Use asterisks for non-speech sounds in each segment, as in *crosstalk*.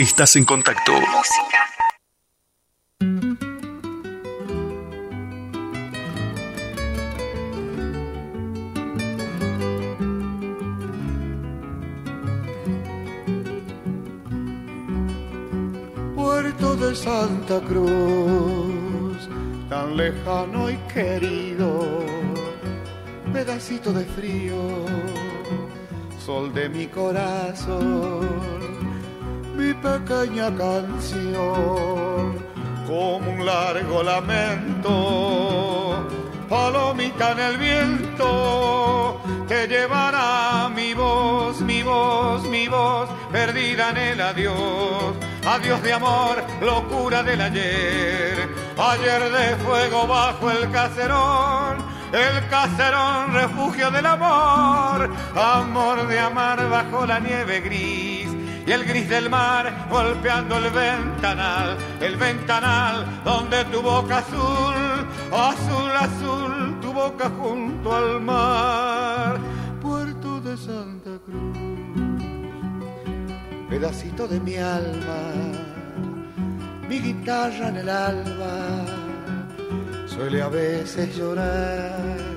Estás en contacto. Puerto de Santa Cruz, tan lejano y querido, pedacito de frío, sol de mi corazón mi pequeña canción como un largo lamento. Palomita en el viento te llevará mi voz, mi voz, mi voz, perdida en el adiós. Adiós de amor, locura del ayer. Ayer de fuego bajo el caserón, el caserón refugio del amor. Amor de amar bajo la nieve gris y el gris del mar golpeando el ventanal, el ventanal donde tu boca azul, azul, azul, tu boca junto al mar, puerto de Santa Cruz, pedacito de mi alma, mi guitarra en el alba, suele a veces llorar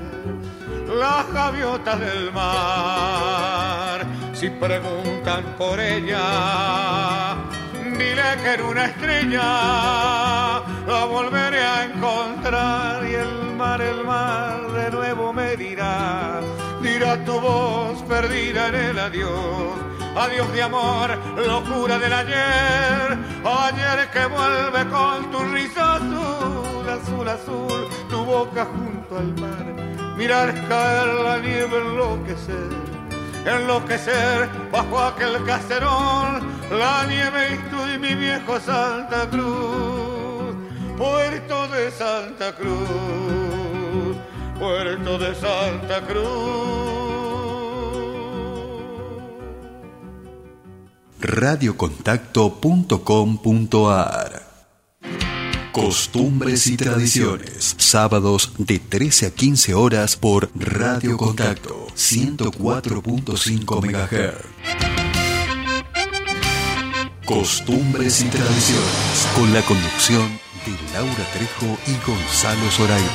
las gaviotas del mar. Si preguntan por ella, dile que era una estrella, la volveré a encontrar y el mar, el mar de nuevo me dirá, dirá tu voz perdida en el adiós. Adiós de amor, locura del ayer, ayer que vuelve con tu risa azul, azul, azul, tu boca junto al mar mirar caer la nieve, enloquecer, enloquecer bajo aquel caserón, la nieve y tú y mi viejo Santa Cruz, puerto de Santa Cruz, puerto de Santa Cruz. radiocontacto.com.ar Costumbres y Tradiciones. Sábados de 13 a 15 horas por Radio Contacto 104.5 MHz. Costumbres y Tradiciones. Con la conducción de Laura Trejo y Gonzalo Zoraide.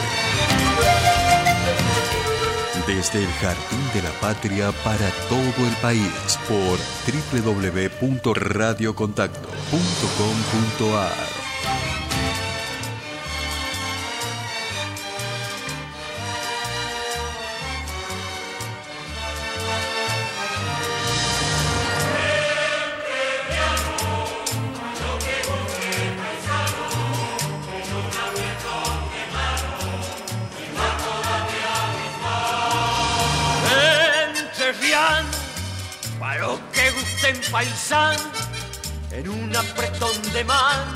Desde el Jardín de la Patria para todo el país por www.radiocontacto.com.ar en un apretón de mano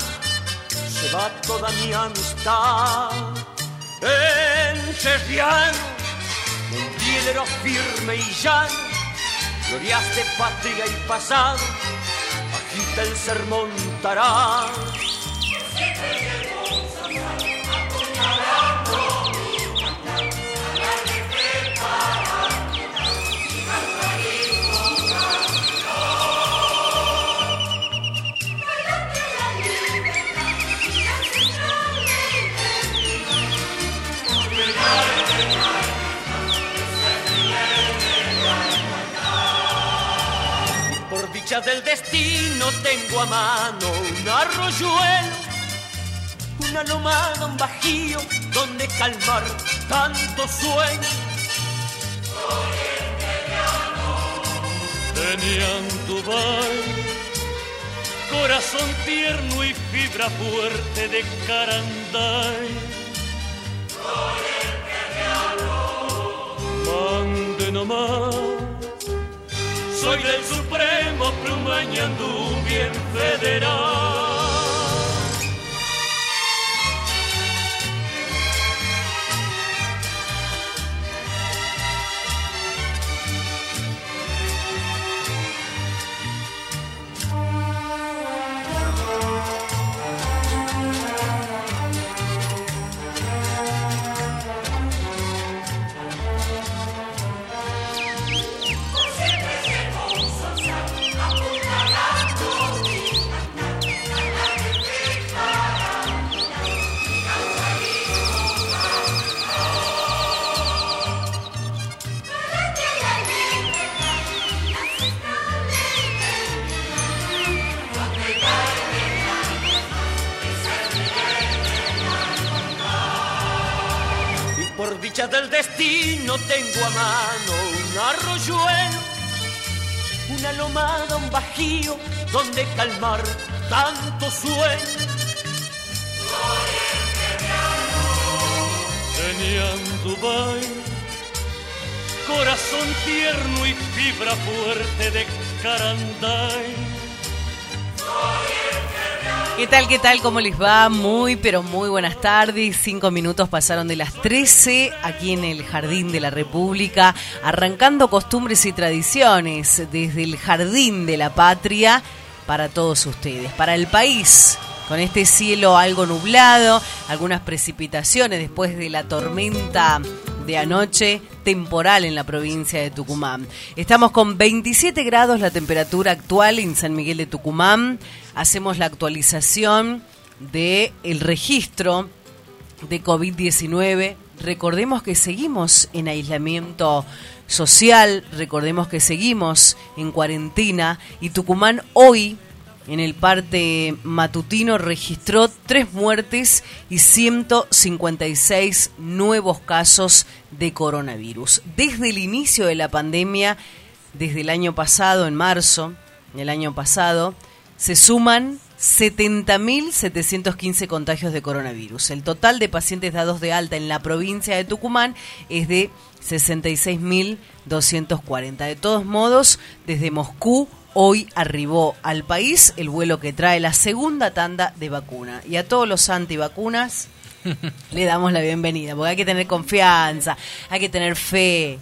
se va toda mi amistad. En Serriano, un firme y llano, glorias de patria y pasado, agita el sermón del destino tengo a mano un arroyuelo, una lomada, un bajío donde calmar tanto sueño. Tenían tu corazón tierno y fibra fuerte de caranday. Mande nomás soy del Supremo Plumañandú bien federal. Del destino tengo a mano un arroyuelo, una lomada, un bajío donde calmar tanto sueño. Tenían Dubai, corazón tierno y fibra fuerte de Caranday ¿Qué tal, qué tal? ¿Cómo les va? Muy, pero muy buenas tardes. Cinco minutos pasaron de las 13 aquí en el Jardín de la República, arrancando costumbres y tradiciones desde el Jardín de la Patria para todos ustedes, para el país. Con este cielo algo nublado, algunas precipitaciones después de la tormenta de anoche temporal en la provincia de Tucumán. Estamos con 27 grados la temperatura actual en San Miguel de Tucumán. Hacemos la actualización del el registro de COVID-19. Recordemos que seguimos en aislamiento social, recordemos que seguimos en cuarentena y Tucumán hoy en el parte matutino registró tres muertes y 156 nuevos casos de coronavirus. Desde el inicio de la pandemia, desde el año pasado, en marzo del año pasado, se suman 70.715 contagios de coronavirus. El total de pacientes dados de alta en la provincia de Tucumán es de 66.240. De todos modos, desde Moscú Hoy arribó al país el vuelo que trae la segunda tanda de vacuna. Y a todos los antivacunas *laughs* le damos la bienvenida, porque hay que tener confianza, hay que tener fe.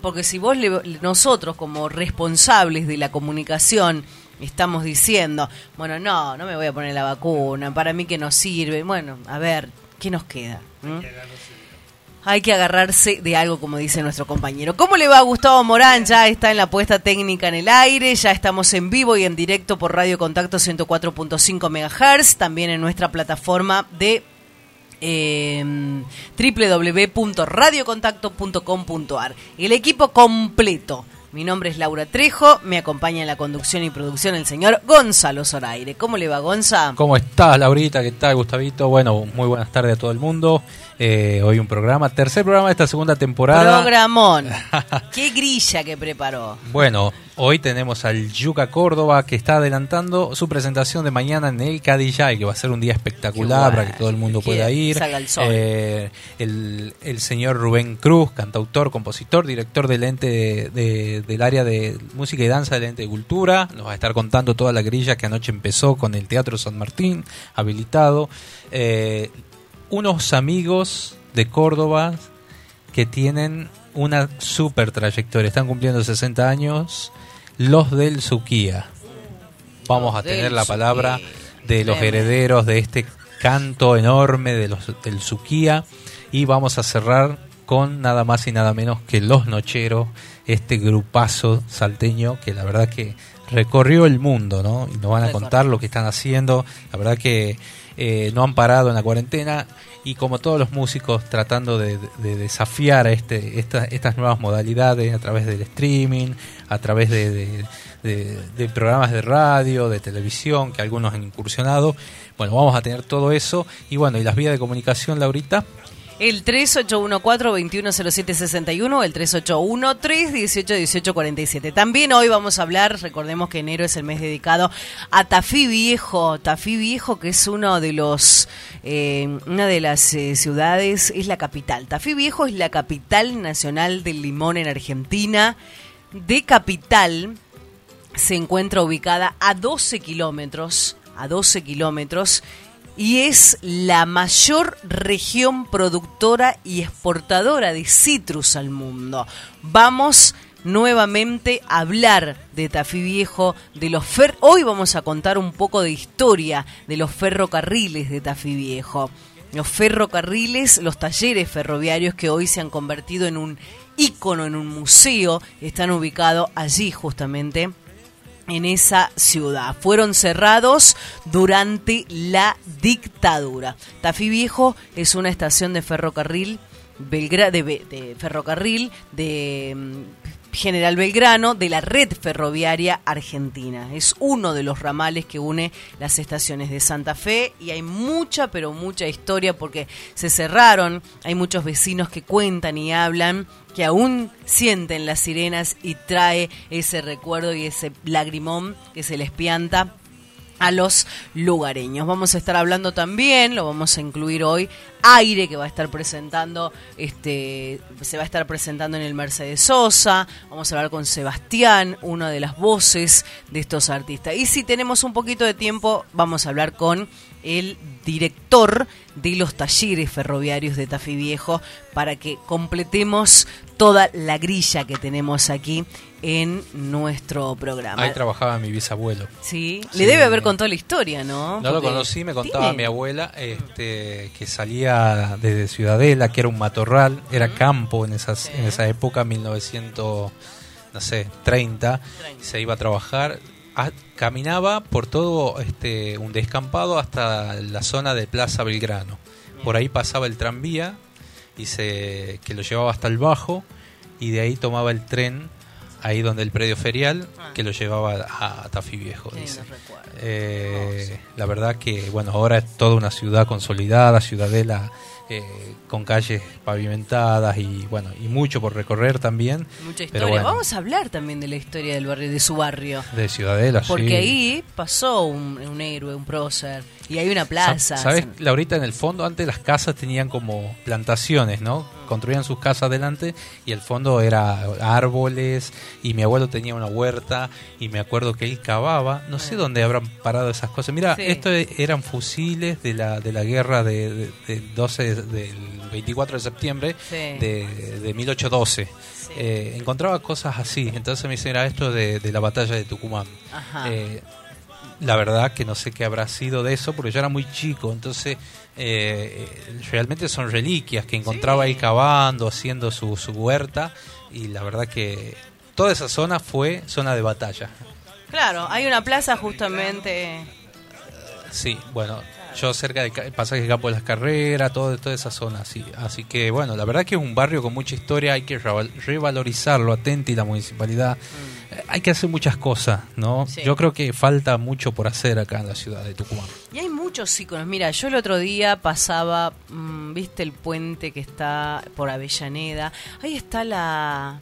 Porque si vos, nosotros como responsables de la comunicación, estamos diciendo, bueno, no, no me voy a poner la vacuna, para mí que no sirve. Bueno, a ver, ¿qué nos queda? ¿Mm? Hay que agarrarse de algo, como dice nuestro compañero. ¿Cómo le va Gustavo Morán? Ya está en la puesta técnica en el aire, ya estamos en vivo y en directo por Radio Contacto 104.5 MHz, también en nuestra plataforma de eh, www.radiocontacto.com.ar. El equipo completo. Mi nombre es Laura Trejo, me acompaña en la conducción y producción el señor Gonzalo Zoraire. ¿Cómo le va, Gonza? ¿Cómo estás, Laurita? ¿Qué tal, Gustavito? Bueno, muy buenas tardes a todo el mundo. Eh, hoy un programa, tercer programa de esta segunda temporada. Programón. *laughs* Qué grilla que preparó. Bueno, hoy tenemos al Yuca Córdoba que está adelantando su presentación de mañana en el Cadillay, que va a ser un día espectacular para que todo el mundo pueda ir. Eh, el, el, señor Rubén Cruz, cantautor, compositor, director del ente del área de música y danza del ente de cultura, nos va a estar contando toda la grilla que anoche empezó con el Teatro San Martín habilitado. Eh, unos amigos de Córdoba que tienen una super trayectoria. Están cumpliendo 60 años. Los del Suquía. Vamos a tener la palabra de los herederos de este canto enorme de los, del Suquía. Y vamos a cerrar con nada más y nada menos que Los Nocheros, este grupazo salteño que la verdad que recorrió el mundo, ¿no? Y nos van a contar lo que están haciendo. La verdad que eh, no han parado en la cuarentena y como todos los músicos tratando de, desafiar este, estas nuevas modalidades a través del streaming, a través de, de, programas de radio, de televisión que algunos han incursionado. Bueno, vamos a tener todo eso y bueno, y las vías de comunicación, Laurita. El 3814-210761, el 381-318-1847. También hoy vamos a hablar, recordemos que enero es el mes dedicado a Tafí Viejo. Tafí Viejo, que es uno de los, eh, una de las eh, ciudades, es la capital. Tafí Viejo es la capital nacional del limón en Argentina. De capital se encuentra ubicada a 12 kilómetros, a 12 kilómetros y es la mayor región productora y exportadora de citrus al mundo. Vamos nuevamente a hablar de Tafí Viejo, de los fer hoy vamos a contar un poco de historia de los ferrocarriles de Tafí Viejo. Los ferrocarriles, los talleres ferroviarios que hoy se han convertido en un ícono, en un museo, están ubicados allí justamente en esa ciudad. Fueron cerrados durante la dictadura. Tafí Viejo es una estación de ferrocarril de, ferrocarril de mm, General Belgrano de la red ferroviaria argentina. Es uno de los ramales que une las estaciones de Santa Fe y hay mucha, pero mucha historia porque se cerraron. Hay muchos vecinos que cuentan y hablan que aún sienten las sirenas y trae ese recuerdo y ese lagrimón que se les pianta a los lugareños. Vamos a estar hablando también, lo vamos a incluir hoy, Aire que va a estar presentando, este, se va a estar presentando en el Mercedes Sosa, vamos a hablar con Sebastián, una de las voces de estos artistas. Y si tenemos un poquito de tiempo, vamos a hablar con el director de los talleres ferroviarios de Tafí Viejo para que completemos toda la grilla que tenemos aquí en nuestro programa. Ahí trabajaba mi bisabuelo. Sí, le debe haber contado la historia, ¿no? No lo conocí, me contaba mi abuela este, que salía desde Ciudadela, que era un matorral, era campo en, esas, en esa época, 1900, no sé, 30, se iba a trabajar, caminaba por todo este, un descampado hasta la zona de Plaza Belgrano. Por ahí pasaba el tranvía y se, que lo llevaba hasta el bajo y de ahí tomaba el tren ahí donde el predio ferial ah. que lo llevaba a, Tafí Viejo. Eh, la verdad que bueno ahora es toda una ciudad consolidada, ciudadela eh, con calles pavimentadas y bueno y mucho por recorrer también. Mucha historia. Vamos a hablar también de la historia del barrio, de su barrio. De Ciudadela, Porque ahí pasó un, un, héroe, un prócer y hay una plaza. ¿Sabes, Laurita? En el fondo antes las casas tenían como plantaciones, ¿no? Construían sus casas adelante y el fondo era árboles y mi abuelo tenía una huerta y me acuerdo que él cavaba, no sé dónde habrán parado esas cosas. Mira, esto eran fusiles de la de la guerra de, 12 del 24 de septiembre de, de 1812. Eh, encontraba cosas así, entonces me dice, era esto de, la batalla de Tucumán. Eh, la verdad que no sé qué habrá sido de eso, porque yo era muy chico, entonces eh, realmente son reliquias que encontraba ahí cavando, haciendo su, su huerta, y la verdad que toda esa zona fue zona de batalla. Claro, hay una plaza justamente. Sí, bueno, yo cerca del pasaje de Campo de las Carreras, todo, toda esa zona, así. Así que bueno, la verdad que es un barrio con mucha historia, hay que revalorizarlo, Atenti, la municipalidad. Mm hay que hacer muchas cosas, ¿no? Yo creo que falta mucho por hacer acá en la ciudad de Tucumán. Y hay muchos iconos. Mira, yo el otro día pasaba, mm, viste el puente que está por Avellaneda. Ahí está la,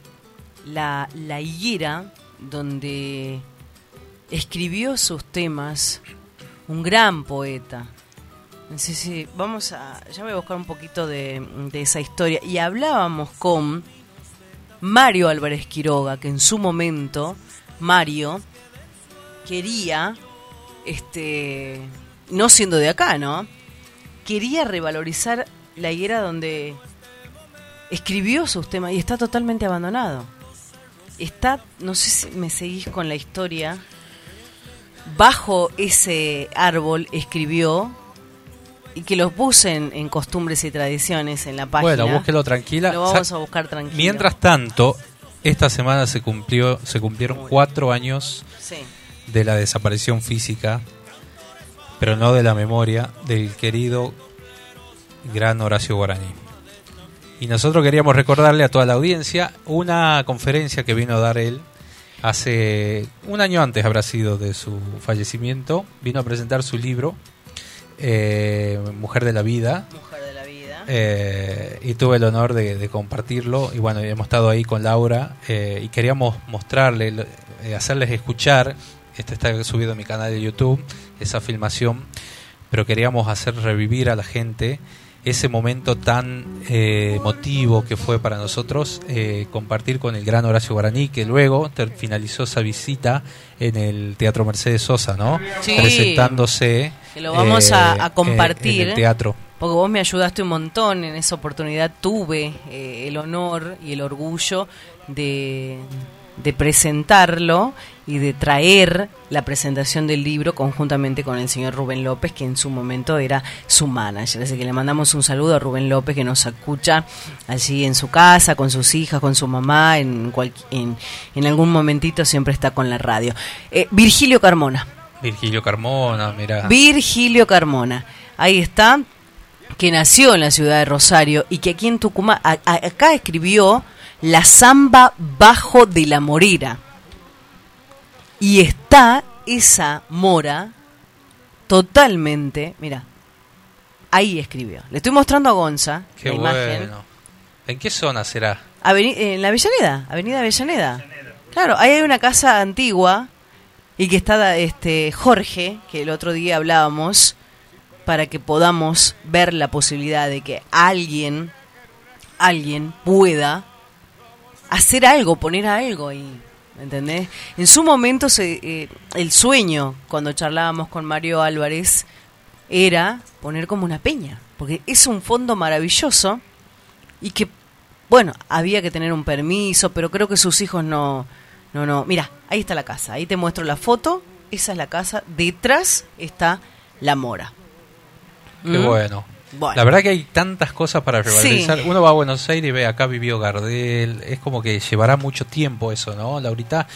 la, la higuera donde escribió sus temas un gran poeta. Sí, sí, vamos a. Ya voy a buscar un poquito de, de esa historia. Y hablábamos con Mario Álvarez Quiroga, que en su momento Mario quería, este, no siendo de acá, ¿no? Quería revalorizar la higuera donde escribió sus temas y está totalmente abandonado. Está, no sé si me seguís con la historia, bajo ese árbol escribió y que los puse en, costumbres y tradiciones en la página. Bueno, búsquelo tranquila. Lo vamos a buscar tranquilo. Mientras tanto, esta semana se cumplió, se cumplieron cuatro años de la desaparición física, pero no de la memoria, del querido gran Horacio Guaraní. Y nosotros queríamos recordarle a toda la audiencia una conferencia que vino a dar él hace un año antes habrá sido de su fallecimiento. Vino a presentar su libro eh, Mujer de la Vida. Eh, y tuve el honor de, compartirlo. Y bueno, hemos estado ahí con Laura eh, y queríamos mostrarle, hacerles escuchar. Este está subido en mi canal de YouTube, esa filmación. Pero queríamos hacer revivir a la gente ese momento tan eh, emotivo que fue para nosotros eh, compartir con el gran Horacio Guaraní, que luego finalizó esa visita en el Teatro Mercedes Sosa, ¿no? Presentándose. Que lo vamos a, eh, compartir. En el teatro. Porque vos me ayudaste un montón en esa oportunidad. Tuve el honor y el orgullo de de presentarlo y de traer la presentación del libro conjuntamente con el señor Rubén López, que en su momento era su manager. Así que le mandamos un saludo a Rubén López, que nos escucha allí en su casa, con sus hijas, con su mamá, en, en, en, algún momentito siempre está con la radio. Eh, Virgilio Carmona. Virgilio Carmona, mira. Virgilio Carmona. Ahí está, que nació en la ciudad de Rosario y que aquí en Tucumán, acá escribió La Zamba Bajo de la Morera. Y está esa mora totalmente, mira, ahí escribió. Le estoy mostrando a Gonza Qué la bueno. imagen. ¿En qué zona será? Aveni- en la Avellaneda, Avenida Avellaneda. Claro, ahí hay una casa antigua y que está este Jorge, que el otro día hablábamos, para que podamos ver la posibilidad de que alguien, alguien pueda hacer algo, poner algo ahí. ¿Me ¿Entendés? En su momento se, eh, el sueño, cuando charlábamos con Mario Álvarez, era poner como una peña, porque es un fondo maravilloso y que bueno había que tener un permiso pero creo que sus hijos no no no mira ahí está la casa ahí te muestro la foto esa es la casa detrás está la mora Qué ¿Mm? bueno. Bueno. La verdad que hay tantas cosas para revalorizar. Sí. Uno va a Buenos Aires y ve acá vivió Gardel. Es como que llevará mucho tiempo eso, ¿no, Laurita?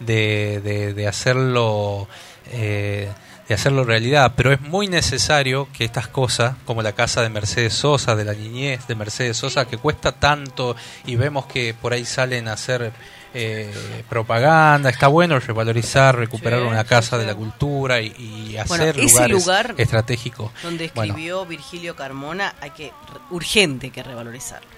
De, de, de hacerlo. eh, de hacerlo realidad, pero es muy necesario que estas cosas, como la casa de Mercedes Sosa, de la niñez de Mercedes Sosa, que cuesta tanto y vemos que por ahí salen a hacer eh, propaganda, está bueno revalorizar, recuperar una casa de la cultura y, y Bueno, hacer ese lugares lugar estratégicos. donde Bueno. escribió Virgilio Carmona hay que urgente que revalorizarlo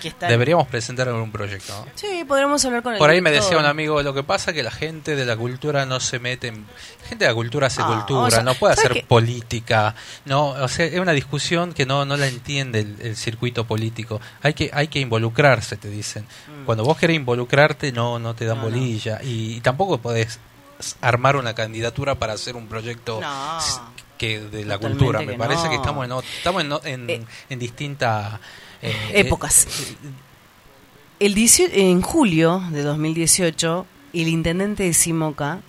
que Deberíamos presentar algún proyecto. ¿no? sí podremos hablar con el Por ahí me decía un amigo, lo que pasa es que la gente de la cultura no se mete en... La gente de la cultura hace Ah, o cultura, sea, no puede ¿sabes hacer política. no O sea, es una discusión que no, no la entiende el, el circuito político. Hay que, hay que involucrarse, te dicen. Cuando vos querés involucrarte, no, no te dan Mm. No. bolilla. Y, tampoco podés armar una candidatura para hacer un proyecto que de la Totalmente cultura. Me parece que estamos en, estamos en, en, Eh, en distintas... eh, épocas. El 18 en julio de 2018, el intendente de Simoca,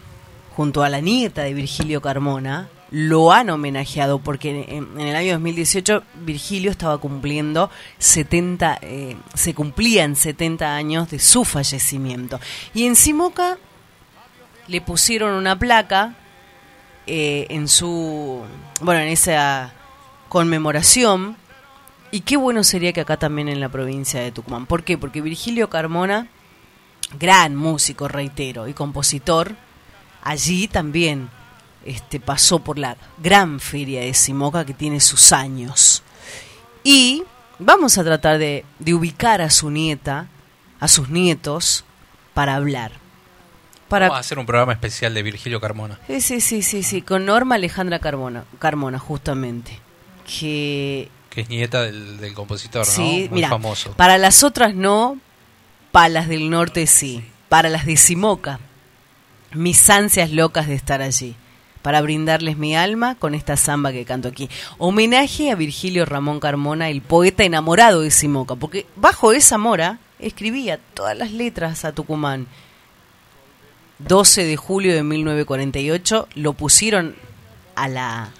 junto a la nieta de Virgilio Carmona, lo han homenajeado porque en, en el año 2018 Virgilio estaba cumpliendo 70, eh, se cumplían 70 años de su fallecimiento. Y en Simoca le pusieron una placa eh, en su, bueno, en esa conmemoración y qué bueno sería que acá también en la provincia de Tucumán. ¿Por qué? Porque Virgilio Carmona, gran músico, reitero, y compositor, allí también este, pasó por la gran feria de Simoca que tiene sus años. Y vamos a tratar de, de ubicar a su nieta, a sus nietos, para hablar. Para, Vamos a hacer un programa especial de Virgilio Carmona. Sí, sí, sí, sí, sí, con Norma Alejandra Carmona, Carmona justamente. Que que es nieta del, del compositor, ¿no? Sí, Muy famoso. para las otras no, para las del norte sí, para las de Simoca, mis ansias locas de estar allí, para brindarles mi alma con esta samba que canto aquí. Homenaje a Virgilio Ramón Carmona, el poeta enamorado de Simoca, porque bajo esa mora escribía todas las letras a Tucumán. 12 de julio de 1948 lo pusieron a la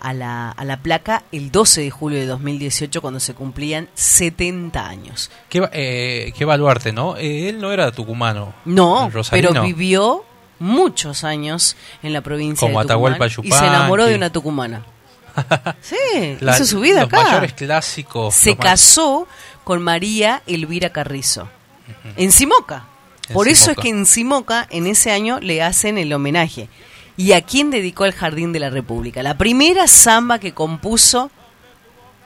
a la, a la placa el 12 de julio de 2018 cuando se cumplían 70 años. Qué, eh, qué baluarte, ¿no? Eh, él no era tucumano. No, pero vivió muchos años en la provincia Como de Tucumán Atahualpa y se enamoró de una tucumana. *laughs* Sí, La- hizo su vida los acá. mayores clásicos. Se casó con María Elvira Carrizo en Simoca. En Por eso es que en Simoca en ese año le hacen el homenaje. ¿Y a quién dedicó el Jardín de la República? La primera samba que compuso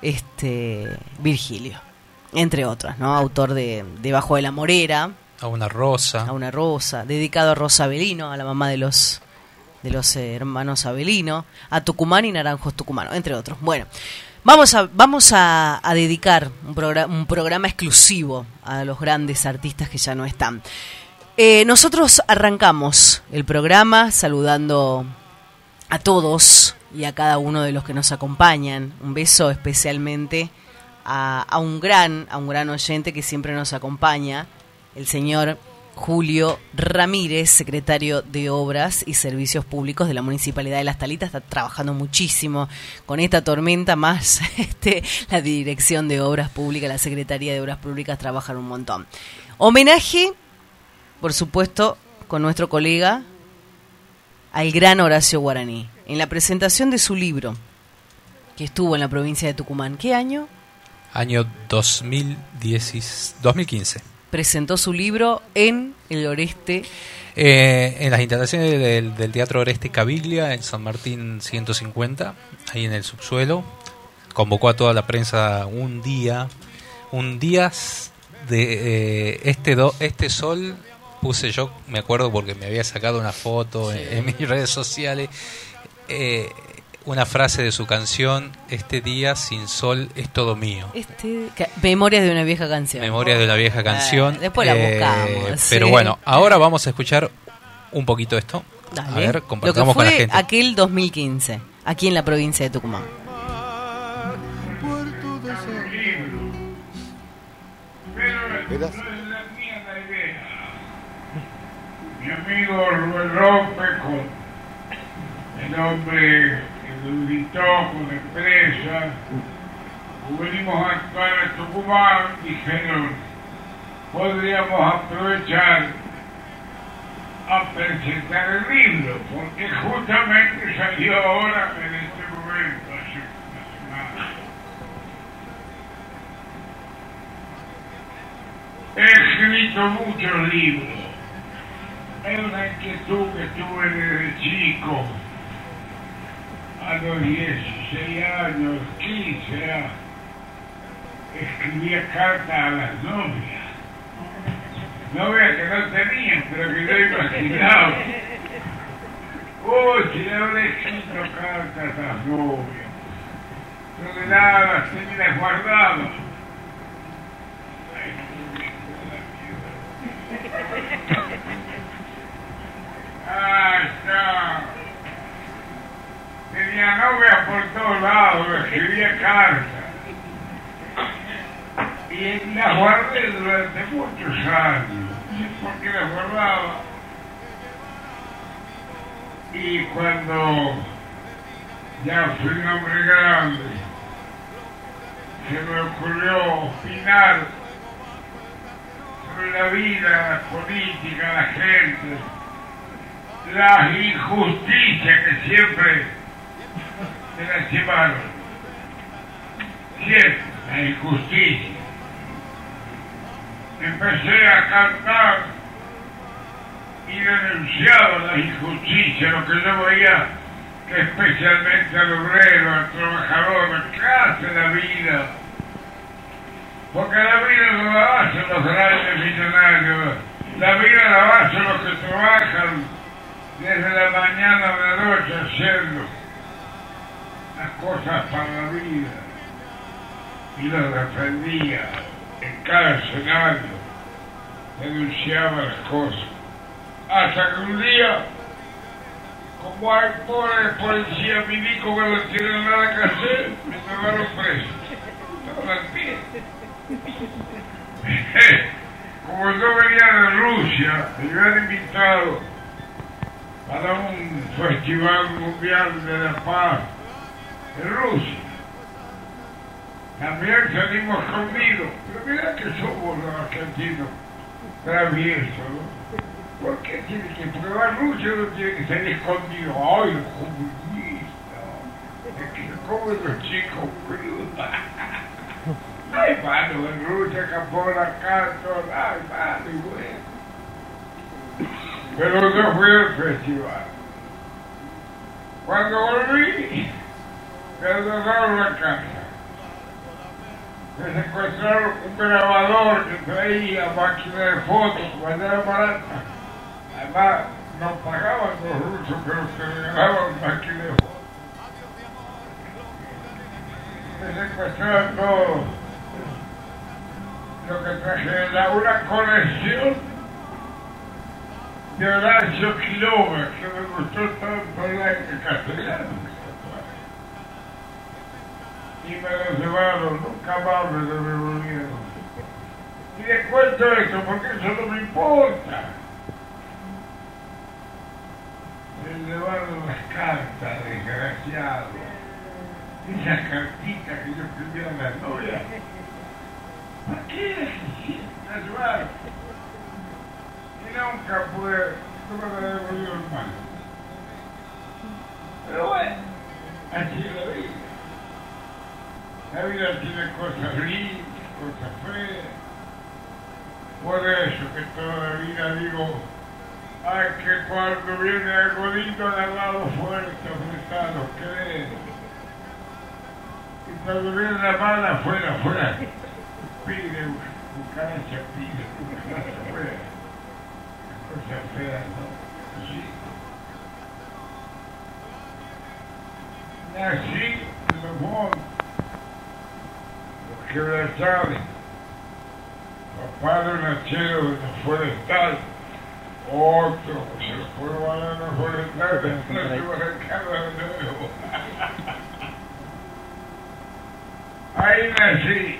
este Virgilio, entre otras, ¿no? Autor de Debajo de la Morera, A una rosa. a una rosa, dedicado a Rosa Avelino, a la mamá de los de los eh, hermanos Avelino, a Tucumán y Naranjos Tucumano, entre otros. Bueno, vamos a vamos a, a dedicar un, progra- un programa exclusivo a los grandes artistas que ya no están. Eh, nosotros arrancamos el programa saludando a todos y a cada uno de los que nos acompañan. Un beso especialmente a, un gran, a un gran oyente que siempre nos acompaña, el señor Julio Ramírez, secretario de Obras y Servicios Públicos de la Municipalidad de Las Talitas, está trabajando muchísimo con esta tormenta, más *laughs* este, la Dirección de Obras Públicas, la Secretaría de Obras Públicas trabajan un montón. Homenaje, por supuesto, con nuestro colega al gran Horacio Guaraní, en la presentación de su libro, que estuvo en la provincia de Tucumán. ¿Qué año? Año 2010, 2015. presentó su libro en el Oreste. Eh, en las instalaciones del, del Teatro Oreste Caviglia, en San Martín 150, ahí en el subsuelo. Convocó a toda la prensa un día, un día de eh, este, do, este sol puse yo, me acuerdo porque me había sacado una foto en, en, mis *laughs* redes sociales, eh, una frase de su canción, Este día sin sol es todo mío. Este, Memorias de una vieja canción. Memorias de una vieja canción. Eh, después la buscamos. Pero sí. bueno, ahora vamos a escuchar un poquito esto. Dale. A ver, Lo que compartamos fue con la gente. aquel 2015, aquí en la provincia de Tucumán. Puerto de San Pero no es la mía la idea. Mi con el hombre que lo invitó con empresa, venimos a actuar en Tucumán, dijeron, podríamos aprovechar a presentar el libro, porque justamente salió ahora en este momento, hace una semana. He escrito muchos libros. Es una inquietud que tuve desde chico, a los 16 años, 15 años. Escribía cartas a las novias. Novias que no tenían, pero que yo imaginaba. Uy, si le habré escrito cartas a las novias. No de nada, las tenía guardadas. Ay, Ah, está. Tenía novia por todos lados, escribía cartas. Y las guardé durante muchos años. No sé por qué las guardaba. Y cuando ya fui un hombre grande, se me ocurrió opinar sobre la vida, la política, la gente, las injusticias que siempre se las llevaron. Siempre, la injusticia. Empecé a cantar y denunciaba las injusticias, lo que yo veía que especialmente al obrero, al trabajador, la clase de la vida, porque la vida no la hacen los grandes millonarios, la vida la hacen los que trabajan desde la mañana a la noche haciendo las cosas para la vida y las defendía en cada escenario, denunciaba las cosas. Hasta que un día, como hay pobres policías milicos que no tienen nada que hacer, me llevaron preso. Estaba al pie. *laughs* Como yo venía de Rusia, me habían invitado para un festival mundial de la paz en Rusia. También salimos escondidos, pero mira que somos los argentinos traviesos, ¿no? ¿Por qué tiene que probar Rusia no tiene que ser escondido? ¡Ay, los comunistas! Que comen los chicos crudos. *laughs* Ay, mano, en Rusia acabó la canto, ay, mano, y bueno. Pero yo fui al festival. Cuando volví, me dejaron la casa. Me secuestraron un grabador que traía máquina de fotos, cuando era barata. Además, no pagaban los rusos, pero se regalaban máquina de fotos. Me secuestraron todo lo que traje era una colección de Horacio Quiroga, que me gustó tanto el castellano. Y me lo llevaron, nunca más me lo devolvieron. Y les cuento esto porque eso no me importa. Me llevaron las cartas, desgraciado. Esas cartitas que yo escribía a las novias. ¿Para qué la llevaron? Nunca pude, no me la devolvieron más. Pero bueno, así es la vida. La vida tiene cosas lindas, cosas feas. Por eso que toda la vida digo, ay, que cuando viene el godito al lado fuerte, apretado, creer. Y cuando viene la mala, afuera, afuera, pide, cucaracha, pide, cucaracha, afuera. Cosa fea, ¿no? Sí. Nací en los montes, los quebrachados, papá de un hachero de la forestal, otro, se lo fue a la forestal, después se va a arrancar de nuevo. Ahí nací.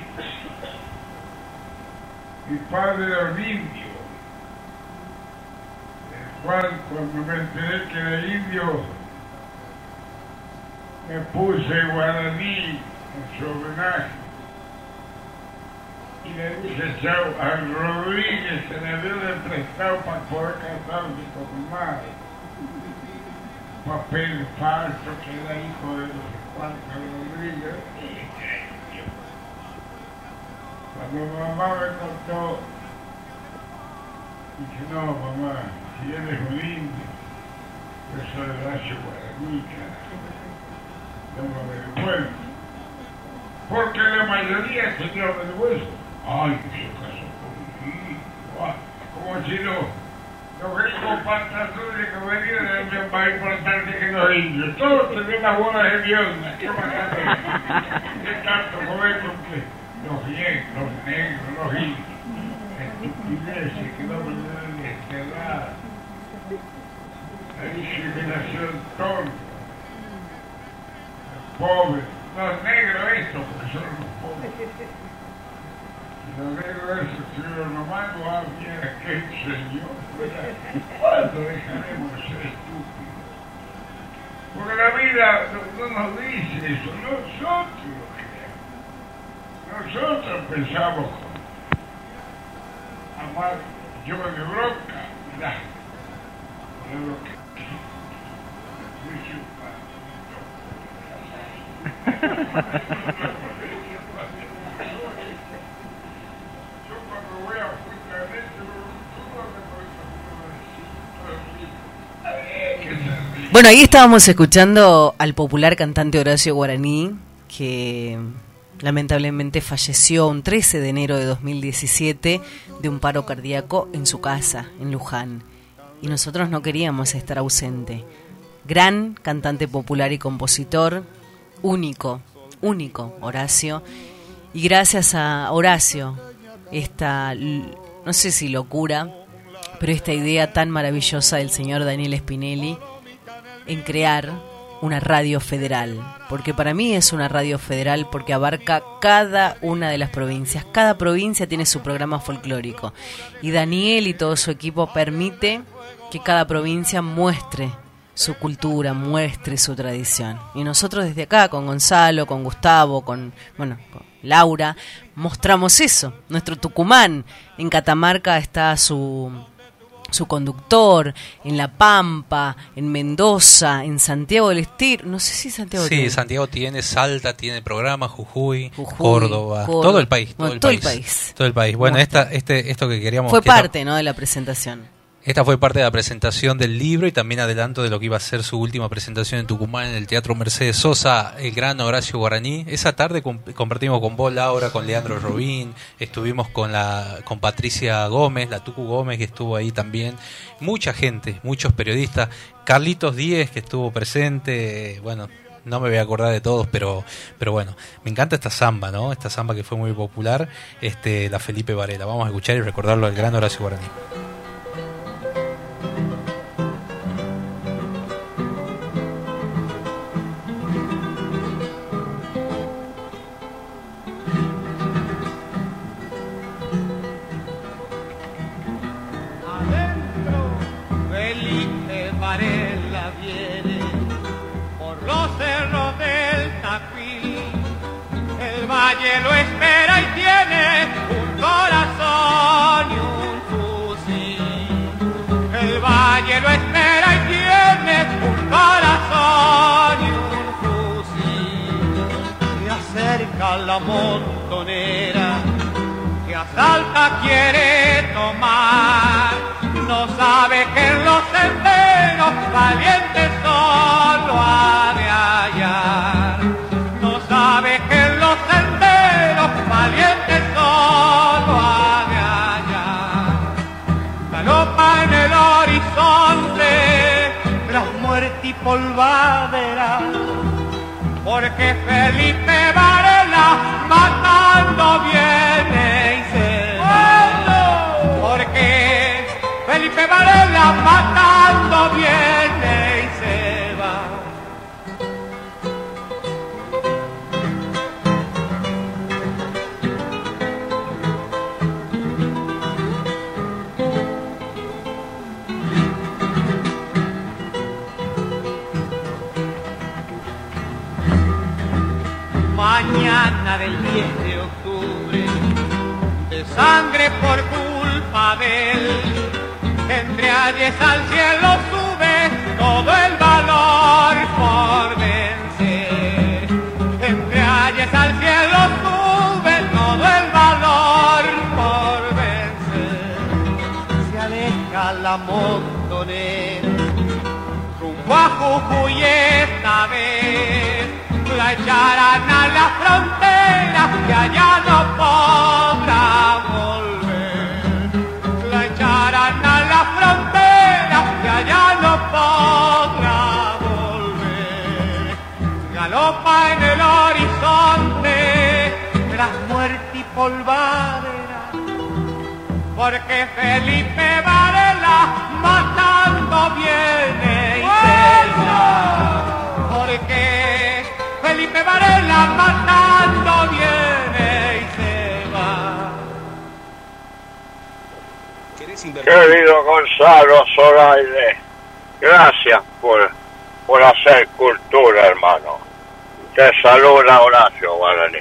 Mi padre era un indio. Cuando me enteré que era indio, me puse guaraní en su homenaje. Y le dije chao a Rodríguez, se le dio de prestado para poder con mi madre. Papel falso que era hijo de no sé cuántos Rodríguez. Cuando mamá me contó, dije, no mamá, indio, yo soy de guaraní, carajo no me vergüenza. Porque la mayoría tenía vergüenza. Ay, que se casó con. Ah, Como si no, los gringos pantalones que venían más importantes que los indios. Todos tenían las bolas de hediondas. ¿Qué más ¿Qué tanto joder con que los viejos, los negros, los indios? Estupideces que no me deben desterrar. La discriminación tonta pobres, los negros estos, porque son los pobres. Los negros estos estuvieron nomás, no había que señor, ¿verdad? ¿Cuándo dejaremos de ser estúpidos? Porque la vida no, no nos dice eso, nosotros. Nosotros pensamos amar yo bronca, mirá, con lo que Bueno, ahí estábamos escuchando al popular cantante Horacio Guaraní, que lamentablemente falleció un 13 de enero de 2017 de un paro cardíaco en su casa, en Luján. Y nosotros no queríamos estar ausente. Gran cantante popular y compositor, único, único Horacio. Y gracias a Horacio, esta, no sé si locura, pero esta idea tan maravillosa del señor Daniel Spinelli en crear una radio federal, porque para mí es una radio federal porque abarca cada una de las provincias, cada provincia tiene su programa folclórico. Y Daniel y todo su equipo permite que cada provincia muestre su cultura, muestre su tradición. Y nosotros desde acá, con Gonzalo, con Gustavo, con, bueno, con Laura, mostramos eso. Nuestro Tucumán, en Catamarca está su, su conductor, en La Pampa, en Mendoza, en Santiago del Estero, no sé si Santiago Sí, tiene. Santiago tiene, Salta tiene programa, Jujuy, Jujuy, Córdoba, Córdoba. todo el país, todo, Bueno, el, todo el país, país. todo el país. Bueno, esta, este, esto que queríamos Fue que parte, ¿no?, de la presentación. Esta fue parte de la presentación del libro y también adelanto de lo que iba a ser su última presentación en Tucumán en el Teatro Mercedes Sosa, el gran Horacio Guaraní. Esa tarde com- compartimos con vos, Laura, con Leandro Robín, estuvimos con la con Patricia Gómez, la Tucu Gómez que estuvo ahí también. Mucha gente, muchos periodistas. Carlitos Díez que estuvo presente, bueno, no me voy a acordar de todos, pero, pero bueno, me encanta esta samba, ¿no? Esta samba que fue muy popular, este, la Felipe Varela. Vamos a escuchar y recordarlo al gran Horacio Guaraní. Valle lo espera y tiene un corazón y un fusil. El valle lo espera y tiene un corazón y un fusil. Se acerca la montonera que la salta quiere tomar, no sabe que en los senderos valientes solo ha de hallar. Polvadera porque Felipe Varela matando viene y se va. Porque Felipe Varela matando viene Mañana del 10 de octubre, de sangre por culpa de él, entre ayes al cielo sube todo el valor por vencer. Entre ayes al cielo sube todo el valor por vencer. Se aleja la montonera rumbo a Jujuy esta vez la echarán a la frontera que allá no podrá volver. La echarán a la frontera que allá no podrá volver. Galopa en el horizonte tras muerte y polvadera porque Felipe Varela matando viene y se va. Porque Felipe Varela matando viene y se va. Querido Gonzalo Zoraide, gracias por, por hacer cultura, hermano. Te saluda Horacio Guaraní.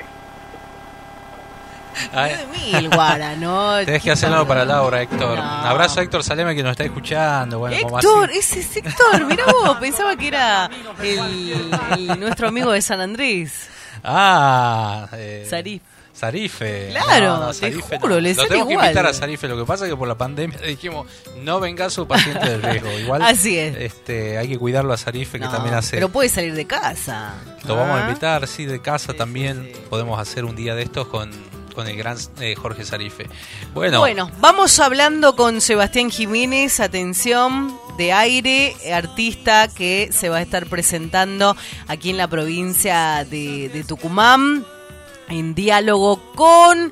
Ay, Mil guarano. Tenés que hacer algo para Laura, Héctor. No. Abrazo a Héctor Saleme que nos está escuchando. Bueno, Héctor, ese es Héctor, mirá vos, pensaba que era el, el- nuestro amigo de San Andrés, Ah, eh, Sarif. Sarife. Claro, te juro, le Lo sale tenemos que igual. invitar a Sarife. Lo que pasa es que por la pandemia *laughs* dijimos, no venga su paciente de riesgo. Igual Así es. Este, hay que cuidarlo a Sarife, que No, también hace... Pero puede salir de casa. Lo vamos a Ah. invitar, sí, de casa Sí, también. sí, sí. Podemos hacer un día de estos con, con el gran eh, Jorge Sarife. Bueno, Bueno, vamos hablando con Sebastián Jiménez, atención, de aire, artista que se va a estar presentando aquí en la provincia de, de Tucumán, en diálogo con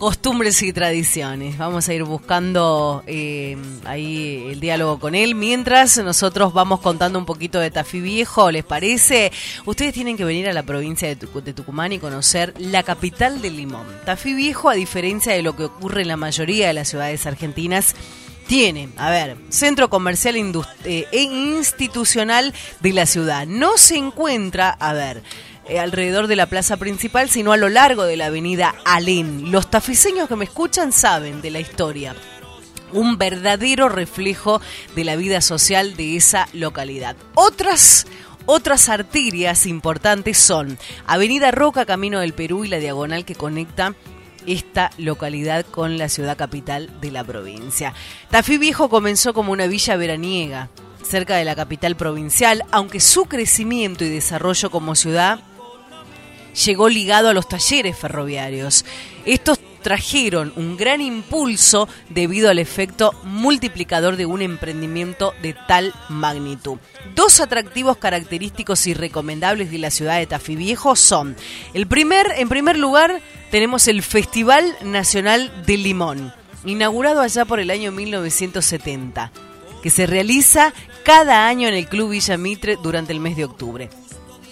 costumbres y tradiciones. Vamos a ir buscando eh, ahí el diálogo con él. Mientras nosotros vamos contando un poquito de Tafí Viejo, ¿les parece? Ustedes tienen que venir a la provincia de, Tucu- de Tucumán y conocer la capital del limón. Tafí Viejo, a diferencia de lo que ocurre en la mayoría de las ciudades argentinas, tiene, a ver, centro comercial eh, e institucional de la ciudad. No se encuentra, a ver, alrededor de la plaza principal, sino a lo largo de la avenida Alén. Los tafiseños que me escuchan saben de la historia un verdadero reflejo de la vida social de esa localidad. Otras otras arterias importantes son Avenida Roca, Camino del Perú y la diagonal que conecta esta localidad con la ciudad capital de la provincia. Tafí Viejo comenzó como una villa veraniega cerca de la capital provincial, aunque su crecimiento y desarrollo como ciudad llegó ligado a los talleres ferroviarios. Estos trajeron un gran impulso debido al efecto multiplicador de un emprendimiento de tal magnitud. Dos atractivos característicos y recomendables de la ciudad de Tafí Viejo son, el primer, en primer lugar, tenemos el Festival Nacional del Limón, inaugurado allá por el año 1970, que se realiza cada año en el Club Villa Mitre durante el mes de octubre.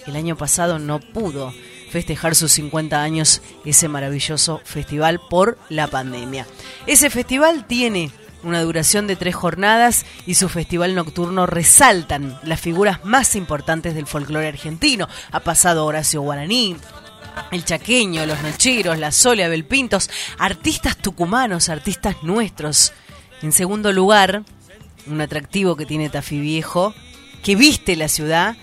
El año pasado no pudo festejar sus 50 años ese maravilloso festival por la pandemia. Ese festival tiene una duración de tres jornadas y su festival nocturno resaltan las figuras más importantes del folclore argentino. Ha pasado Horacio Guaraní, el Chaqueño, los Nocheros, la Solia, Belpintos, artistas tucumanos, artistas nuestros. En segundo lugar, un atractivo que tiene Tafí Viejo, que viste la ciudad,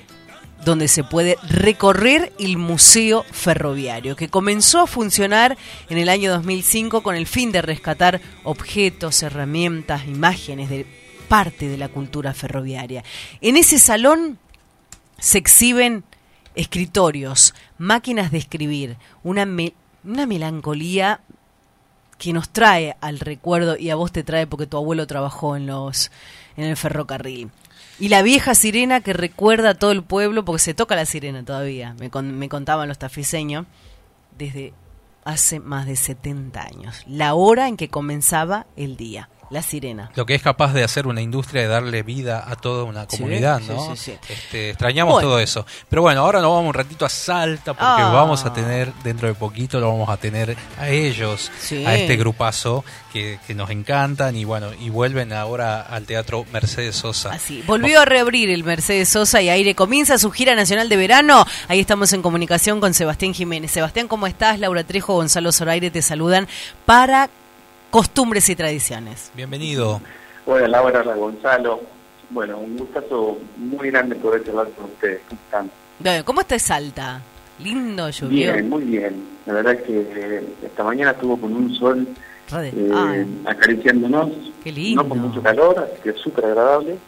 donde se puede recorrer el Museo Ferroviario, que comenzó a funcionar en el año 2005 con el fin de rescatar objetos, herramientas, imágenes de parte de la cultura ferroviaria. En ese salón se exhiben escritorios, máquinas de escribir, una, una melancolía que nos trae al recuerdo y a vos te trae porque tu abuelo trabajó en los en el ferrocarril. Y la vieja sirena que recuerda a todo el pueblo, porque se toca la sirena todavía, me, me contaban los tafiseños, desde hace más de 70 años, la hora en que comenzaba el día. La sirena. Lo que es capaz de hacer una industria de darle vida a toda una comunidad, ¿no? Este, extrañamos todo eso. Pero bueno, ahora nos vamos un ratito a Salta porque Ah. vamos a tener, dentro de poquito, lo vamos a tener a ellos, Sí. a este grupazo que, que nos encantan y bueno, y vuelven ahora al Teatro Mercedes Sosa. Así, volvió a reabrir el Mercedes Sosa y Aire comienza su gira nacional de verano. Ahí estamos en comunicación con Sebastián Jiménez. Sebastián, ¿cómo estás? Laura Trejo, Gonzalo Zoraire te saludan para Costumbres y Tradiciones. Bienvenido. Hola Laura, hola Gonzalo. Bueno, un gustazo muy grande poder charlar con ustedes. ¿Cómo están? Bueno, ¿Cómo está Salta? Lindo, llovió. Bien, muy bien. La verdad es que eh, esta mañana estuvo con un sol eh, acariciándonos. Qué lindo. No con mucho calor, así que es súper agradable.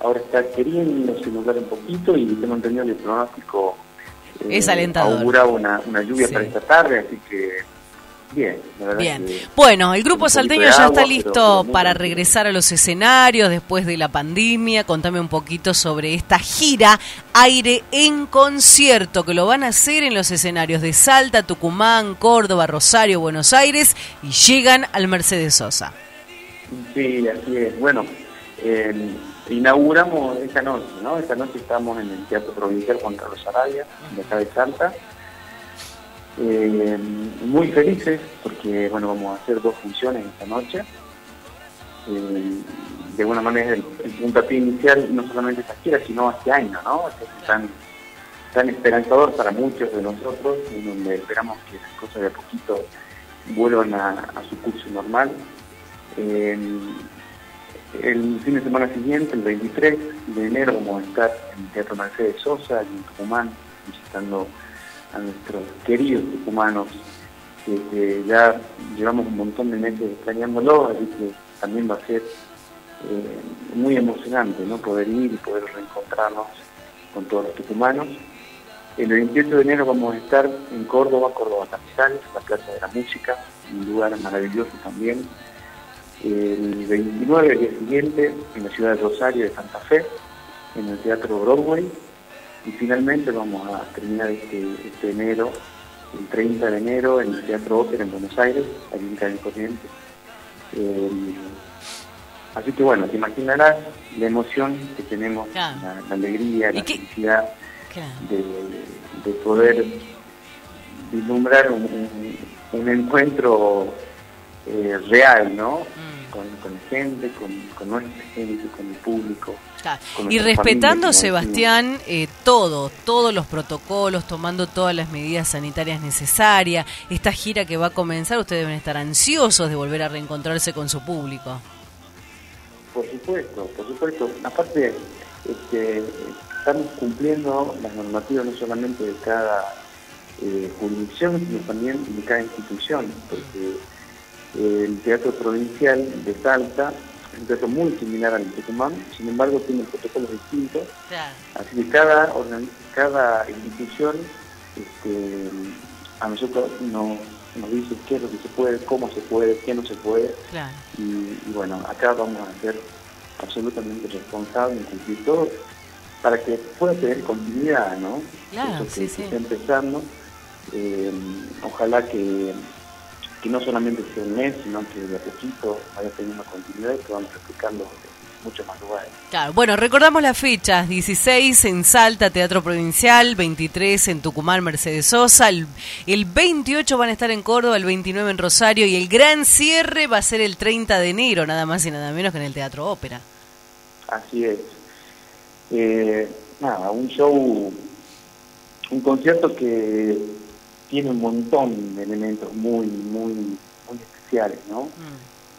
Ahora está queriendo simular un poquito y tengo entendido que el pronóstico eh, Es alentador. augura una, una lluvia Sí. para esta tarde, así que bien, la verdad Bien. que Bueno, el grupo salteño ya está listo pero para regresar a los escenarios después de la pandemia. Contame un poquito sobre esta gira Aire en concierto que lo van a hacer en los escenarios de Salta, Tucumán, Córdoba, Rosario, Buenos Aires y llegan al Mercedes Sosa. Sí, así es. Bueno, eh, inauguramos esta noche, ¿no? Esta noche estamos en el Teatro Provincial Juan Carlos Arabia, de acá de Salta. Eh, muy felices porque, bueno, vamos a hacer dos funciones esta noche. Eh, de alguna manera el, el puntapié inicial, no solamente esta gira, sino este año, ¿no? Este es tan, tan esperanzador para muchos de nosotros, en donde esperamos que las cosas de a poquito vuelvan a, su curso normal. Eh, el fin de semana siguiente, el 23 de enero, vamos a estar en el Teatro Mercedes Sosa, en Tucumán, visitando a nuestros queridos tucumanos, que, ya llevamos un montón de meses extrañándolos, así que también va a ser eh, muy emocionante ¿no? poder ir y poder reencontrarnos con todos los tucumanos. El 28 de enero vamos a estar en Córdoba, Córdoba Capital, la Plaza de la Música, un lugar maravilloso también. El 29, el día siguiente, en la ciudad de Rosario de Santa Fe, en el Teatro Broadway. Y finalmente vamos a terminar este, este enero, el 30 de enero, en el Teatro Ópera en Buenos Aires, allí en Calle Corrientes. Eh, así que bueno, te imaginarás la emoción que tenemos, Claro. la, la alegría, ¿Y la qué- felicidad Claro. de, de poder vislumbrar un, un- un encuentro eh, real, ¿no? Mm. Con, con la gente, con, con nuestra gente, con el público. Y respetando, familia, Sebastián, eh, todo, todos los protocolos, tomando todas las medidas sanitarias necesarias. Esta gira que va a comenzar, ustedes deben estar ansiosos de volver a reencontrarse con su público. Por supuesto, por supuesto. Aparte, este, estamos cumpliendo las normativas no solamente de cada eh, jurisdicción, sino también de cada institución, porque eh, el Teatro Provincial de Salta un teatro muy similar al Tucumán, sin embargo tiene protocolos distintos, así que cada, cada institución este, a nosotros nos, nos dice qué es lo que se puede, cómo se puede, qué no se puede, Claro. y, y bueno, acá vamos a ser absolutamente responsables en cumplir todo para que pueda tener continuidad, ¿no? Claro, Eso que sí, se sí. está empezando. eh, ojalá que, que no solamente sea un mes, sino que de a poquito vaya teniendo continuidad y que vamos replicando muchos más lugares. Claro, bueno, recordamos las fechas, 16 en Salta, Teatro Provincial, 23 en Tucumán, Mercedes Sosa, el, el 28 van a estar en Córdoba, el 29 en Rosario y el gran cierre va a ser el 30 de enero, nada más y nada menos que en el Teatro Ópera. Así es. Eh, nada, un show, un concierto que tiene un montón de elementos muy, muy, muy especiales, ¿no?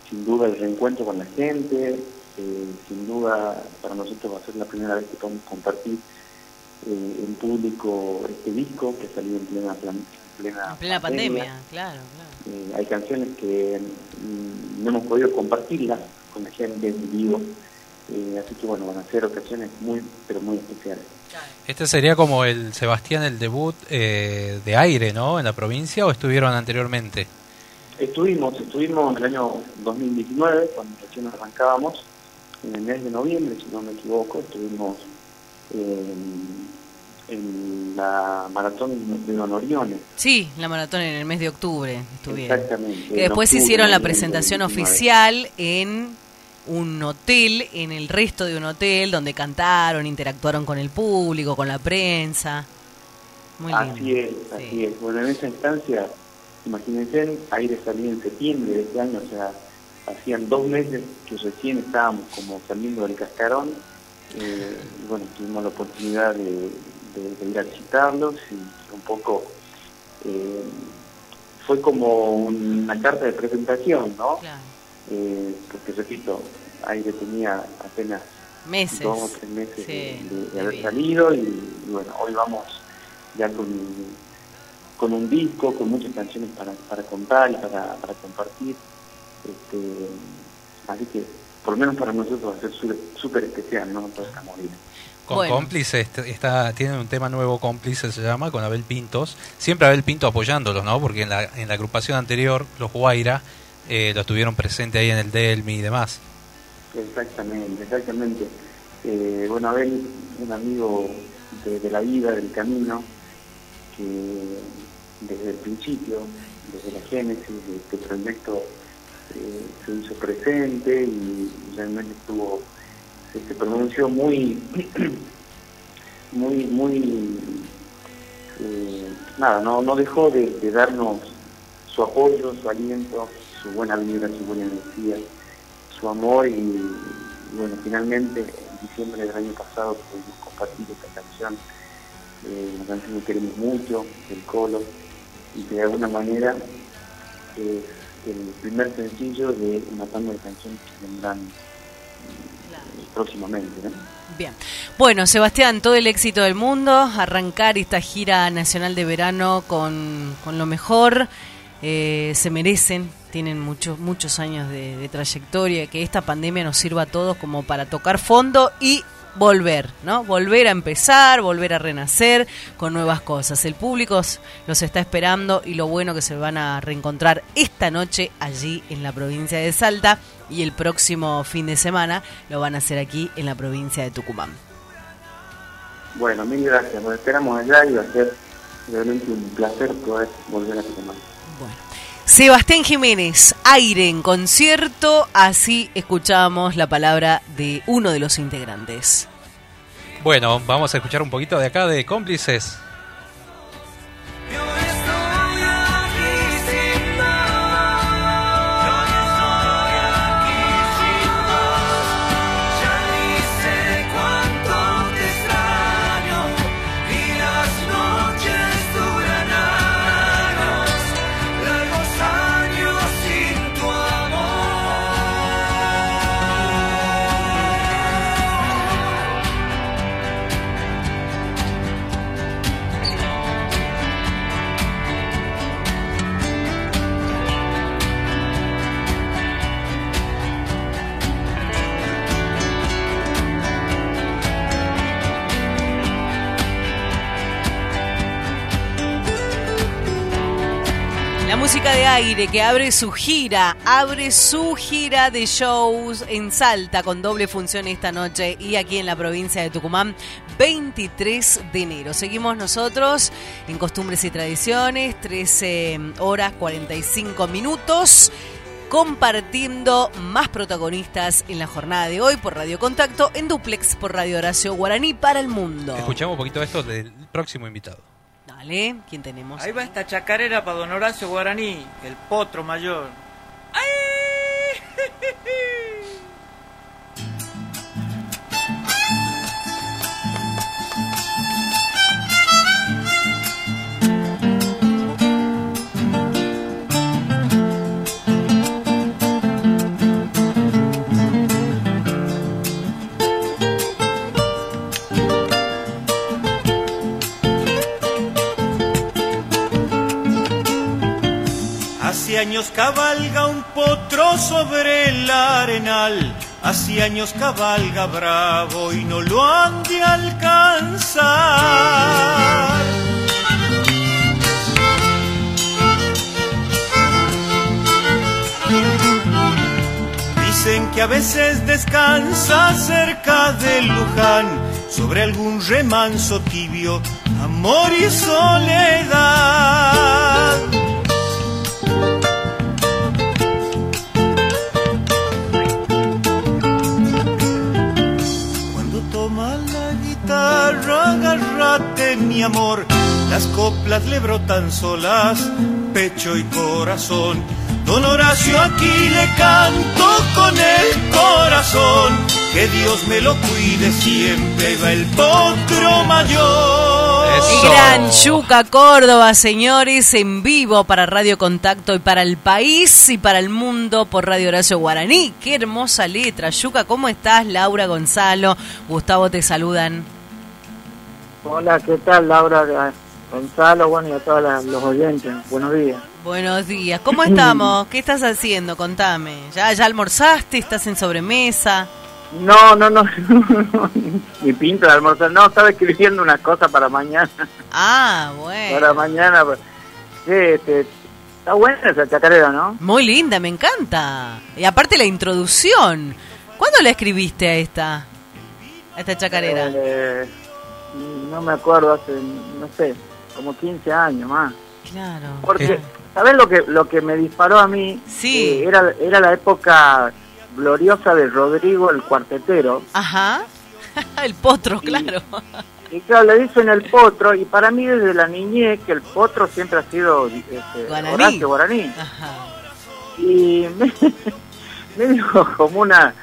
Sin duda el reencuentro con la gente, eh, sin duda para nosotros va a ser la primera vez que podemos compartir eh, en público este disco que salió en plena, plan- plena, En plena pandemia, claro, claro. Eh, hay canciones que mm, no hemos podido compartirlas con la gente en vivo, así que bueno, van a ser ocasiones muy, pero muy especiales. Este sería como el Sebastián, el debut eh, de aire, ¿no? En la provincia o estuvieron anteriormente. Estuvimos, estuvimos en el año 2019, cuando recién arrancábamos, en el mes de noviembre, si no me equivoco, estuvimos en, en la maratón de Don Orione. Sí, la maratón en el mes de octubre estuvieron. Exactamente. Que después octubre hicieron la presentación 2019. oficial en un hotel, en el resto de un hotel, donde cantaron, interactuaron con el público, con la prensa. Muy lindo. Así es, así es. Bueno, en esa instancia, imagínense, aire salía en septiembre de este año, o sea, hacían dos meses que recién estábamos como saliendo del cascarón, eh, y bueno, tuvimos la oportunidad de, de- de ir a visitarlos y un poco eh, fue como una carta de presentación, ¿no? Eh, porque repito, aire tenía apenas Meses. dos o tres meses Sí, de, de de haber salido y, y bueno, hoy vamos ya con, con un disco, con muchas canciones para, para contar y para, para compartir. Este, así que por lo menos para nosotros va a ser súper- especial, ¿no? Toda esta movida. Con Bueno. cómplice, este- está, tienen un tema nuevo cómplice, se llama, con Abel Pintos. Siempre Abel Pinto apoyándolos, ¿no? Porque en la, en la agrupación anterior, los Guaira, eh, los tuvieron presente ahí en el Delmi y demás. Exactamente, exactamente. Eh, bueno, Abel, un amigo de, la vida, del camino, que desde el principio, desde la génesis de este proyecto, eh, se hizo presente y realmente estuvo, se, pronunció muy, *clears throat* muy, muy, eh, nada, no, no dejó de, de darnos su apoyo, su aliento, su buena vibra, su buena energía, su amor y, y bueno, finalmente en diciembre del año pasado pudimos compartir esta canción, eh, una canción que queremos mucho, del Colo, y que de alguna manera es el primer sencillo de una tanda de canciones que vendrán eh, próximamente. ¿no? Bien. Bueno, Sebastián, todo el éxito del mundo. Arrancar esta gira nacional de verano con, con lo mejor. Eh, se merecen, tienen muchos muchos años de, trayectoria. Que esta pandemia nos sirva a todos como para tocar fondo y volver, ¿no? Volver a empezar, volver a renacer con nuevas cosas. El público los está esperando y lo bueno que se van a reencontrar esta noche allí en la provincia de Salta y el próximo fin de semana lo van a hacer aquí en la provincia de Tucumán. Bueno, mil gracias, nos esperamos allá y va a ser realmente un placer poder volver a Tucumán. Sebastián Jiménez, aire en concierto, así escuchamos la palabra de uno de los integrantes. Bueno, vamos a escuchar un poquito de acá de cómplices. Música de aire que abre su gira, abre su gira de shows en Salta con doble función esta noche y aquí en la provincia de Tucumán, 23 de enero. Seguimos nosotros en Costumbres y Tradiciones, 13 horas 45 minutos. Compartiendo más protagonistas en la jornada de hoy por Radio Contacto en Duplex por Radio Horacio Guaraní para el mundo. Escuchamos un poquito esto del próximo invitado. Dale, ¿quién tenemos? Ahí va esta chacarera para don Horacio Guaraní, el potro mayor. Ay, Años cabalga un potro sobre el arenal, hace años cabalga bravo y no lo han de alcanzar. Dicen que a veces descansa cerca de Luján, sobre algún remanso tibio, amor y soledad. Agárrate mi amor, las coplas le brotan solas, pecho y corazón. Don Horacio aquí le canto con el corazón, que Dios me lo cuide siempre, va el potro mayor. Gran Yuca Córdoba, señores, en vivo para Radio Contacto y para el país y para el mundo por Radio Horacio Guaraní. Qué hermosa letra. Yuca, ¿cómo estás? Laura Gonzalo, Gustavo te saludan. Hola, ¿qué tal Laura Gonzalo? Bueno, y a todos los oyentes, buenos días. Buenos días. ¿Cómo estamos? ¿Qué estás haciendo? Contame. ¿Ya, ya almorzaste? ¿Estás en sobremesa? No, no, no, *laughs* ni pinta de almorzar, no, estaba escribiendo una cosa para mañana, Ah, bueno. para mañana. pues. Sí, este, está buena esa chacarera, ¿no? Muy linda, me encanta. Y aparte la introducción. ¿Cuándo la escribiste a esta? A esta chacarera. Eh, no me acuerdo, hace, no sé, como 15 años más. Claro. Porque, ¿sabes lo que lo que me disparó a mí? Sí. Eh, era, era la época gloriosa de Rodrigo el cuartetero. Ajá. *laughs* el potro, claro. Y claro, le dicen el potro, y para mí desde la niñez que el potro siempre ha sido este, Guaraní. Horacio Guaraní. Ajá. Y *laughs* me, me dio como una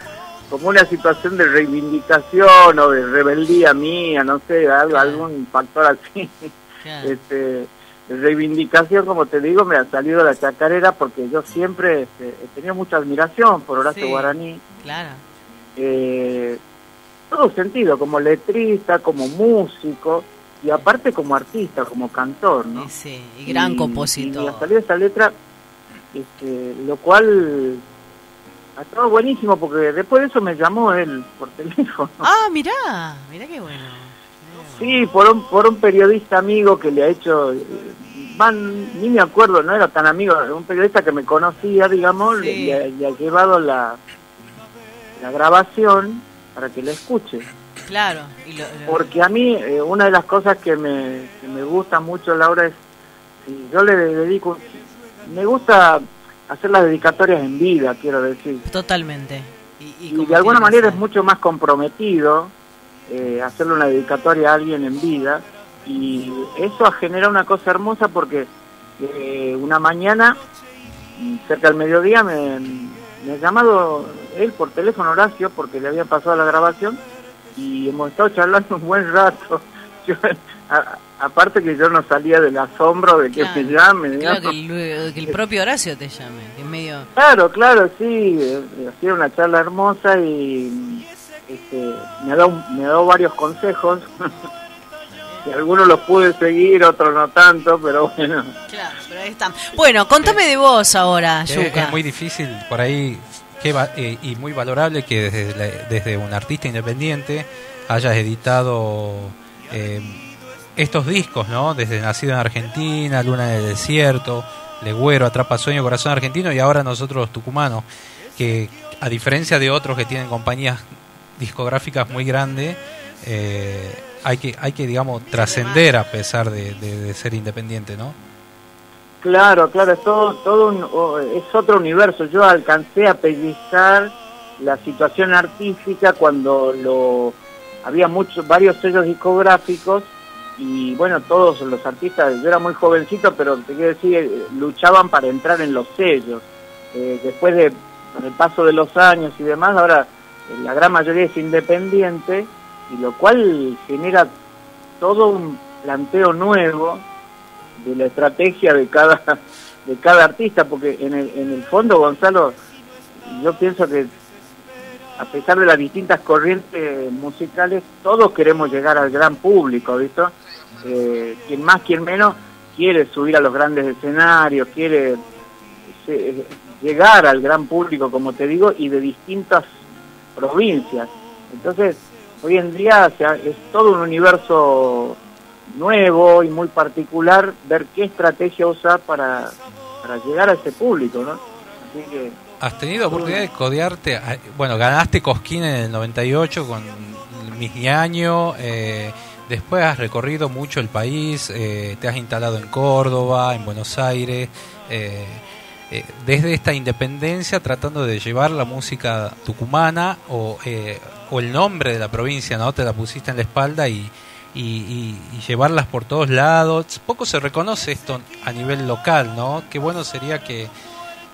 como una situación de reivindicación o de rebeldía mía, no sé, algo, algún factor así. Este, de reivindicación, como te digo, me ha salido la chacarera porque yo siempre este, he tenido mucha admiración por Horacio Sí. Guaraní. Claro. eh, todo sentido, como letrista, como músico y aparte como artista, como cantor, ¿no? Sí, y gran compositor. Y ha salido esa letra, este, lo cual ha estado buenísimo porque después de eso me llamó él por *laughs* teléfono. Ah, mirá, mirá qué bueno. Sí, por un, por un periodista amigo que le ha hecho, eh, ni me acuerdo, no era tan amigo, un periodista que me conocía, digamos, Sí. le ha- le ha llevado la, la grabación para que la escuche. Claro. Y lo- lo- Porque a mí, eh, una de las cosas que me, que me gusta mucho, Laura, es, si yo le dedico, me gusta hacer las dedicatorias en vida, quiero decir. Totalmente. Y, y Y como de alguna manera es mucho más comprometido eh, hacerle una dedicatoria a alguien en vida y eso genera una cosa hermosa porque eh, una mañana cerca del mediodía me, me ha llamado él por teléfono Horacio porque le había pasado la grabación y hemos estado charlando un buen rato *laughs* Yo, a- aparte que yo no salía del asombro de que Claro. me llame Claro, digamos. que el, que el propio Horacio te llame, que es medio... Claro, claro, sí, eh, ha sido una charla hermosa y este, me, ha dado, me ha dado varios consejos. *laughs* y algunos los pude seguir, otros no tanto, pero bueno. Claro, pero ahí están. Bueno, contame de vos ahora, Es, Yuka. es muy difícil por ahí que va- eh, y muy valorable que desde, la- desde un artista independiente hayas editado eh, estos discos, ¿no? Desde Nacido en Argentina, Luna en el Desierto, Legüero, Atrapa Sueño, Corazón Argentino y ahora nosotros los tucumanos, que a diferencia de otros que tienen compañías discográficas muy grandes, eh, hay que, hay que digamos, trascender a pesar de, ser independiente, ¿no? Claro, claro, es todo, todo un- es otro universo. Yo alcancé a pellizcar la situación artística cuando lo había muchos varios sellos discográficos y bueno, todos los artistas, yo era muy jovencito, pero te quiero decir, eh, luchaban para entrar en los sellos. Eh, después de el paso de los años y demás, ahora eh, la gran mayoría es independiente y lo cual genera todo un planteo nuevo de la estrategia de cada *laughs* de cada artista porque en el, en el fondo Gonzalo yo pienso que a pesar de las distintas corrientes musicales todos queremos llegar al gran público visto Eh, quien más quien menos quiere subir a los grandes escenarios quiere llegar al gran público, como te digo, y de distintas provincias. Entonces, hoy en día o sea, es todo un universo nuevo y muy particular ver qué estrategia usar para, para llegar a ese público, ¿no? Así que ¿Has tenido oportunidad de codearte? a- Bueno, ganaste Cosquín en el 98 con Misñaño, eh, después has recorrido mucho el país, eh, te has instalado en Córdoba, en Buenos Aires, eh, eh, desde esta independencia tratando de llevar la música tucumana o, el nombre de la provincia, ¿no? Te la pusiste en la espalda y, llevarlas por todos lados. Poco se reconoce esto a nivel local, ¿no? Qué bueno sería que,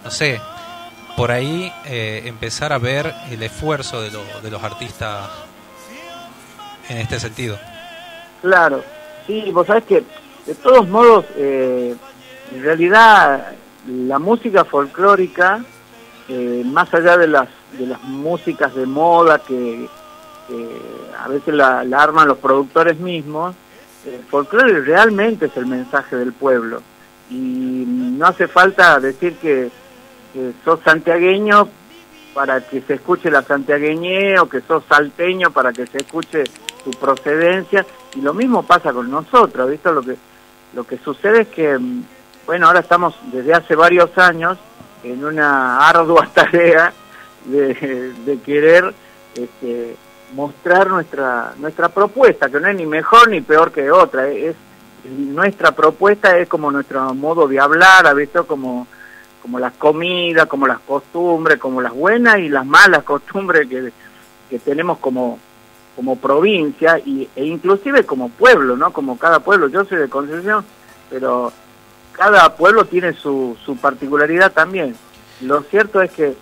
no sé, por ahí empezar a ver el esfuerzo de los artistas en este sentido. Claro, sí, vos sabés que de todos modos, eh, en realidad la música folclórica, eh, más allá de las, de las músicas de moda que, a veces la, la arman los productores mismos, el folclore realmente es el mensaje del pueblo. Y no hace falta decir que, que sos santiagueño para que se escuche la santiagueñe o que sos salteño para que se escuche tu procedencia y lo mismo pasa con nosotros, ¿viste? Lo que lo que sucede es que mm, bueno, ahora estamos desde hace varios años en una ardua *laughs* tarea de, de querer este, mostrar nuestra nuestra propuesta, que no es ni mejor ni peor que otra, es nuestra propuesta es como nuestro modo de hablar, ¿ha visto? Como como las comidas, como las costumbres, como las buenas y las malas costumbres que, que tenemos como, como provincia y, e inclusive como pueblo, ¿no? Como cada pueblo. Yo soy de Concepción, pero cada pueblo tiene su, su particularidad también. Lo cierto es que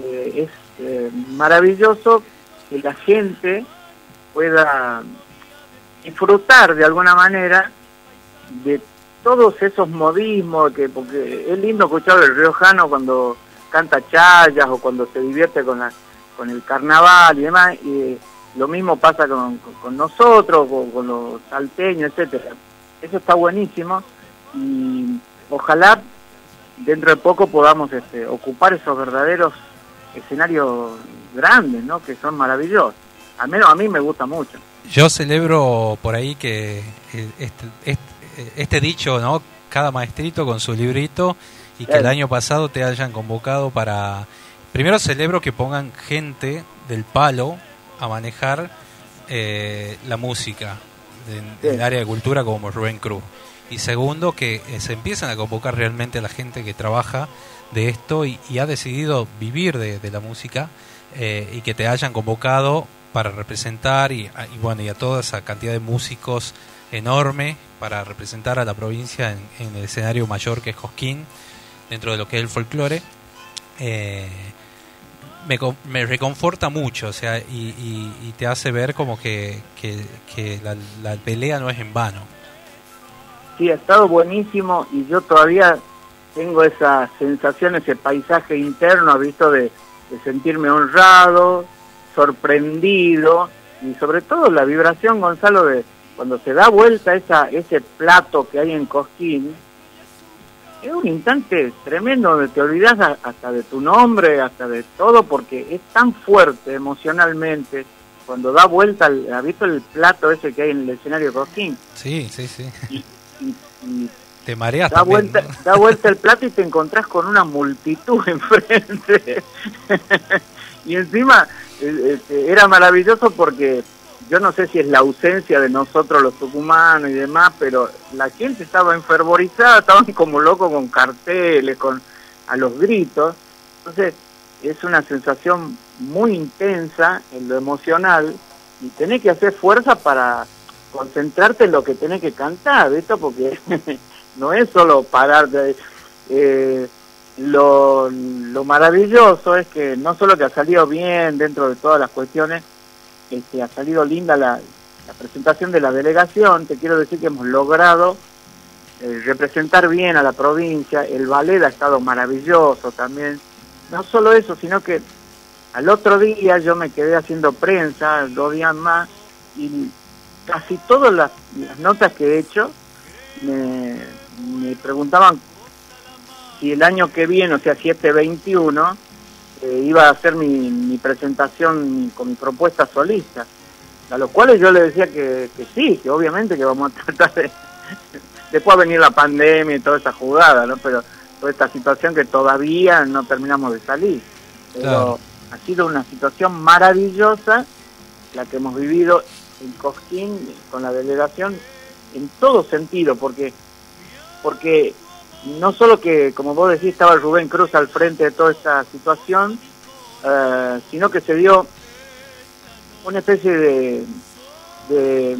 eh, es eh, maravilloso que la gente pueda disfrutar de alguna manera de todos esos modismos que porque es lindo escuchar el riojano cuando canta chayas o cuando se divierte con la con el carnaval y demás y lo mismo pasa con, con- con nosotros con, con los salteños etcétera. Eso está buenísimo y ojalá dentro de poco podamos este, ocupar esos verdaderos escenarios grandes no que son maravillosos. Al menos a mí me gusta mucho. Yo celebro por ahí que este, este, este dicho, ¿no? Cada maestrito con su librito y que el año pasado te hayan convocado para... Primero celebro que pongan gente del palo a manejar eh, la música en- Sí. del área de cultura como Rubén Cruz. Y segundo, que eh, se empiezan a convocar realmente a la gente que trabaja de esto y, y ha decidido vivir de, de la música eh, y que te hayan convocado para representar y, a- y bueno y a toda esa cantidad de músicos enorme para representar a la provincia en, en el escenario mayor que es Cosquín dentro de lo que es el folclore eh, me, me reconforta mucho o sea y, y- y te hace ver como que, que, la, la pelea no es en vano. Sí, ha estado buenísimo y yo todavía tengo esa sensación, ese paisaje interno, ¿ha visto, de, de sentirme honrado, sorprendido y sobre todo la vibración, Gonzalo, de cuando se da vuelta esa, ese plato que hay en Cosquín, es un instante tremendo donde te olvidas hasta de tu nombre, hasta de todo, porque es tan fuerte emocionalmente cuando da vuelta, el- ¿ha visto el plato ese que hay en el escenario de Cosquín? sí sí sí y, y te mareas da también, vuelta, ¿no? da vuelta el plato y te encontrás con una multitud *laughs* enfrente. *laughs* y encima eh, este, era maravilloso porque yo no sé si es la ausencia de nosotros los tucumanos y demás, pero la gente estaba enfervorizada, *laughs* estaban como locos con carteles, con a los gritos. Entonces es una sensación muy intensa en lo emocional y tenés que hacer fuerza para concentrarte en lo que tenés que cantar, ¿viste? Porque *laughs* no es solo parar de... eh, lo, lo maravilloso es que no solo que ha salido bien dentro de todas las cuestiones, este, ha salido linda la, la presentación de la delegación, te quiero decir que hemos logrado eh, representar bien a la provincia, el ballet ha estado maravilloso también, no solo eso, sino que al otro día yo me quedé haciendo prensa, dos días más, y casi todas las, notas que he hecho me, me preguntaban si el año que viene, o sea, 721, eh, iba a hacer mi, mi presentación con mi propuesta solista. A los cuales yo le decía que, que sí, que obviamente que vamos a *laughs* tratar de... Después va a venir la pandemia y toda esa jugada, ¿no? Pero toda esta situación que todavía no terminamos de salir. Pero Claro. ha sido una situación maravillosa la que hemos vivido en Cosquín con la delegación en todo sentido, porque porque no solo que, como vos decís, estaba Rubén Cruz al frente de toda esta situación, eh, sino que se dio una especie de, de,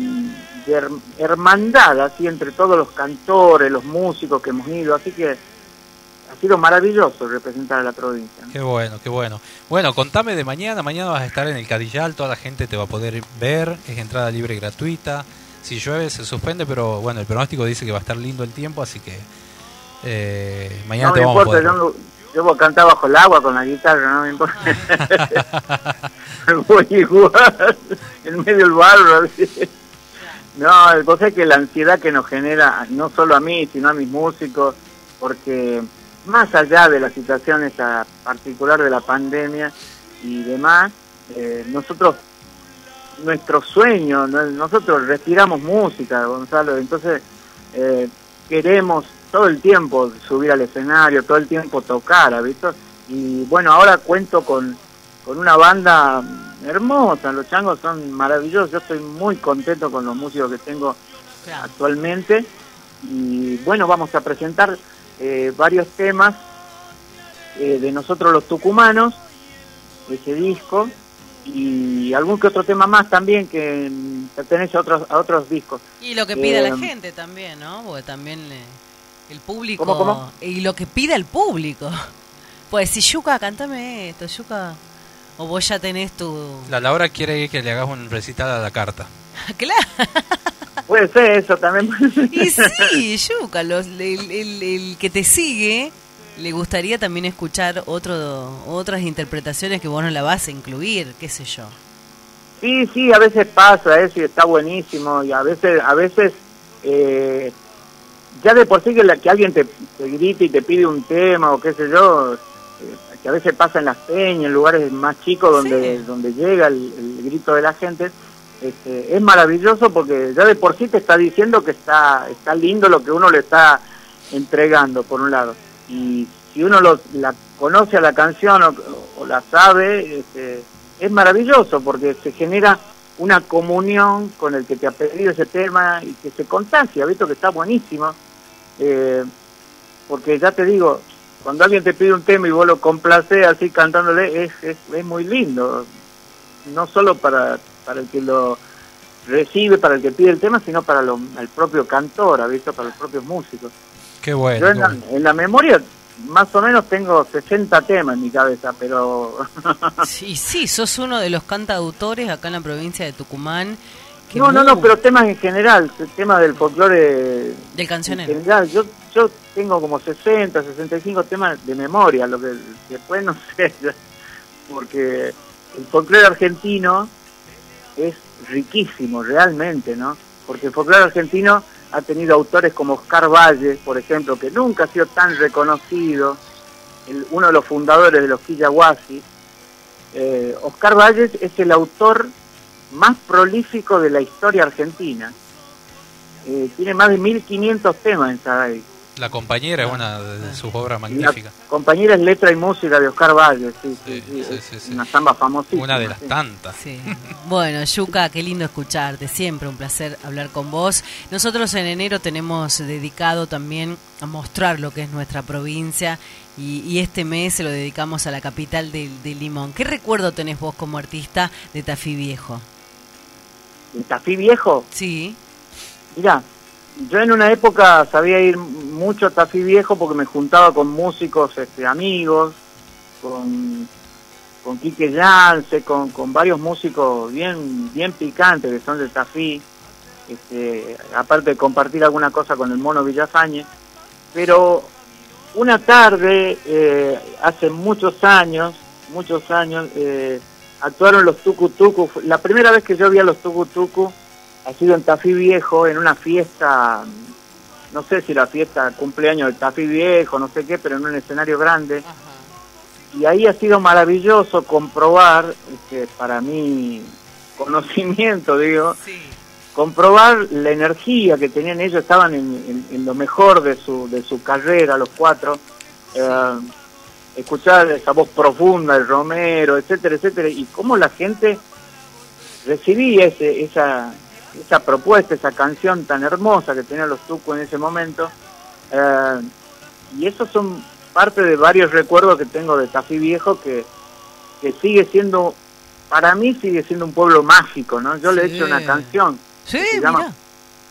de her- hermandad así entre todos los cantores, los músicos que hemos ido, así que ha sido maravilloso representar a la provincia. Qué bueno, qué bueno. Bueno, contame de mañana. Mañana vas a estar en el Cadillal, toda la gente te va a poder ver. Es entrada libre y gratuita. Si llueve se suspende, pero bueno, el pronóstico dice que va a estar lindo el tiempo, así que eh, mañana no te me vamos a importa, poder. yo, voy a cantar bajo el agua con la guitarra, no me importa. *laughs* voy igual, en medio del barro. No, el cosa es que la ansiedad que nos genera, no solo a mí, sino a mis músicos, porque más allá de la situación esa particular de la pandemia y demás, eh, nosotros, nuestro sueño, no- nosotros respiramos música, Gonzalo, entonces eh, queremos todo el tiempo subir al escenario, todo el tiempo tocar, ¿ha visto? Y bueno, ahora cuento con, con una banda hermosa, los changos son maravillosos, yo estoy muy contento con los músicos que tengo actualmente y bueno, vamos a presentar eh, varios temas eh, de nosotros los tucumanos, ese disco, y algún que otro tema más también que pertenece a otros, a otros discos. Y lo que pide Eh, la gente también, ¿no? Porque también eh, el público... ¿Cómo, cómo? Y lo que pide el público. Pues si Yuka, cantame esto, Yuka. O vos ya tenés tu... La Laura quiere que le hagas un recital a la carta. *laughs* claro. Puede ser eso también. Y sí, Yuka, los- el, el- el que te sigue le gustaría también escuchar otro, otras interpretaciones que vos no la vas a incluir, qué sé yo. Sí, sí, a veces pasa eso y está buenísimo y a veces, a veces eh, ya de por sí que, la- que alguien te, te grite y te pide un tema o qué sé yo, eh, que a veces pasa en las peñas, en lugares más chicos donde, donde llega el, el grito de la gente, este, es maravilloso porque ya de por sí te está diciendo que está, está lindo lo que uno le está entregando, por un lado. Y si uno lo, la conoce a la canción o, o la sabe, este, es maravilloso porque se genera una comunión con el que te ha pedido ese tema y que se contagia, visto que está buenísimo. Eh, porque ya te digo, cuando alguien te pide un tema y vos lo complaces así cantándole, es, es, es muy lindo. No solo para, para el que lo recibe, para el que pide el tema, sino para lo- el propio cantor, ¿ha visto? Para los propios músicos. Qué bueno. Yo en la, en la memoria más o menos tengo 60 temas en mi cabeza, pero... Sí, sí, sos uno de los cantautores acá en la provincia de Tucumán. No, no, no, pero temas en general, temas del folclore Del cancionero. en general. Yo, yo tengo como 60, 65 temas de memoria, lo que después no *laughs* sé, porque el folclore argentino es riquísimo realmente, ¿no? Porque el folclore argentino ha tenido autores como Oscar Valle, por ejemplo, que nunca ha sido tan reconocido, el- uno de los fundadores de los Quillahuasi. Eh, Oscar Valles es el autor más prolífico de la historia argentina. Eh, tiene más de 1500 temas en Saday. La compañera es una de sus obras La magníficas. compañera es letra y música de Oscar Valle, sí, sí, sí, es una samba famosísima. Una de las sí. tantas. Sí. Bueno, Yuka, qué lindo escucharte, siempre un placer hablar con vos. Nosotros en enero tenemos dedicado también a mostrar lo que es nuestra provincia y, y este mes se lo dedicamos a la capital de, de Limón. ¿Qué recuerdo tenés vos como artista de Tafí Viejo? ¿El Tafí Viejo? Sí. Mira, yo en una época sabía ir mucho a Tafí Viejo porque me juntaba con músicos este, amigos, con, con Quique Yance, con, con varios músicos bien, bien picantes que son de Tafí, este, aparte de compartir alguna cosa con el mono Villafañe. Pero una tarde, eh, hace muchos años, muchos años, eh, actuaron los Tucu Tucu. La primera vez que yo vi a los Tucu Tucu ha sido en Tafí Viejo, en una fiesta no sé si la fiesta cumpleaños del Tafí Viejo, no sé qué, pero en un escenario grande. Y ahí ha sido maravilloso comprobar, este, para mi conocimiento, digo, comprobar la energía que tenían ellos, estaban en, en- en lo mejor de su, de su carrera, los cuatro. Eh, escuchar esa voz profunda del Romero, etcétera, etcétera, y cómo la gente recibía ese, esa, esa propuesta, esa canción tan hermosa que tenían los Tucos en ese momento. Eh, y esos son parte de varios recuerdos que tengo de Tafí Viejo que, que sigue siendo, para mí sigue siendo un pueblo mágico, ¿no? Yo le he hecho una canción. Sí, que se llama- mira.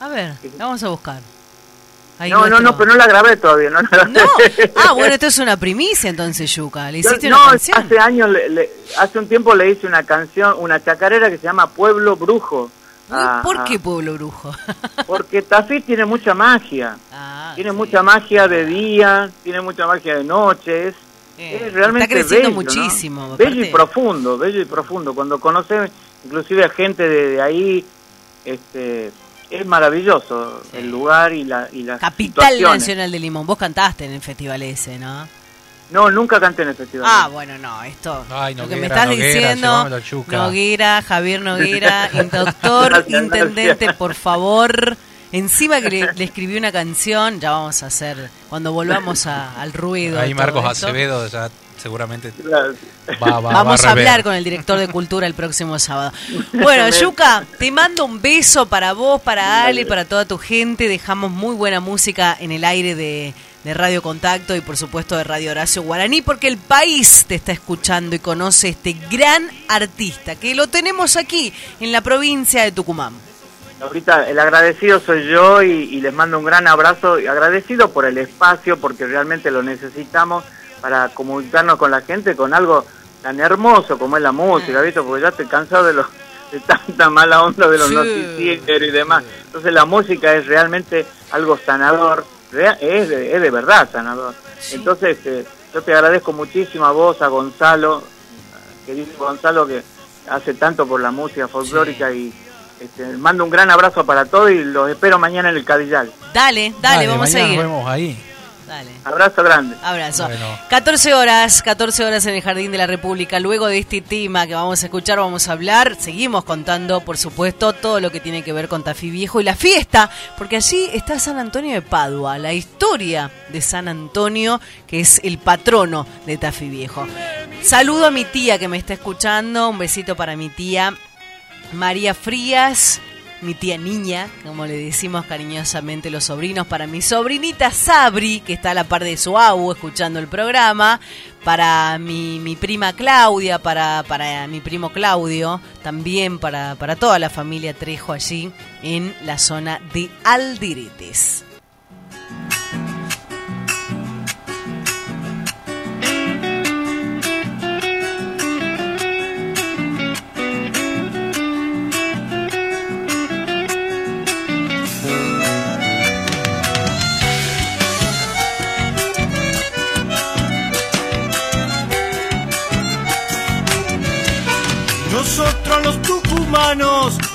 A ver, la vamos a buscar. No, no, no, pero no la grabé todavía, no la grabé. Ah, bueno, esto es una primicia entonces, Yuka. ¿Le hiciste no, una canción? hace años, le- le- hace un tiempo le hice una canción, una chacarera que se llama Pueblo Brujo. ¿Por qué Pueblo Brujo? *laughs* Porque Tafí tiene mucha magia. Ah, tiene mucha magia de día, tiene mucha magia de noches. es realmente está creciendo bello, ¿no? muchísimo, Bello y profundo, bello y profundo. Cuando conoces inclusive a gente de, de ahí, este, es maravilloso el lugar y la y las Capital. Nacional de Limón. Vos cantaste en el festival ese, ¿no? No, nunca canté en el festival. Ah, bueno, no, esto. Ay, lo que me Noguera, estás Noguera, diciendo. Noguera, Javier Noguera, *laughs* doctor, Gracias, intendente, gracias. por favor. Encima que le, le escribí una canción, ya vamos a hacer, cuando volvamos a- al ruido. Ahí Marcos esto. Acevedo ya seguramente va, va- va Vamos a hablar con el director de cultura el próximo sábado. Bueno, Yuka, te mando un beso para vos, para Ale, para toda tu gente. Dejamos muy buena música en el aire de, de Radio Contacto y por supuesto de Radio Horacio Guaraní, porque el país te está escuchando y conoce este gran artista, que lo tenemos aquí en la provincia de Tucumán. Ahorita el agradecido soy yo y, y les mando un gran abrazo, y agradecido por el espacio, porque realmente lo necesitamos para comunicarnos con la gente con algo tan hermoso como es la música, ¿viste? Porque ya estoy cansado de, los, de tanta mala onda de los Sí. noticieros y demás. Entonces la música es realmente algo sanador, es de, es de verdad sanador. Entonces este, yo te agradezco muchísimo a vos, a Gonzalo, querido Gonzalo que hace tanto por la música folclórica y este, mando un gran abrazo para todos y los espero mañana en el Cadillal. Dale, dale, vamos a ir. Nos vemos ahí. Dale. Abrazo grande. Abrazo. Bueno. 14 horas, 14 horas en el Jardín de la República. Luego de este tema que vamos a escuchar, vamos a hablar. Seguimos contando, por supuesto, todo lo que tiene que ver con Tafí Viejo y la fiesta, porque allí está San Antonio de Padua, la historia de San Antonio, que es el patrono de Tafí Viejo. Saludo a mi tía que me está escuchando. Un besito para mi tía María Frías, mi tía niña, como le decimos cariñosamente los sobrinos, para mi sobrinita Sabri, que está a la par de su abu escuchando el programa, para mi, mi prima Claudia, para, para mi primo Claudio, también para, para toda la familia Trejo allí en la zona de Aldiretes.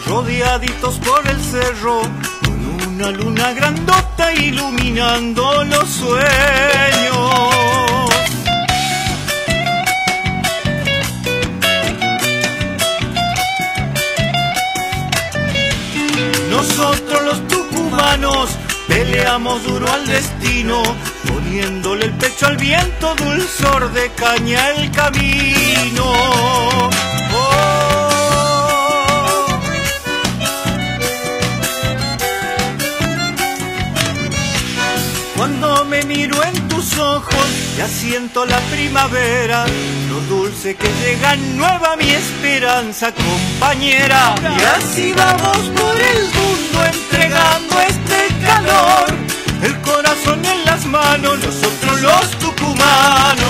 Rodeaditos por el cerro, con una luna grandota iluminando los sueños. Nosotros los tucumanos peleamos duro al destino, poniéndole el pecho al viento, dulzor de caña el camino. Oh. Cuando me miro en tus ojos, ya siento la primavera, lo dulce que llega nueva mi esperanza, compañera. Y así vamos por el mundo entregando este calor, el corazón en las manos, nosotros los tucumanos.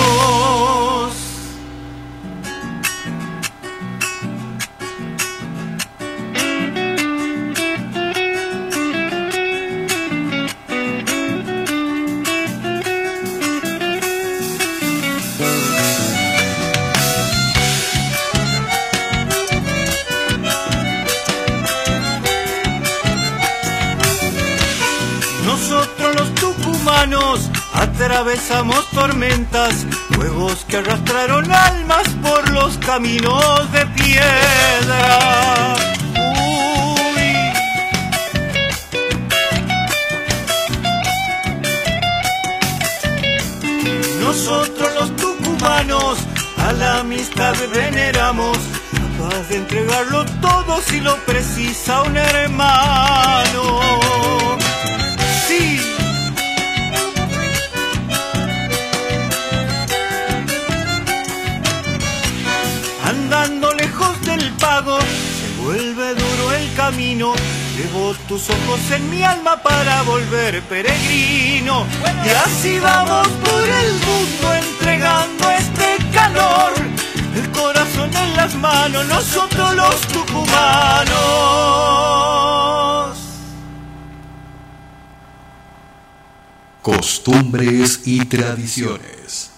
Atravesamos tormentas, fuegos que arrastraron almas por los caminos de piedra. Uy. Nosotros los tucumanos a la amistad veneramos, capaz de entregarlo todo si lo precisa un hermano. Camino. Tus ojos en mi alma para volver peregrino. Y así vamos por el mundo entregando este calor. El corazón en las manos, nosotros los tucumanos. Costumbres y tradiciones.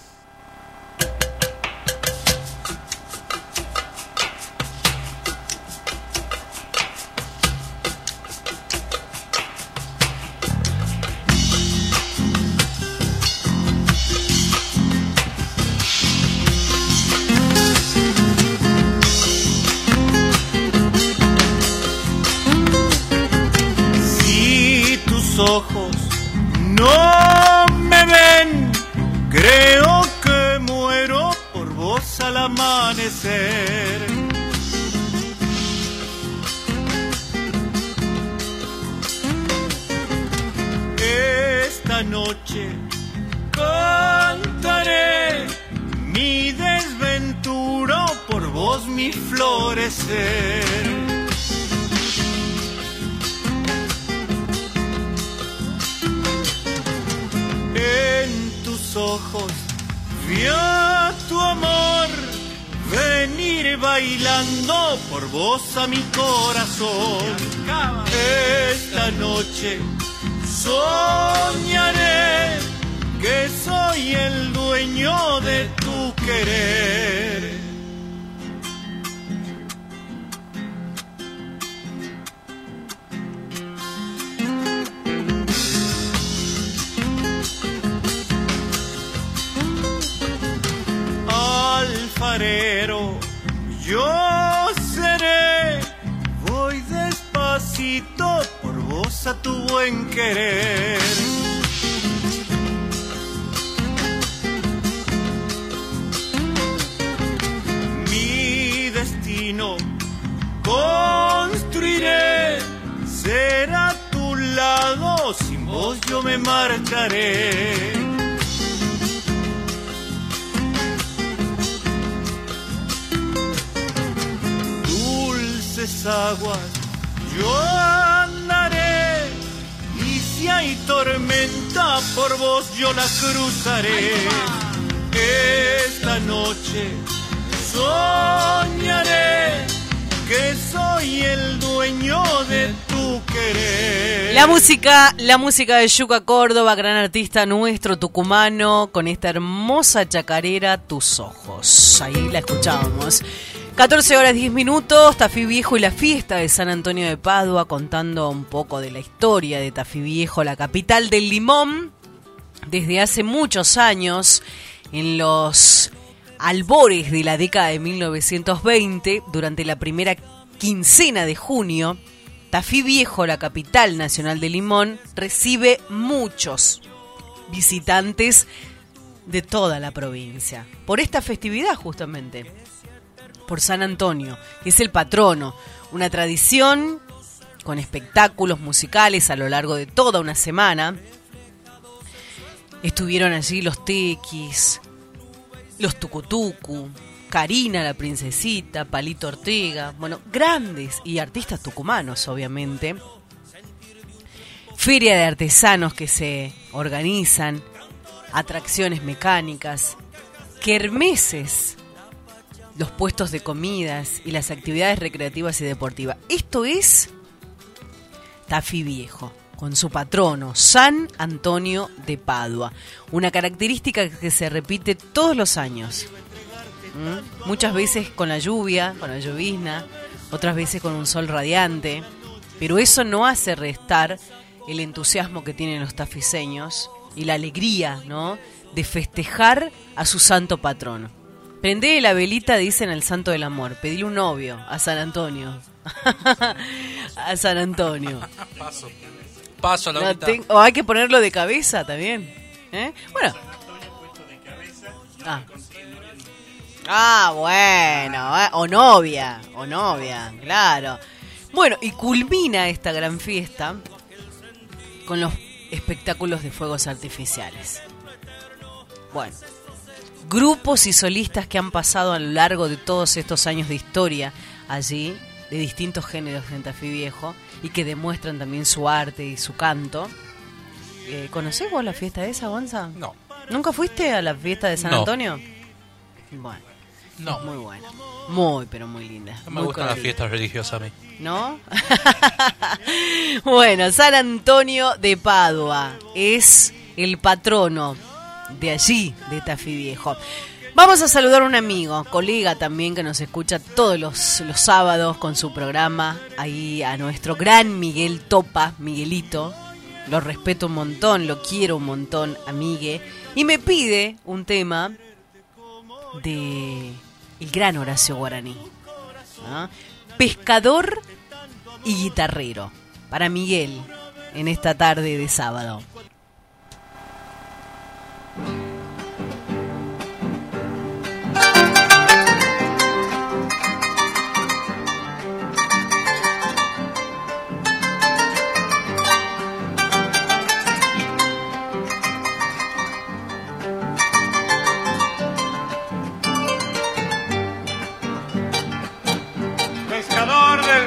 La música, la música de Yuca Córdoba, gran artista nuestro tucumano, con esta hermosa chacarera Tus Ojos. Ahí la escuchábamos. 14 horas 10 minutos, Tafí Viejo y la fiesta de San Antonio de Padua, contando un poco de la historia de Tafí Viejo, la capital del limón, desde hace muchos años, en los albores de la década de 1920, durante la primera quincena de junio, Tafí Viejo, la capital nacional del limón, recibe muchos visitantes de toda la provincia. Por esta festividad justamente, por San Antonio, que es el patrono, una tradición con espectáculos musicales a lo largo de toda una semana. Estuvieron allí los tequis, los tucutucu, Karina la princesita, Palito Ortega, bueno, grandes y artistas tucumanos, obviamente. Feria de artesanos que se organizan, atracciones mecánicas, kermeses, los puestos de comidas y las actividades recreativas y deportivas. Esto es Tafí Viejo, con su patrono, San Antonio de Padua. Una característica que se repite todos los años. ¿Mm? Muchas veces con la lluvia, con la llovizna, otras veces con un sol radiante, pero eso no hace restar el entusiasmo que tienen los tafiseños y la alegría, ¿no? De festejar a su santo patrono. Prende la velita, dicen al santo del amor. Pedile un novio a San Antonio. *laughs* a San Antonio. Paso. Paso, No Laurita. ten- o hay que ponerlo de cabeza también. ¿eh? Bueno. Ah. Ah, bueno. eh, O novia. O novia, claro. Bueno, y culmina esta gran fiesta con los espectáculos de fuegos artificiales. Bueno, grupos y solistas que han pasado a lo largo de todos estos años de historia allí, de distintos géneros en Tafí Viejo, y que demuestran también su arte y su canto. Eh, ¿Conocés vos la fiesta esa, Gonza? No. ¿Nunca fuiste a la fiesta de San No. Antonio? Bueno, No. muy buena. Muy, pero muy linda. No me muy gustan las fiestas religiosas a mí. ¿No? *laughs* bueno, San Antonio de Padua es el patrono de allí, de Tafí Viejo. Vamos a saludar a un amigo, colega también que nos escucha todos los, los sábados con su programa, ahí a nuestro gran Miguel Topa, Miguelito. Lo respeto un montón, lo quiero un montón, amigue. Y me pide un tema de el gran Horacio Guaraní. Pescador y guitarrero. Para Miguel, en esta tarde de sábado.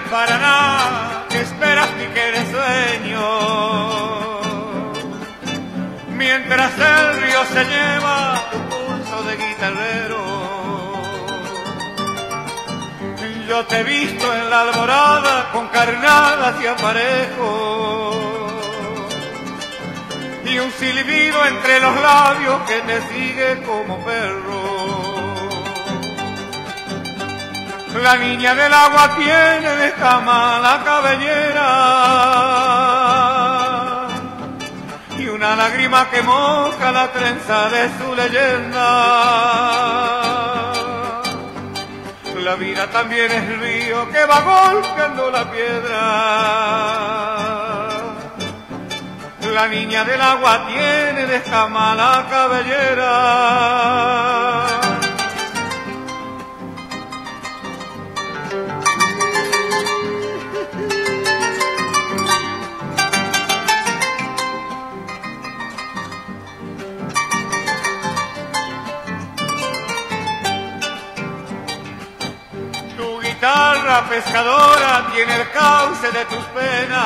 Paraná, que esperas ni que sueño. Mientras el río se lleva tu pulso de guitarrero. Yo te he visto en la alborada con carnadas y aparejos. Y un silbido entre los labios que te sigue como perro. La niña del agua tiene de cama la cabellera y una lágrima que moja la trenza de su leyenda. La vida también es río que va golpeando la piedra. La niña del agua tiene de escama la cabellera. Guitarra pescadora tiene el cauce de tus penas.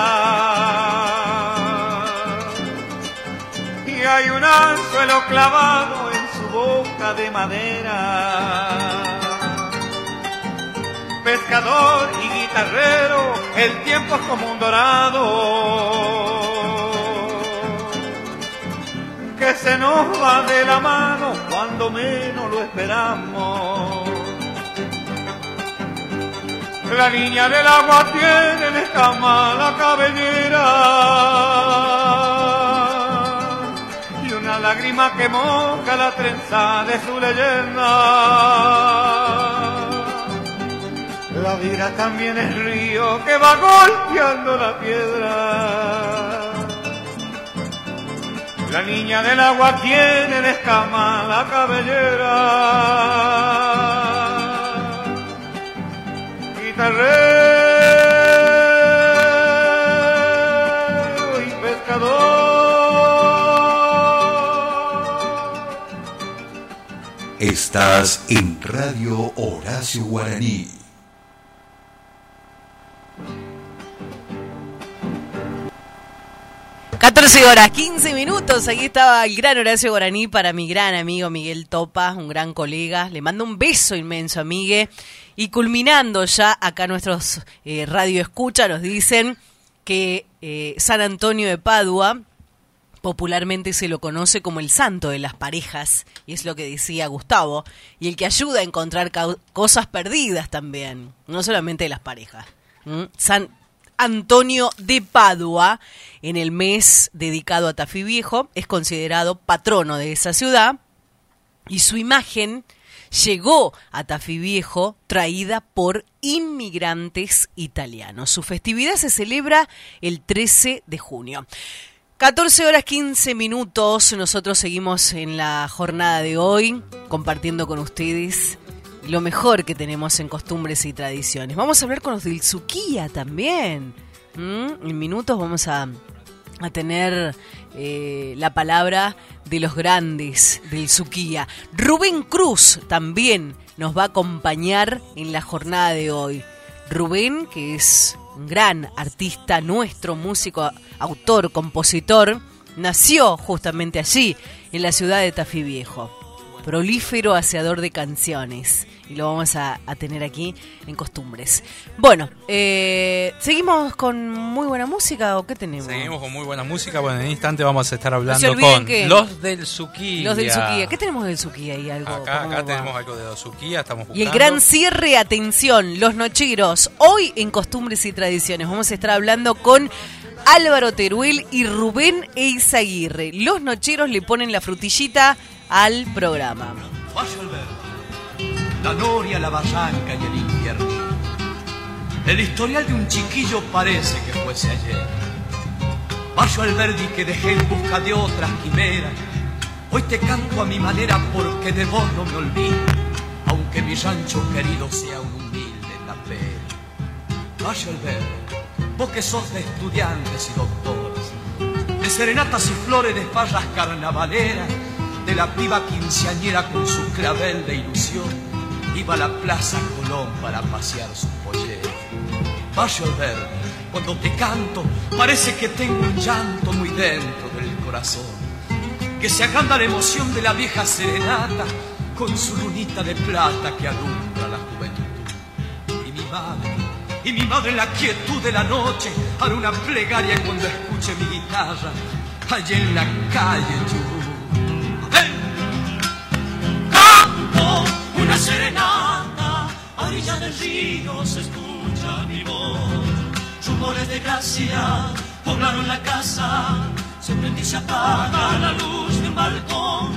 Y hay un anzuelo clavado en su boca de madera. Pescador y guitarrero, el tiempo es como un dorado. Que se nos va de la mano cuando menos lo esperamos. La niña del agua tiene en escama la cabellera y una lágrima que moja la trenza de su leyenda. La vida también es río que va golpeando la piedra. La niña del agua tiene en escama la cabellera guitarrero y pescador. Estás en Radio Horacio Guaraní. Ca- 14 horas, 15 minutos. Aquí estaba el gran Horacio Guaraní para mi gran amigo Miguel Topa, un gran colega. Le mando un beso inmenso, amigue. Y culminando ya, acá nuestros eh, radio escucha nos dicen que eh, San Antonio de Padua popularmente se lo conoce como el santo de las parejas, y es lo que decía Gustavo, y el que ayuda a encontrar cosas perdidas también, no solamente de las parejas. San Antonio de Padua, en el mes dedicado a Tafí Viejo, es considerado patrono de esa ciudad y su imagen llegó a Tafí Viejo traída por inmigrantes italianos. Su festividad se celebra el 13 de junio. 14 horas 15 minutos, nosotros seguimos en la jornada de hoy compartiendo con ustedes lo mejor que tenemos en costumbres y tradiciones. Vamos a hablar con los del Suquía también. En minutos vamos a, a tener eh, la palabra de los grandes del Suquía. Rubén Cruz también nos va a acompañar en la jornada de hoy. Rubén, que es un gran artista nuestro, músico, autor, compositor, nació justamente allí, en la ciudad de Tafí Viejo. Prolífero hacedor de canciones. Y lo vamos a, a tener aquí en Costumbres. Bueno, eh, ¿seguimos con muy buena música o qué tenemos? Seguimos con muy buena música. Bueno, en un instante vamos a estar hablando con que- los del Suquía. Los del Suquía. ¿Qué tenemos del Suquía ahí? Algo, Acá, tenemos algo de los Suquía, estamos Y el buscando. gran cierre, atención, los nocheros. Hoy en Costumbres y Tradiciones vamos a estar hablando con Álvaro Teruel y Rubén Eizaguirre. Los nocheros le ponen la frutillita al programa. La noria, la barranca y el infierno. El historial de un chiquillo parece que fuese ayer. Valle Alberdi que dejé en busca de otras quimeras. Hoy te canto a mi manera porque de vos no me olvido, aunque mi rancho querido sea un humilde tapero. Valle Alberdi, vos que sos de estudiantes y doctores, de serenatas y flores de farras carnavaleras, de la piba quinceañera con su clavel de ilusión, iba a la Plaza Colón para pasear su pollera. Valle Alberdi, cuando te canto, parece que tengo un llanto muy dentro del corazón, que se agranda la emoción de la vieja serenata con su lunita de plata que alumbra la juventud. Y mi madre, y mi madre en la quietud de la noche hará una plegaria cuando escuche mi guitarra allá en la calle. Del escucha mi voz. Rumores de gracia poblaron la casa, se prende y se apaga la luz de un balcón.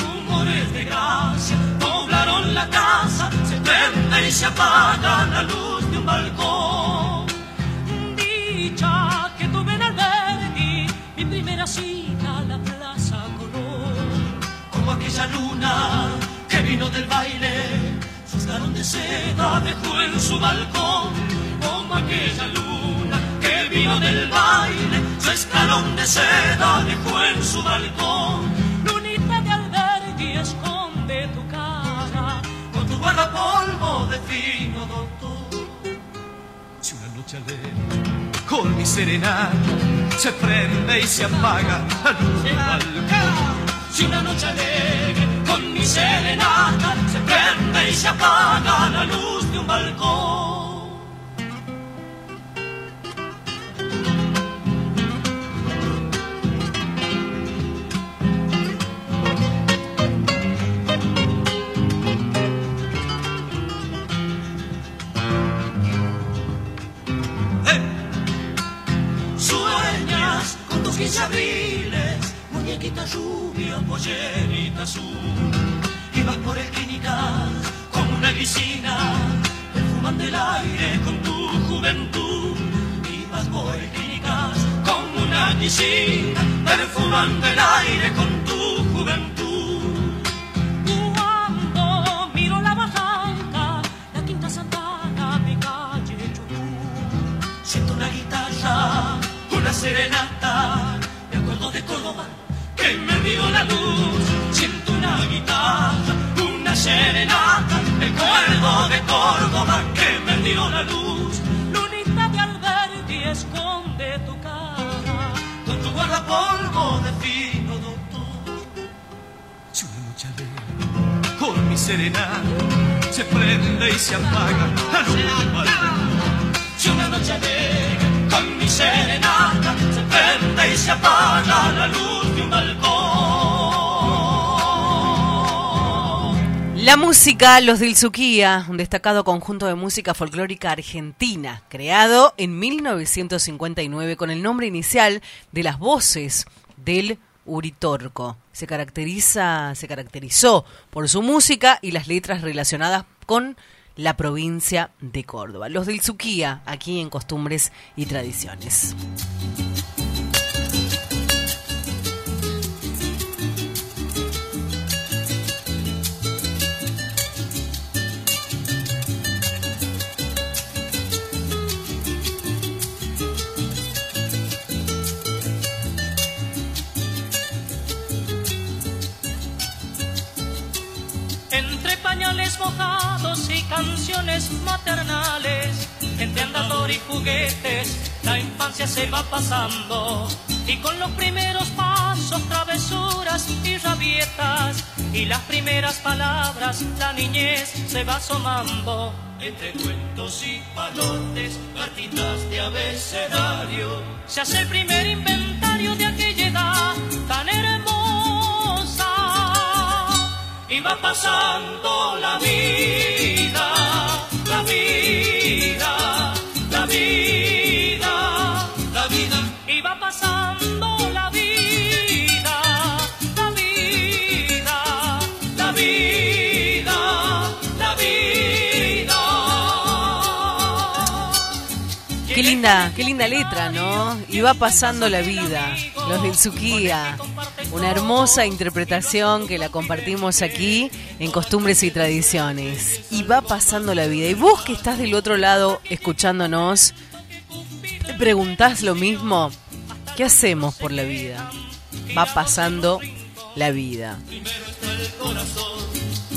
Rumores de gracia poblaron la casa, se prende y se apaga la luz de un balcón. Dicha que tuve en Alberdi, mi primera cita a la Plaza Colón como aquella luna que vino del baile, escarón de seda dejó en su balcón, como aquella luna que vino del baile, su escalón de seda dejó en su balcón. Lunita de Alberdi esconde tu cara, con tu guardapolvo de fino doctor. Si una noche alegre con mi serenata se prende y se apaga la luz del balcón. Si una noche alegre con mi serenata se prende y se apaga la luz de un balcón. Sueñas con tus quince abriles, muñequita rubia, pollerita azul. Y vas por esquinicas como una guisina, perfumando el aire con tu juventud. Y vas por esquinicas como una guisina, perfumando el aire con tu juventud. Cuando miro la barranca, la quinta santana de calle Chubut, siento una guitarra, una serenata, me acuerdo de Córdoba me dio la luz. Siento una guitarra, una serenata, me acuerdo de Córdoba que me dio la luz. Lunita de Alberti esconde tu cara, con tu guardapolvo de fino doctor. Si una alegre con mi serenata se prende y se apaga la luz. Si una noche alegre con mi serenata se prende y se apaga la luz de un balcón. La música Los del Suquía, un destacado conjunto de música folclórica argentina, creado en 1959 con el nombre inicial de las voces del Uritorco. Se caracteriza, se caracterizó por su música y las letras relacionadas con la provincia de Córdoba. Los del Suquía, aquí en Costumbres y Tradiciones. Entre mojados y canciones maternales, entre andador y juguetes, la infancia se va pasando. Y con los primeros pasos, travesuras y rabietas, y las primeras palabras, la niñez se va asomando. Entre cuentos y palotes, gatitas de abecedario, se hace el primer inventario de aquella edad tan y va pasando la vida, qué linda letra, ¿no? Y va pasando la vida. Los del Suquía. Una hermosa interpretación que la compartimos aquí en Costumbres y Tradiciones. Y va pasando la vida. Y vos que estás del otro lado escuchándonos, te preguntás lo mismo. ¿Qué hacemos por la vida? Va pasando la vida. el corazón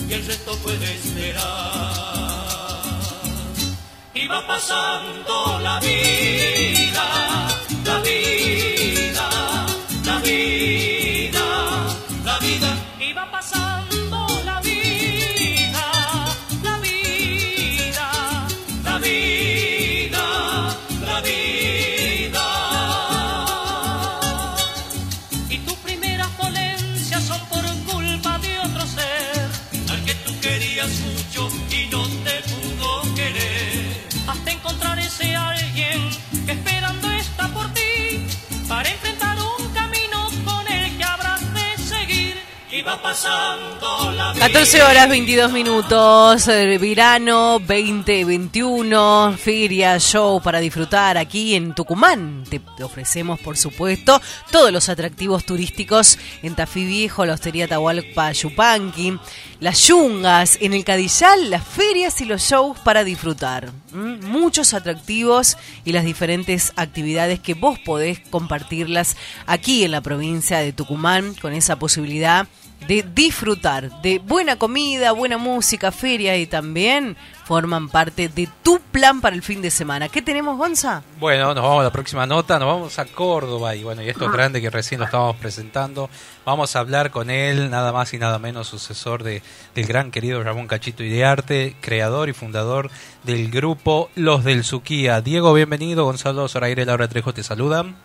y el resto puede esperar. Va pasando la vida, la vida, la vida, seguir. Y va pasando la vida. 14 horas 22 minutos, eh, verano 2021, feria, show para disfrutar aquí en Tucumán. Te ofrecemos, por supuesto, todos los atractivos turísticos en Tafí Viejo, la Hostería Tahualpa Yupanqui, las yungas, en el Cadillal, las ferias y los shows para disfrutar. Muchos atractivos y las diferentes actividades que vos podés compartirlas aquí en la provincia de Tucumán con esa posibilidad de disfrutar de buena comida, buena música, feria y también forman parte de tu plan para el fin de semana. ¿Qué tenemos, Gonza? Bueno, nos vamos a la próxima nota, nos vamos a Córdoba y bueno, y esto es grande que recién lo estábamos presentando. Vamos a hablar con él, nada más y nada menos, sucesor de, del gran querido Ramón Cachito Iriarte, creador y fundador del grupo Los del Suquía. Diego, bienvenido, Gonzalo Zoraire, Laura Trejo te saludan.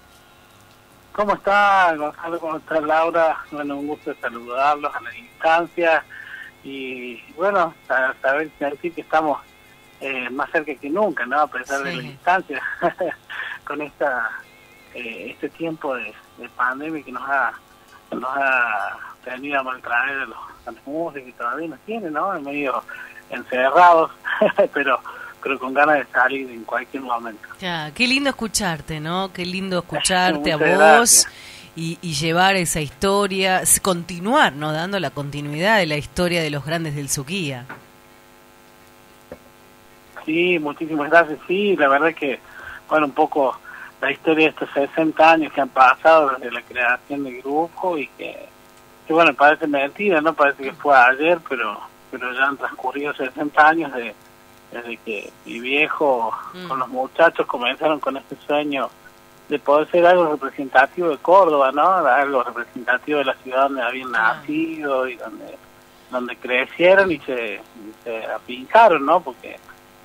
¿Cómo está Gonzalo? ¿Cómo está Laura? Bueno, un gusto saludarlos a la distancia y bueno, sa- saber sentir que estamos eh, más cerca que nunca, ¿no? A pesar de la distancia, *laughs* con esta eh, este tiempo de, de pandemia que nos ha nos ha tenido a maltraer a los, a los músicos y todavía nos tiene, ¿no? Medio encerrados, *laughs* pero pero con ganas de salir en cualquier momento. Ya, qué lindo escucharte, ¿no? Qué lindo *laughs* escucharte a vos gracias. Y, y llevar esa historia, continuar, ¿no? Dando la continuidad de la historia de los grandes del Suquía. Sí, muchísimas gracias. Sí, la verdad que, bueno, un poco la historia de estos 60 años que han pasado desde la creación del grupo y que, que bueno, parece mentira, ¿no? Parece que fue ayer, pero pero ya han transcurrido 60 años de, desde que mi viejo con los muchachos comenzaron con este sueño de poder ser algo representativo de Córdoba, ¿no? Algo representativo de la ciudad donde habían nacido y donde donde crecieron y se, y se afincaron, ¿no? Porque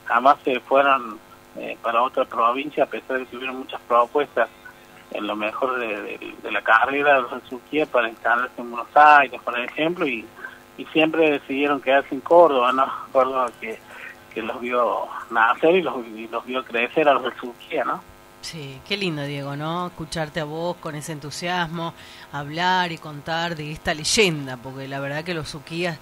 jamás se fueron eh, para otra provincia a pesar de que tuvieron muchas propuestas en lo mejor de, de- de la carrera de los Suquía para instalarse en Buenos Aires, por ejemplo, y, y siempre decidieron quedarse en Córdoba, ¿no? Córdoba que, que los vio nacer y los, y los vio crecer a los del Suquía, ¿no? Sí, qué lindo, Diego, ¿no? Escucharte a vos con ese entusiasmo, hablar y contar de esta leyenda, porque la verdad que los Suquías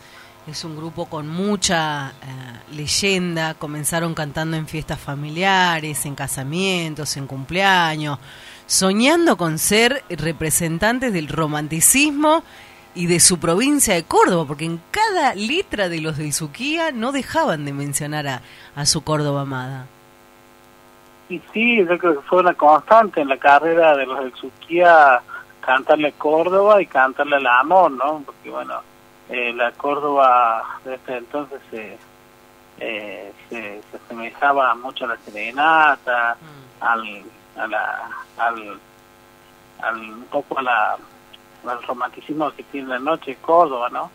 es un grupo con mucha eh, leyenda. Comenzaron cantando en fiestas familiares, en casamientos, en cumpleaños, soñando con ser representantes del romanticismo y de su provincia de Córdoba, porque en cada letra de los de Suquía no dejaban de mencionar a, a su Córdoba amada. Y sí, yo creo que fue una constante en la carrera de los del Suquía cantarle a Córdoba y cantarle al amor, ¿no? Porque bueno, eh, la Córdoba desde entonces se, eh, se, se asemejaba mucho a la serenata, al, a la, al, al, un poco a la, al romanticismo que tiene la noche Córdoba, ¿no?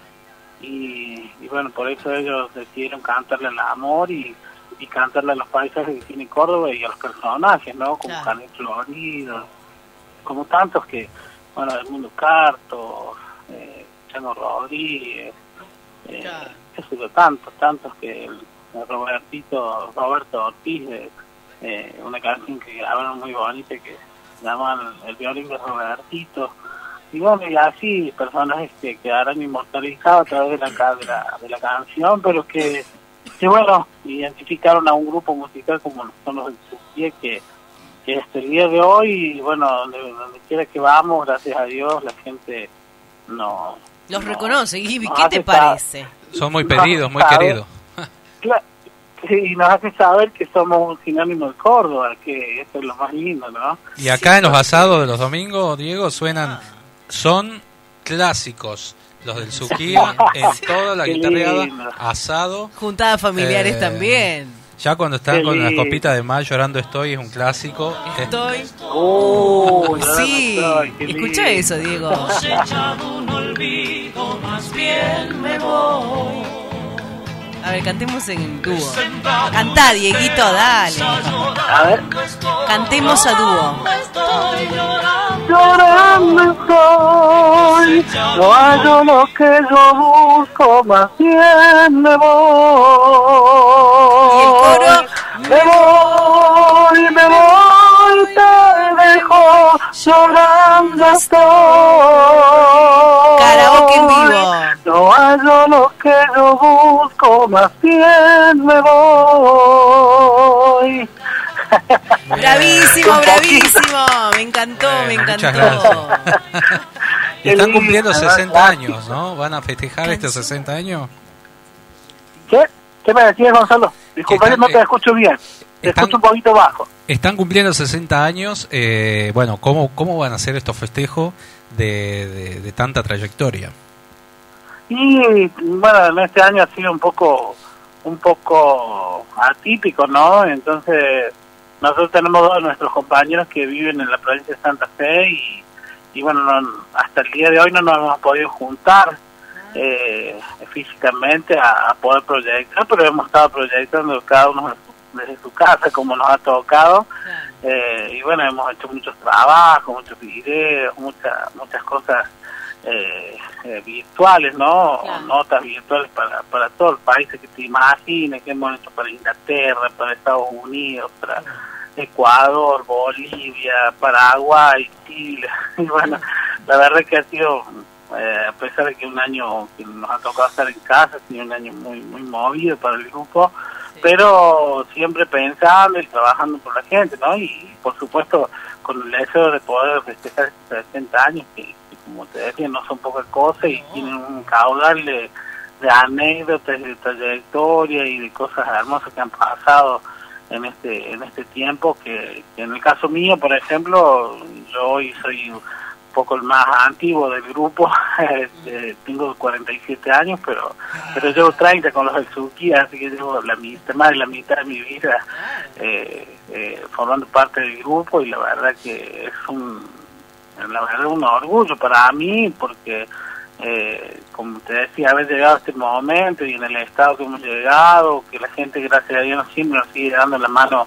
Y, y bueno, por eso ellos decidieron cantarle al amor y, y cantarle a los paisajes que tiene Córdoba y a los personajes, ¿no? Como Claro. Florido, como tantos que, bueno, el mundo Carto, eh, Chano Rodríguez, eh, sé yo, tantos, tantos que el, el Robertito, Roberto Ortiz, eh, eh, una canción que grabaron muy bonita que llaman El violín de Robertito. Y bueno, y así personajes que quedarán inmortalizados a través de la, de la, de la canción, pero que, que bueno, identificaron a un grupo musical como son los que, que hasta el día de hoy, bueno, donde, donde quiera que vamos, gracias a Dios, la gente no... Los no- reconoce, Gibi, ¿qué te parece? Son muy pedidos, muy saber- queridos. *laughs* Y nos hace saber que somos un sinónimo de Córdoba, que eso es lo más lindo, ¿no? Y acá en los asados de los domingos, Diego, suenan, son clásicos. Los del Suquía, en toda la guitarreada, asado. Juntadas familiares Eh, también. Ya cuando están con las copitas de más llorando estoy, es un clásico. Estoy. Oh, sí. Escucha lindo. eso, Diego. Cosechado un olvido, más bien me voy. A ver, cantemos en dúo. Cantá, Dieguito, dale. A ver. Cantemos a dúo. Estoy llorando. Llorando estoy, no hallo lo que yo busco, más bien me voy. Y el coro. Me voy, me voy, te dejo, llorando estoy. Karaoke en vivo. No hallo lo que yo busco, más bien me voy. *laughs* Bravísimo, bravísimo. Me encantó, me Bueno, encantó. Y están cumpliendo lindo, 60 ¿verdad? años, ¿no? ¿Van a festejar estos 60 años? ¿Qué? ¿Qué me decías, Gonzalo? Disculpa, no te escucho bien. Te están- escucho un poquito bajo. Están cumpliendo 60 años. eh, bueno, ¿cómo, ¿cómo van a ser estos festejos de, de- de tanta trayectoria? Y bueno, en este año ha sido un poco un poco atípico, ¿no? Entonces, nosotros tenemos dos de nuestros compañeros que viven en la provincia de Santa Fe y, y bueno, no- hasta el día de hoy no nos hemos podido juntar eh, físicamente a, a poder proyectar, pero hemos estado proyectando cada uno desde su casa como nos ha tocado. Eh, y bueno, hemos hecho muchos trabajos, muchos videos, muchas muchas cosas eh, eh, virtuales, ¿no? Notas virtuales para, para todo el país que te imagines, que hemos hecho para Inglaterra, para Estados Unidos, para Ecuador, Bolivia, Paraguay, Chile. *laughs* Y bueno, la verdad que ha sido, eh, a pesar de que un año que nos ha tocado estar en casa, ha sido un año muy, muy movido para el grupo, pero siempre pensando y trabajando por la gente, ¿no? Y por supuesto con el deseo de poder festejar estos 60 años, que como te decía, no son pocas cosas y tienen un caudal de, de anécdotas, de trayectoria y de cosas hermosas que han pasado en este en este tiempo, que, que en el caso mío, por ejemplo, yo hoy soy un poco el más antiguo del grupo, *laughs* este, tengo 47 años, pero pero llevo 30 con los Suki, así que llevo la mitad, más de la mitad de mi vida eh, eh, formando parte del grupo y la verdad que es un la verdad un orgullo para mí porque eh, como te decía haber llegado a este momento y en el estado que hemos llegado que la gente gracias a Dios nos siempre nos sigue dando la mano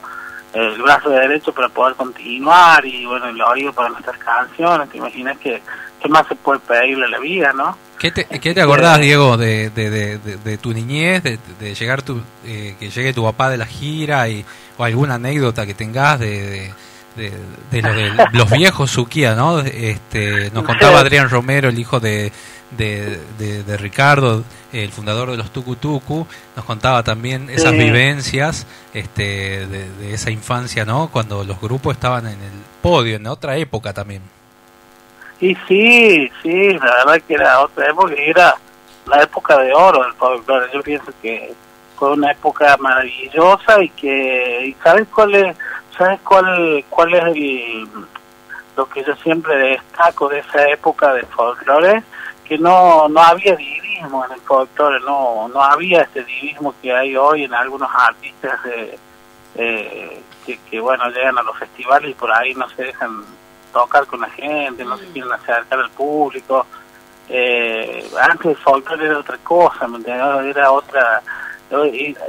eh, el brazo de derecho para poder continuar y bueno el oído para nuestras canciones. Te imaginas que qué más se puede pedirle a la vida no ¿Qué te, qué te acordás, Diego, de, de, de, de- tu niñez, de, de llegar tu, eh, que llegue tu papá de la gira y, o alguna anécdota que tengas de, de, lo de los viejos Suquía, ¿no? Este, nos contaba Adrián Romero, el hijo de, de, Ricardo, el fundador de los Tucu Tucu, nos contaba también esas vivencias este, de, esa infancia, ¿no? Cuando los grupos estaban en el podio, en otra época también. Y sí, sí, la verdad que era otra época, era la época de oro del folclore. Yo pienso que fue una época maravillosa y que, y ¿sabes cuál es, sabes cuál, cuál es el, lo que yo siempre destaco de esa época del folclore? Que no, no había divismo en el folclore, no, no había este divismo que hay hoy en algunos artistas de, eh, que, que, bueno, llegan a los festivales y por ahí no se dejan tocar con la gente, no se quieren acercar al público. Eh, antes el folclore era otra cosa, ¿me entiendes? Era otra,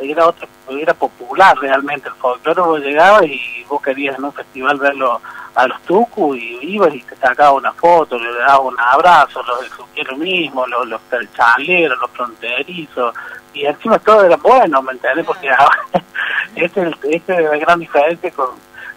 era otra, era popular realmente el folclore. Vos llegabas y vos querías en un festival verlo a los tucu y ibas y te sacabas una foto, le dabas un abrazo, los del mismo, los, los chaleros, los fronterizos, y encima todo era bueno, ¿me entiendes? Porque ahora, *laughs* esta es, este es la gran diferencia con,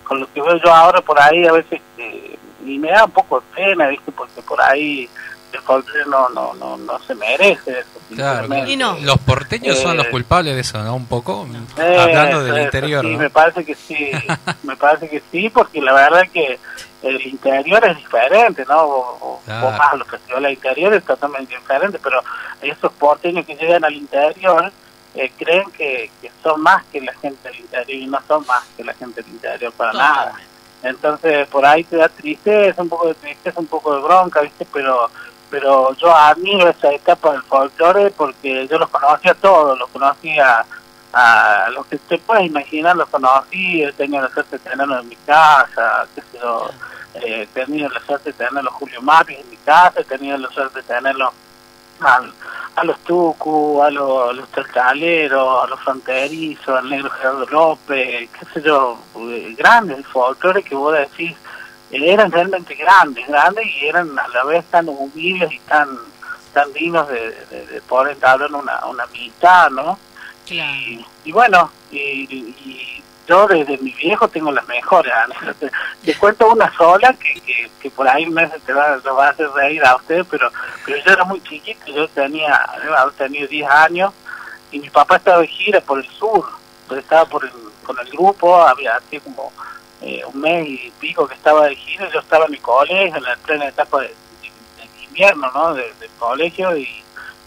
con lo que veo yo ahora por ahí a veces eh, y me da un poco de pena viste porque por ahí el folclore no no no no se merece eso, Claro, sinceramente. los porteños son Eh, los culpables de eso, ¿no? Un poco, Eh, hablando del eso, interior, sí, ¿no? me parece que sí *laughs* me parece que sí porque la verdad que el interior es diferente no o, Claro. o más los festivales interiores es totalmente diferente pero esos porteños que llegan al interior eh, creen que, que son más que la gente del interior y no son más que la gente del interior para nada entonces por ahí te da tristeza, un poco de tristeza, un poco de bronca, ¿viste? Pero pero yo admiro esa etapa del folclore porque yo los conocía todos, los conocía a los que te puedes imaginar, los conocí, he tenido la suerte de tenerlos en mi casa, qué sé yo, eh, he tenido la suerte de tener a los Julio Mapis en mi casa, he tenido la suerte de tenerlos al- a los Tucu, a los, a los Tercaleros, a los Fronterizos, al Negro Gerardo López, qué sé yo, eh, grandes del folclore que vos decís, eran realmente grandes, grandes y eran a la vez tan humildes y tan tan dignos de, de, de poder entablar una, una amistad, ¿no? Y, y bueno, y, y yo desde mi viejo tengo las mejores anécdotas. *laughs* Te *laughs* cuento una sola que, que, que por ahí me hace- te va, lo va a hacer reír a usted, pero, pero yo era muy chiquito, yo tenía, yo tenido 10 años y mi papá estaba de gira por el sur, estaba por el, con el grupo, había así como eh, un mes y pico que estaba de gira, yo estaba en mi colegio, en la plena etapa de, de- de invierno, ¿no? De- del colegio y,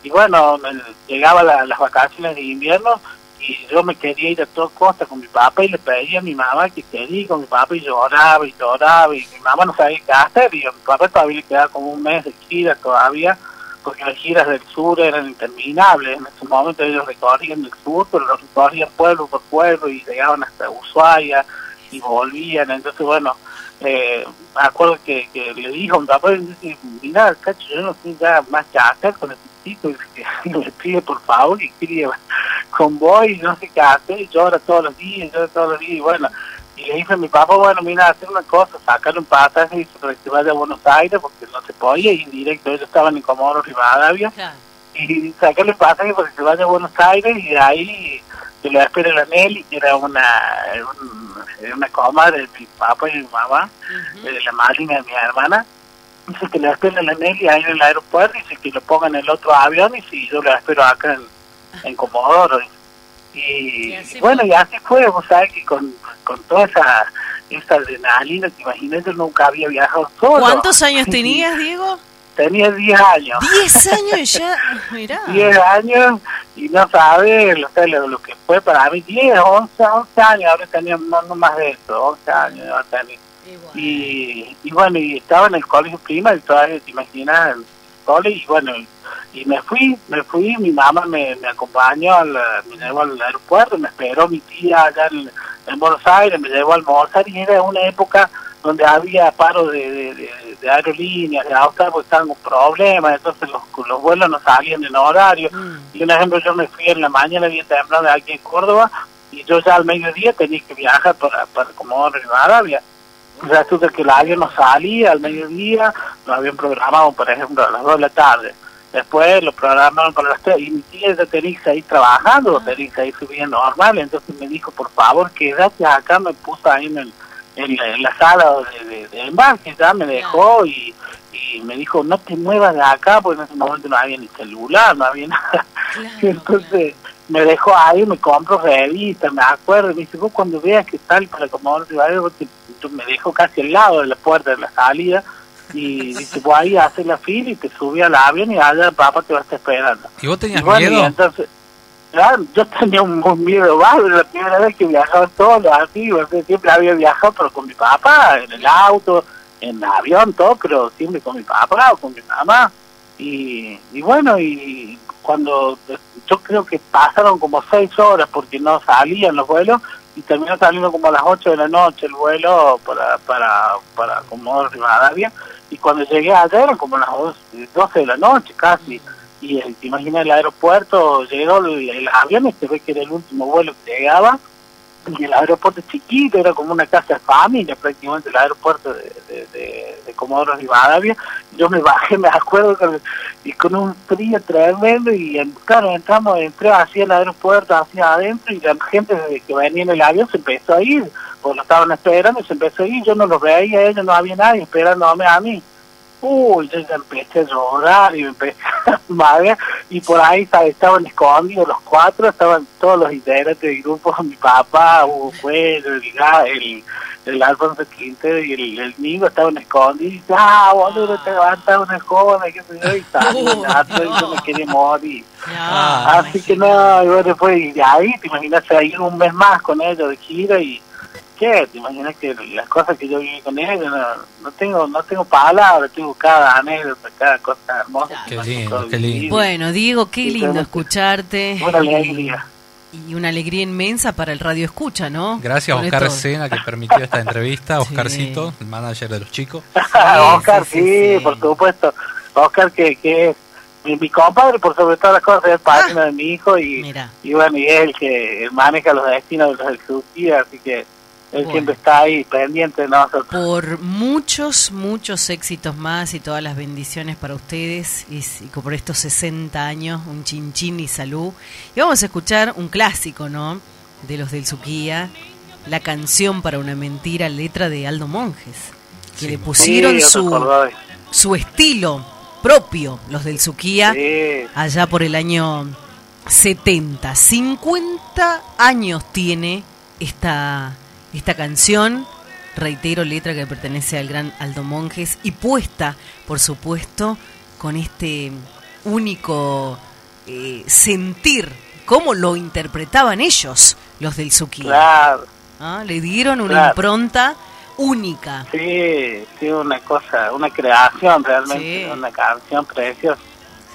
y bueno, llegaba la- las vacaciones de invierno y yo me quería ir a toda costa con mi papá y le pedía a mi mamá que quería ir con mi papá y lloraba y lloraba y mi mamá no sabía qué hacer y a mi papá todavía le quedaba como un mes de gira todavía porque las giras del sur eran interminables, en ese momento ellos recorrían el sur pero los recorrían pueblo por pueblo y llegaban hasta Ushuaia y volvían, entonces bueno, eh, me acuerdo que, que le dijo a mi papá, mira, cacho, yo no sé ya más que hacer con este chico, que *laughs* le pide por favor y quiere con vos y no sé qué hacer, y llora todos los días, llora todos los días, y bueno, y le dije a mi papá, bueno, mira, hacer una cosa, sacar un pasaje y para que se vaya a Buenos Aires, porque no se podía ir directo, ellos estaban en Comodoro Rivadavia, y sacarle un pasaje para que se vaya a Buenos Aires, y de ahí que lo espera la Nelly, que era una, un- una comadre de mi papá y mi mamá, de la madrina de mi hermana, dice que lo espera la Nelly ahí en el aeropuerto, dice que lo pongan en el otro avión, y si yo lo espero acá en, en Comodoro, y, y bueno, y así fue, vos sabés que con, con toda esa, esa adrenalina, te imaginas, yo nunca había viajado solo. ¿Cuántos años *laughs* tenías, Diego? Tenía 10 años. 10 años *laughs* ya, mirá. 10 años y no sabes lo, que- lo, lo que fue para mí, 10, 11, 11 años, ahora tenía no, no más de eso, 11 años. ahora tenía. Y, y bueno, y estaba en el colegio primario, todavía te imaginas, el colegio, y bueno, y me fui, me fui, mi mamá me, me acompañó, al, me llevó al aeropuerto, me esperó mi tía allá en, en Buenos Aires, me llevó a almorzar y era una época donde había paro de, de, de- de aerolíneas, de autos, porque estaban con problemas, entonces los, los vuelos no salían en horario. Y un ejemplo, yo me fui en la mañana bien temprano de aquí en Córdoba y yo ya al mediodía tenía que viajar para, para Comodoro Rivadavia. Resulta que el avión no salía al mediodía, lo habían programado, por ejemplo, a las 2 de la tarde. Después lo programaron para las tres y mi tía ya tenía que seguir trabajando, tenía que seguir su vida normal, entonces me dijo, por favor, quédate acá, me puso ahí en, el- en, la, en la sala de, de, de embarque, ya me dejó y, y me dijo, no te muevas de acá, porque en ese momento no había ni celular, no había *laughs* nada. Entonces me dejó ahí, me compró revistas, me acuerdo, y me dice, vos cuando veas que tal para te- yo me dejó casi al lado de la puerta de la salida, y *laughs* dice, vos ahí haces la fila y te subí al avión y allá papá te va a estar esperando. ¿Y vos tenías Y bueno, y miedo? entonces, yo tenía un, un miedo bárbaro, la primera vez que viajaba solo, así, o sea, siempre había viajado, pero con mi papá, en el auto, en avión, todo, pero siempre con mi papá o con mi mamá. Y, y bueno, y cuando yo creo que pasaron como seis horas porque no salían los vuelos y terminó saliendo como a las 8 de la noche el vuelo para para para Comodoro Rivadavia y cuando llegué allá eran como las 12 de la noche casi y el, te imaginas el aeropuerto llegó el, avión este ve que era el último vuelo que llegaba y el aeropuerto chiquito, era como una casa de familia prácticamente el aeropuerto de, de, de, de Comodoro Rivadavia. Yo me bajé, me acuerdo, con, y con un frío tremendo y claro, entramos, entré hacia el aeropuerto, hacia adentro y la gente desde que venía en el avión se empezó a ir, porque lo estaban esperando y se empezó a ir, yo no los veía, ellos no había nadie esperándome a mí. Uy, yo ya empecé a llorar y me empecé *laughs* a marear y por ahí ¿sabes? estaban escondidos los cuatro, estaban todos los integrantes del grupo, *laughs* mi papá, Hugo Cuello, el, el, el Alfonso Quintero y el, el Nico estaban escondidos y ah, boludo, te levantas una joda, qué sé yo, y *laughs* atrás, y yo me quería morir. Así que no, y bueno, después y de ahí, te imaginas seguir un mes más con ellos de gira y ¿qué? Te imaginas que las cosas que yo viví con ellos, no, no tengo no tengo palabras, tengo cada anécdota, cada cosa hermosa. que Qué lindo, qué lindo. Bueno, Diego, qué lindo escucharte. Una alegría. Y una alegría inmensa para el radio escucha, ¿no? Gracias a Oscar esto- Sena que permitió esta entrevista, *laughs* Oscarcito, el manager de los chicos. *laughs* Oscar, sí, por supuesto. Oscar, que, que es mi, mi compadre, por sobre todas las cosas, es padrino de mi hijo y, y bueno, y es el que maneja los destinos de los así que él Bueno. siempre está ahí pendiente de nosotros. Por muchos, muchos éxitos más y todas las bendiciones para ustedes y, y por estos 60 años, un chinchín y salud. Y vamos a escuchar un clásico, ¿no? De los del Suquía, la canción para una mentira, letra de Aldo Monjes, que le pusieron Sí, su, su estilo propio, los del Suquía, Sí. allá por el año 70. 50 años tiene esta, esta canción, reitero, letra que pertenece al gran Aldo Monjes y puesta, por supuesto, con este único eh, sentir, cómo lo interpretaban ellos, los del Suquía. Claro. Ah, Le dieron una Claro. impronta única. Sí, sí, una cosa, una creación realmente, una canción preciosa.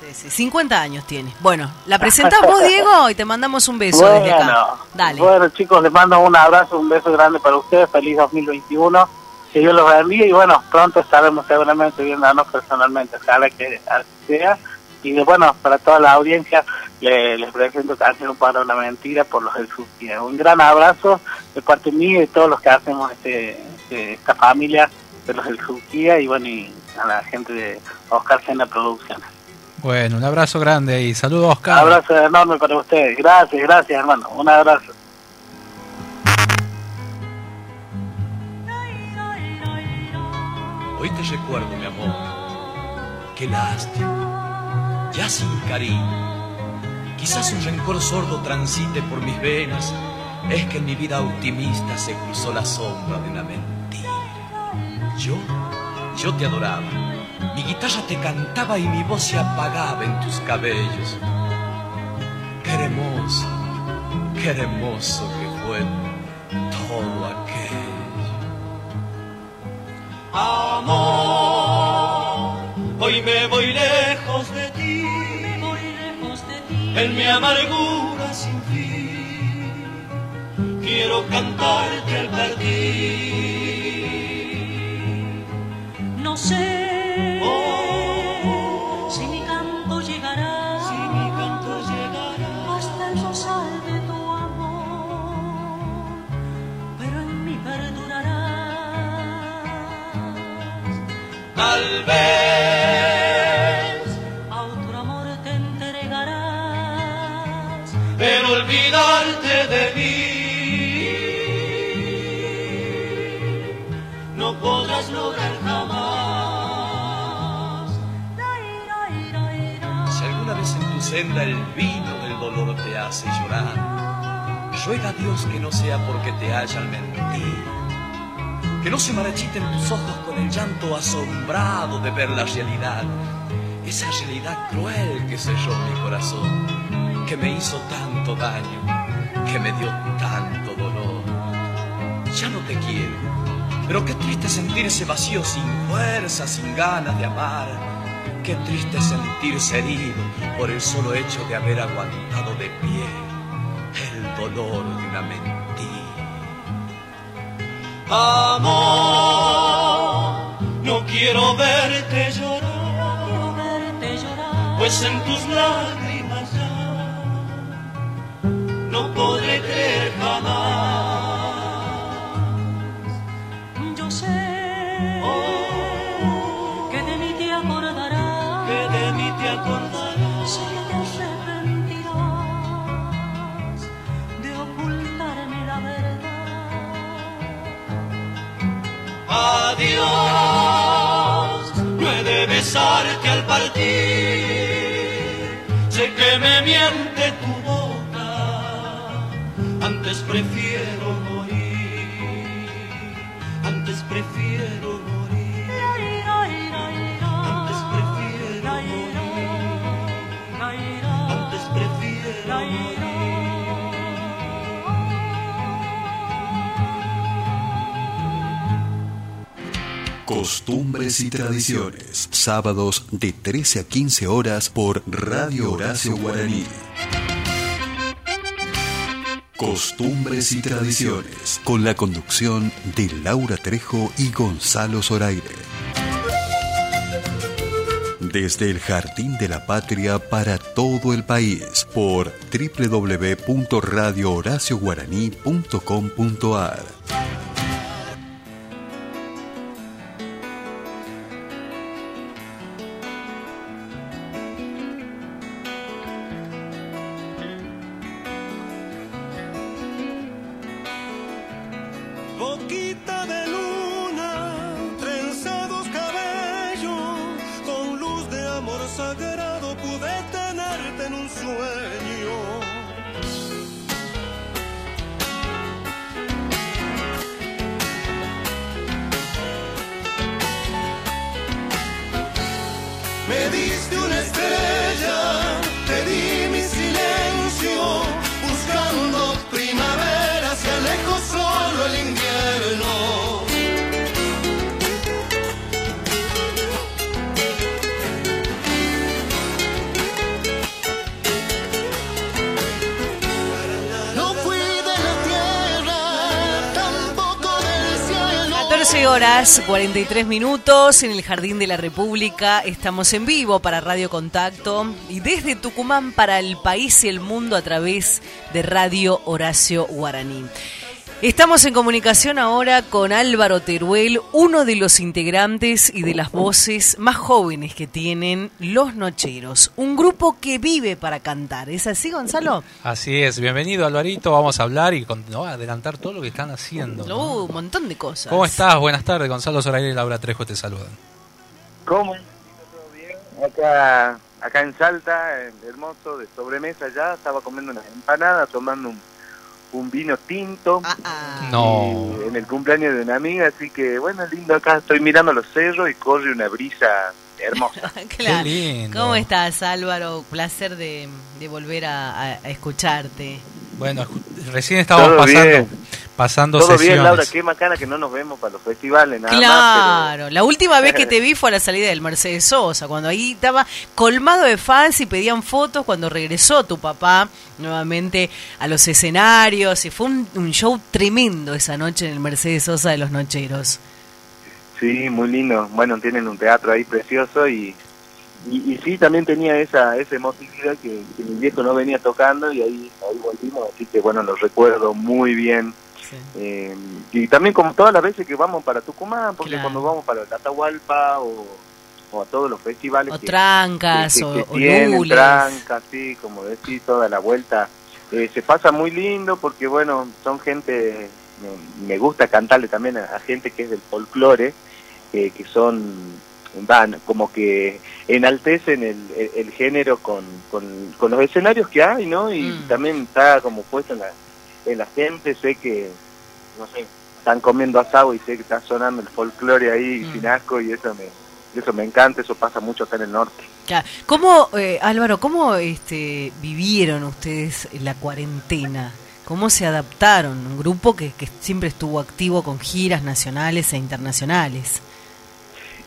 Sí, sí, 50 años tiene. Bueno, la presentamos, *laughs* Diego, y te mandamos un beso desde acá. Dale. bueno chicos, les mando un abrazo, un beso grande para ustedes, feliz 2021, que Dios los bendiga y bueno, pronto estaremos seguramente viéndonos personalmente, ojalá que sea. Y bueno, para toda la audiencia le- les presento Canción para una mentira por los del Suquía. Un gran abrazo de parte mía y de todos los que hacemos este, este- esta familia de los del Suquía y bueno, y a la gente de Oscar Sena Producciones. Bueno, un abrazo grande y saludos Un Oscar. abrazo enorme para ustedes. Gracias, gracias hermano. Un abrazo. Hoy te recuerdo, mi amor, qué lástima, ya sin cariño. Quizás un rencor sordo transite por mis venas, es que en mi vida optimista se cruzó la sombra de una mentira. Yo, yo te adoraba, mi guitarra te cantaba y mi voz se apagaba en tus cabellos. Qué hermoso, qué hermoso que fue todo aquello. Amor, hoy me voy lejos de ti, en mi amargura sin fin. Quiero cantarte al partir no sé. Oh. Si mi canto llegará, si mi canto llegará. hasta el rosal de tu amor, pero en mí perdurarás. Tal vez a otro amor te entregarás, pero olvidarte de mí. Senda el vino del dolor te hace llorar, ruega a Dios que no sea porque te hayan mentido. Que no se marchiten tus ojos con el llanto asombrado de ver la realidad. Esa realidad cruel que selló mi corazón, que me hizo tanto daño, que me dio tanto dolor. Ya no te quiero, pero qué triste sentirse vacío sin fuerza, sin ganas de amar. Qué triste sentirse herido por el solo hecho de haber aguantado de pie el dolor de una mentira. Amor, no quiero verte llorar, pues en tus lágrimas ya no podré creer jamás. Sé que me miente tu boca, antes prefiero morir. Antes prefiero morir. Antes prefiero morir. Antes prefiero morir. Costumbres y tradiciones. Sábados de 13 a 15 horas por Radio Horacio Guaraní. Costumbres y tradiciones. Con la conducción de Laura Trejo y Gonzalo Zoraire. Desde el Jardín de la Patria para todo el país por www.radiohoracioguaraní.com.ar. horas 43 minutos en el Jardín de la República. Estamos en vivo para Radio Contacto y desde Tucumán para el país y el mundo a través de Radio Horacio Guaraní. Estamos en comunicación ahora con Álvaro Teruel, uno de los integrantes y de las voces más jóvenes que tienen Los Nocheros, un grupo que vive para cantar. ¿Es así, Gonzalo? Así es, bienvenido Alvarito, vamos a hablar y con- no, adelantar todo lo que están haciendo. ¿no? Uh, un montón de cosas. ¿Cómo estás? Buenas tardes, Gonzalo Zoraire y Laura Trejo te saludan. ¿Cómo? ¿Todo bien? Acá, acá en Salta, eh, hermoso, de sobremesa ya, estaba comiendo unas empanadas, tomando un, un vino tinto. No. Y en el cumpleaños de una amiga, así que bueno, lindo acá, estoy mirando los cerros y corre una brisa hermosa. *laughs* Claro. lindo. ¿Cómo estás, Álvaro? Placer de, de volver a escucharte. Bueno, recién estábamos Todo pasando, bien. pasando Todo sesiones. bien, Laura, qué macana que no nos vemos para los festivales, nada más. Claro, la última vez que *laughs* te vi fue a la salida del Mercedes Sosa, cuando ahí estaba colmado de fans y pedían fotos cuando regresó tu papá nuevamente a los escenarios y fue un, un show tremendo esa noche en el Mercedes Sosa de los Nocheros. Sí, muy lindo. Bueno, tienen un teatro ahí precioso y, y, y sí, también tenía esa, esa emotividad que, que mi viejo no venía tocando y ahí, ahí volvimos, así que bueno, lo recuerdo muy bien. Eh, y también como todas las veces que vamos para Tucumán, porque Claro. cuando vamos para el Atahualpa o, o a todos los festivales O que, Trancas, que- o- o tienen. Trancas, sí, como decís, toda la vuelta Eh, se pasa muy lindo porque, bueno, son gente, me, me gusta cantarle también a, a gente que es del folclore, eh, que son, van, como que enaltecen el, el, el género con, con, con los escenarios que hay, ¿no? Y también está como puesto en la, en la gente, sé que, no sé, están comiendo asado y sé que está sonando el folclore ahí sin asco y eso me, eso me encanta, eso pasa mucho acá en el norte. Claro. ¿Cómo, eh, Álvaro, cómo este, vivieron ustedes la cuarentena? ¿Cómo se adaptaron? Un grupo que, que siempre estuvo activo con giras nacionales e internacionales.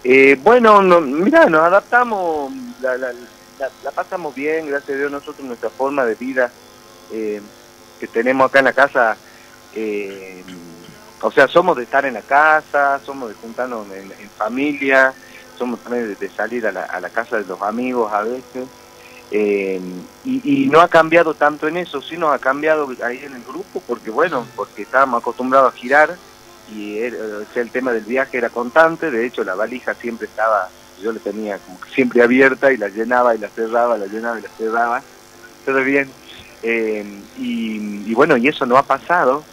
Eh, bueno, no, mira, nos adaptamos, la, la, la, la pasamos bien, gracias a Dios nosotros, nuestra forma de vida eh, que tenemos acá en la casa, eh, o sea, somos de estar en la casa, somos de juntarnos en, familia, somos también de, de salir a la, a la casa de los amigos a veces, eh, y, y no ha cambiado tanto en eso, sí nos ha cambiado ahí en el grupo, porque bueno, porque estábamos acostumbrados a girar, y sea, el tema del viaje era constante, de hecho la valija siempre estaba, yo la tenía como que siempre abierta y la llenaba y la cerraba, la llenaba y la cerraba, todo bien. Eh, y, y bueno, y eso no ha pasado,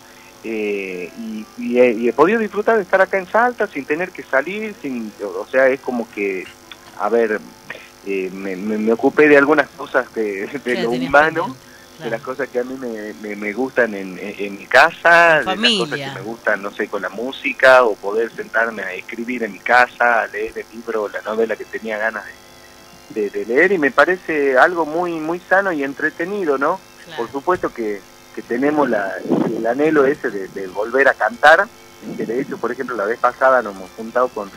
eh, y, y he, y he podido disfrutar de estar acá en Salta sin tener que salir, sin, o sea, es como que, a ver, eh, me, me, me ocupé de algunas cosas que, de lo tenías de las cosas que a mí me, me, me gustan en, en, mi casa, de las cosas que me gustan, no sé, con la música, o poder sentarme a escribir en mi casa, a leer el libro, la novela que tenía ganas de, de, de leer, y me parece algo muy muy sano y entretenido, ¿no? Por supuesto que, que tenemos la, el anhelo ese de, de volver a cantar, que de hecho, por ejemplo, la vez pasada nos hemos juntado con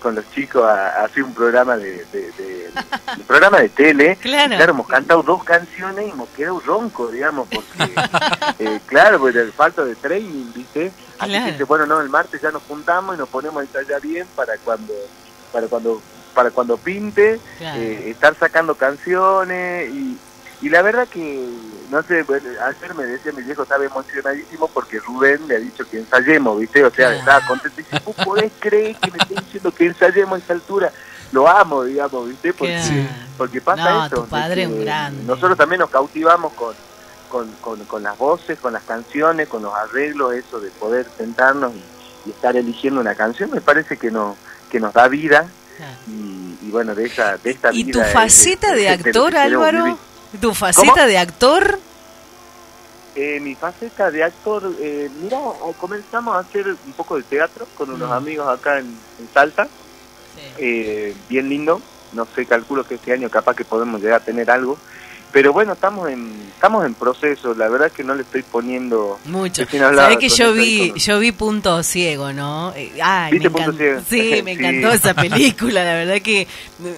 con los chicos a, a hacer un programa de, de, de- un programa de tele *laughs* Claro. Y claro hemos cantado dos canciones y hemos quedado ronco digamos porque *laughs* eh, claro pues el falta de training viste así Claro. que bueno no el martes ya nos juntamos y nos ponemos a ensayar bien para cuando para cuando para cuando pinte Claro. eh, estar sacando canciones y, y la verdad que no sé bueno, ayer me decía mi viejo estaba emocionadísimo porque Rubén le ha dicho que ensayemos viste o sea estaba contento y dice vos podés creer que me esté diciendo que ensayemos a esta altura lo amo digamos viste porque, Claro. porque pasa No, eso tu de padre es un que grande. nosotros también nos cautivamos con con, con, con las voces, con las canciones, con los arreglos, eso de poder sentarnos y, y estar eligiendo una canción, me parece que no que nos da vida y, y bueno, de esa de esta ¿Y vida tu es- faceta es- de actor, Álvaro? vivir. ¿Tu faceta ¿Cómo? de actor? Eh, mi faceta de actor, eh, mira, eh, comenzamos a hacer un poco de teatro con unos Mm. amigos acá en, en Salta, eh, bien lindo, no sé, calculo que este año capaz que podemos llegar a tener algo, pero bueno, estamos en estamos en proceso, la verdad que no le estoy poniendo Mucho. Sabés que yo vi, con- yo vi Punto Ciego, ¿no? Eh, ay, me ¿Viste Punto. Ciego? Sí, *laughs* me Sí. encantó esa película, la verdad que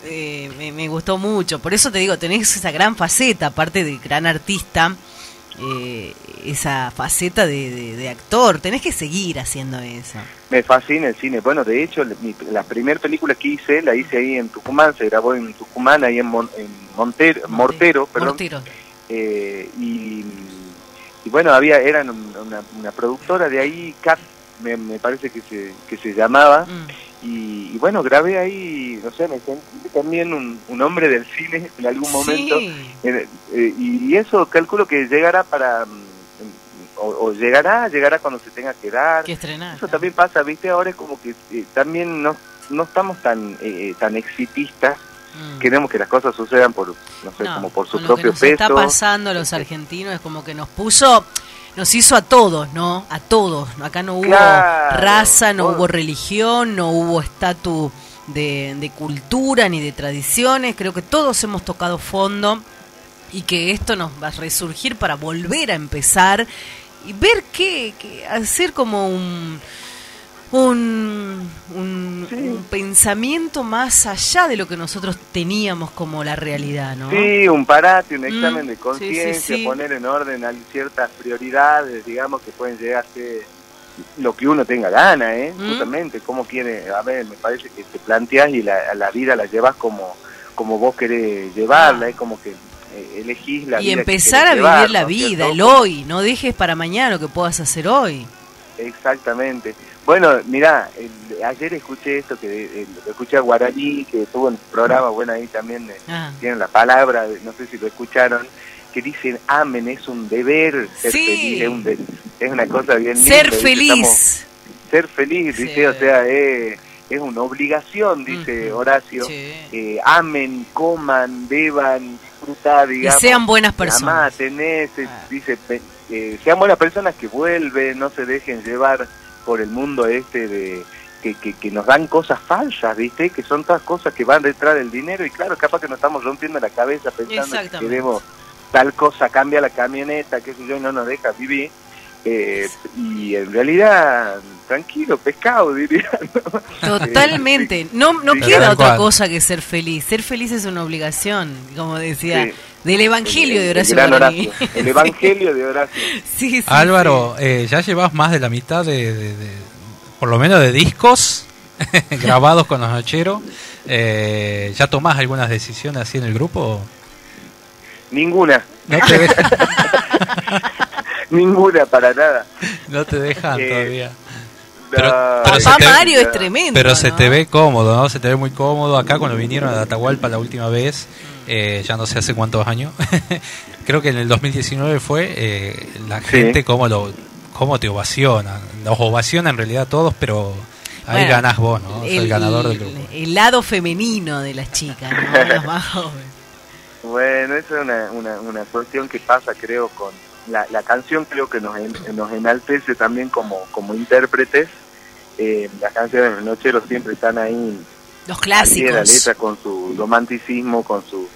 eh, me, me gustó mucho. Por eso te digo, tenés esa gran faceta, aparte de gran artista, eh, esa faceta de, de- de actor. Tenés que seguir haciendo eso. Me fascina el cine. Bueno, de hecho, mi- la primera película que hice, la hice ahí en Tucumán, se grabó en Tucumán, ahí en, Mon- en Montero, Mortero, perdón. Mortero. Eh, y, y bueno, había eran un- una, una productora de ahí, Cat, me, me parece que se, que se llamaba. Y, y bueno, grabé ahí, no sé, me sentí también un, un hombre del cine en algún momento. Eh, eh, y, eso calculo que llegará para... mm, O, o llegará, llegará cuando se tenga que dar. Que estrenar. Eso también pasa, viste, ahora es como que eh, también no, no estamos tan eh, tan exitistas, queremos que las cosas sucedan por, no sé, Mm. No, como por su con lo que propio nos peso. está pasando a los argentinos es como que nos puso, nos hizo a todos, ¿no? A todos. Acá no hubo Claro, raza, no todo. hubo religión, no hubo estatus de, de cultura ni de tradiciones. Creo que todos hemos tocado fondo y que esto nos va a resurgir para volver a empezar y ver qué, qué- hacer como un un, un, un pensamiento más allá de lo que nosotros teníamos como la realidad, ¿no? Sí, un parate, un examen Mm, de sí, conciencia, sí, sí. poner en orden ciertas prioridades, digamos, que pueden llegar a ser lo que uno tenga gana, ¿eh? Mm. Justamente, cómo quiere, a ver, me parece que te planteas y la, la vida la llevas como, como vos querés llevarla, es como que eh, elegís la y vida que empezar a vivir llevar, la ¿no es vida, el hoy, no dejes para mañana lo que puedas hacer hoy. Exactamente. Bueno, mirá, el- ayer escuché esto, que eh, lo escuché a Guaraní, que tuvo un programa, bueno, ahí también eh, Ah. tienen la palabra, no sé si lo escucharon, que dicen amen, es un deber ser Sí. feliz, es, un de- es una cosa bien. Ser feliz. estamos- ser feliz, dice, o sea, es, es una obligación, dice Horacio. Eh, amen, coman, beban, disfrutar, digamos. sean buenas Amá, personas. tenés, eh, dice, eh, sean buenas personas que vuelven, no se dejen llevar por el mundo este de que, que, que nos dan cosas falsas, ¿viste? Que son todas cosas que van detrás del dinero y claro, capaz que nos estamos rompiendo la cabeza pensando que queremos tal cosa, cambia la camioneta, qué sé yo, y no nos deja vivir. Eh, y en realidad, tranquilo, pescado, *laughs* diría. ¿no? Totalmente. Eh, No, no sí, queda otra cosa que ser feliz. Ser feliz es una obligación, como decía, Sí. del Evangelio de Horacio el *laughs* Evangelio de Horacio. Sí, sí, Álvaro, eh, ya llevas más de la mitad de, de- de- por lo menos de discos *laughs* grabados con los nocheros. Eh, ¿Ya tomás algunas decisiones así en el grupo? Ninguna. No te, *laughs* Ninguna, para nada. no te dejan Eh, todavía. no, se Papá te- Mario es tremendo. Pero se te ve cómodo, ¿no? Se te ve muy cómodo. Acá cuando vinieron a Atahualpa la última vez, eh, ya no sé hace cuántos años, *laughs* creo que en el 2019 fue, eh, la Sí. gente cómo, lo, cómo te ovaciona. Nos ovaciona en realidad a todos, pero ahí Bueno, ganás vos, ¿no? El, ganador del grupo. el lado femenino de las chicas, ¿no? Las más jóvenes. Bueno, eso es una, una, una cuestión que pasa, creo, con la, la canción, creo que nos, en- nos enaltece también como, como intérpretes. Eh, las canciones de los nocheros siempre están ahí Los la clásicos. letra con su romanticismo, con su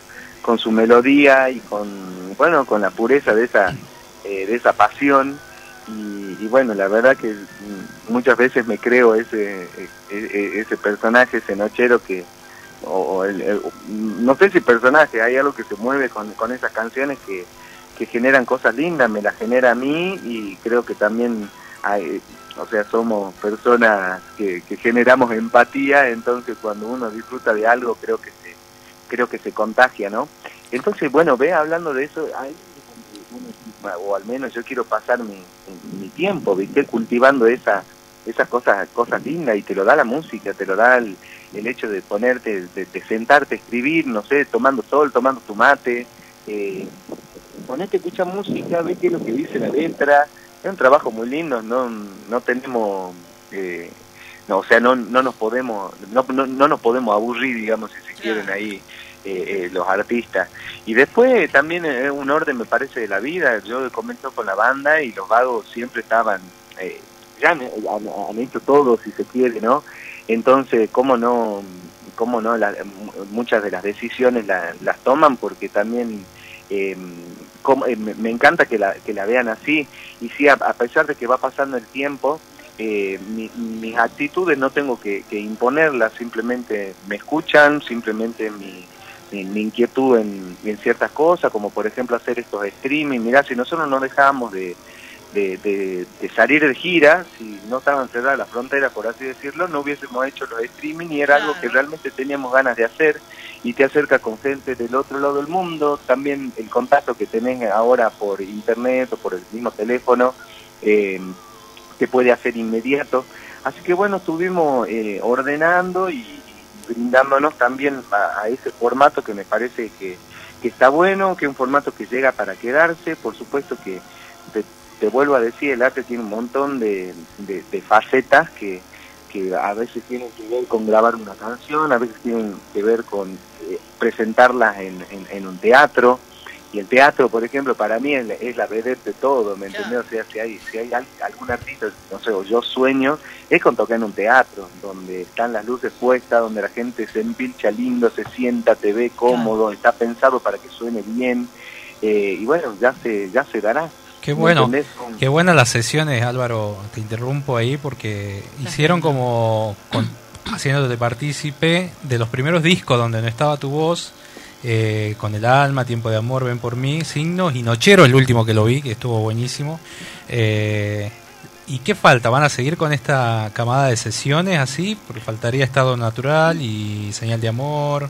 con su melodía y con bueno con la pureza de esa eh, de esa pasión y, y bueno la verdad que muchas veces me creo ese e- e- ese personaje ese nochero que o, o el- el- no sé si personaje hay algo que se mueve con, con esas canciones que, generan cosas lindas me las genera a mí y creo que también hay, o sea somos personas que, que generamos empatía entonces cuando uno disfruta de algo creo que se creo que se contagia no entonces bueno ve hablando de eso uno- o al menos yo quiero pasar mi, mi tiempo viste cultivando esa esas cosas cosas lindas y te lo da la música te lo da el, el hecho de ponerte de, sentarte escribir no sé tomando sol tomando tu mate eh, ponete escucha música ve qué es lo que dice la letra. Es un trabajo muy lindo no no tenemos eh, no, o sea no no nos podemos no, no, no nos podemos aburrir digamos si se quieren ahí eh, eh, los artistas. Y después también es un orden me parece de la vida. Yo comenzó con la banda y los vagos siempre estaban eh, ya han, hecho todo si se quiere no entonces cómo no cómo no la- mu- muchas de las decisiones la- las toman porque también eh, como- eh, me, encanta que la, que la vean así. Y sí a, pesar de que va pasando el tiempo eh, mi- mis actitudes no tengo que, que imponerlas simplemente me escuchan simplemente mi, mi, mi inquietud en, en ciertas cosas como por ejemplo hacer estos streaming. Mirá si nosotros no dejábamos de, de, de- de salir de gira, si no estaban cerradas las fronteras, por así decirlo, no hubiésemos hecho los streaming y era algo que realmente teníamos ganas de hacer y te acerca con gente del otro lado del mundo, también el contacto que tenés ahora por internet o por el mismo teléfono, eh, te puede hacer inmediato. Así que bueno, estuvimos eh, ordenando y, y brindándonos también a, a ese formato que me parece que, que está bueno, que es un formato que llega para quedarse, por supuesto que te, vuelvo a decir, el arte tiene un montón de, de- de facetas que, que a veces tienen que ver con grabar una canción, a veces tienen que ver con eh, presentarlas en, en- en un teatro. Y el teatro, por ejemplo, para mí es, la- es la vedette de todo, ¿me entendés? O sea, si hay, si hay al- algún artista, no sé, o yo sueño, es con tocar en un teatro, donde están las luces puestas, donde la gente se empilcha lindo, se sienta, te ve cómodo, está pensado para que suene bien. eh, y bueno, ya se, ya se dará. Qué ¿Me bueno, qué buenas las sesiones, Álvaro. Te interrumpo ahí porque hicieron como con, *clears throat* haciéndote partícipe de los primeros discos donde no estaba tu voz, eh, con el alma, tiempo de amor, ven por mí, signos y Nochero, el último que lo vi, que estuvo buenísimo. Eh, ¿Y qué falta? ¿Van a seguir con esta camada de sesiones así? Porque faltaría estado natural y señal de amor.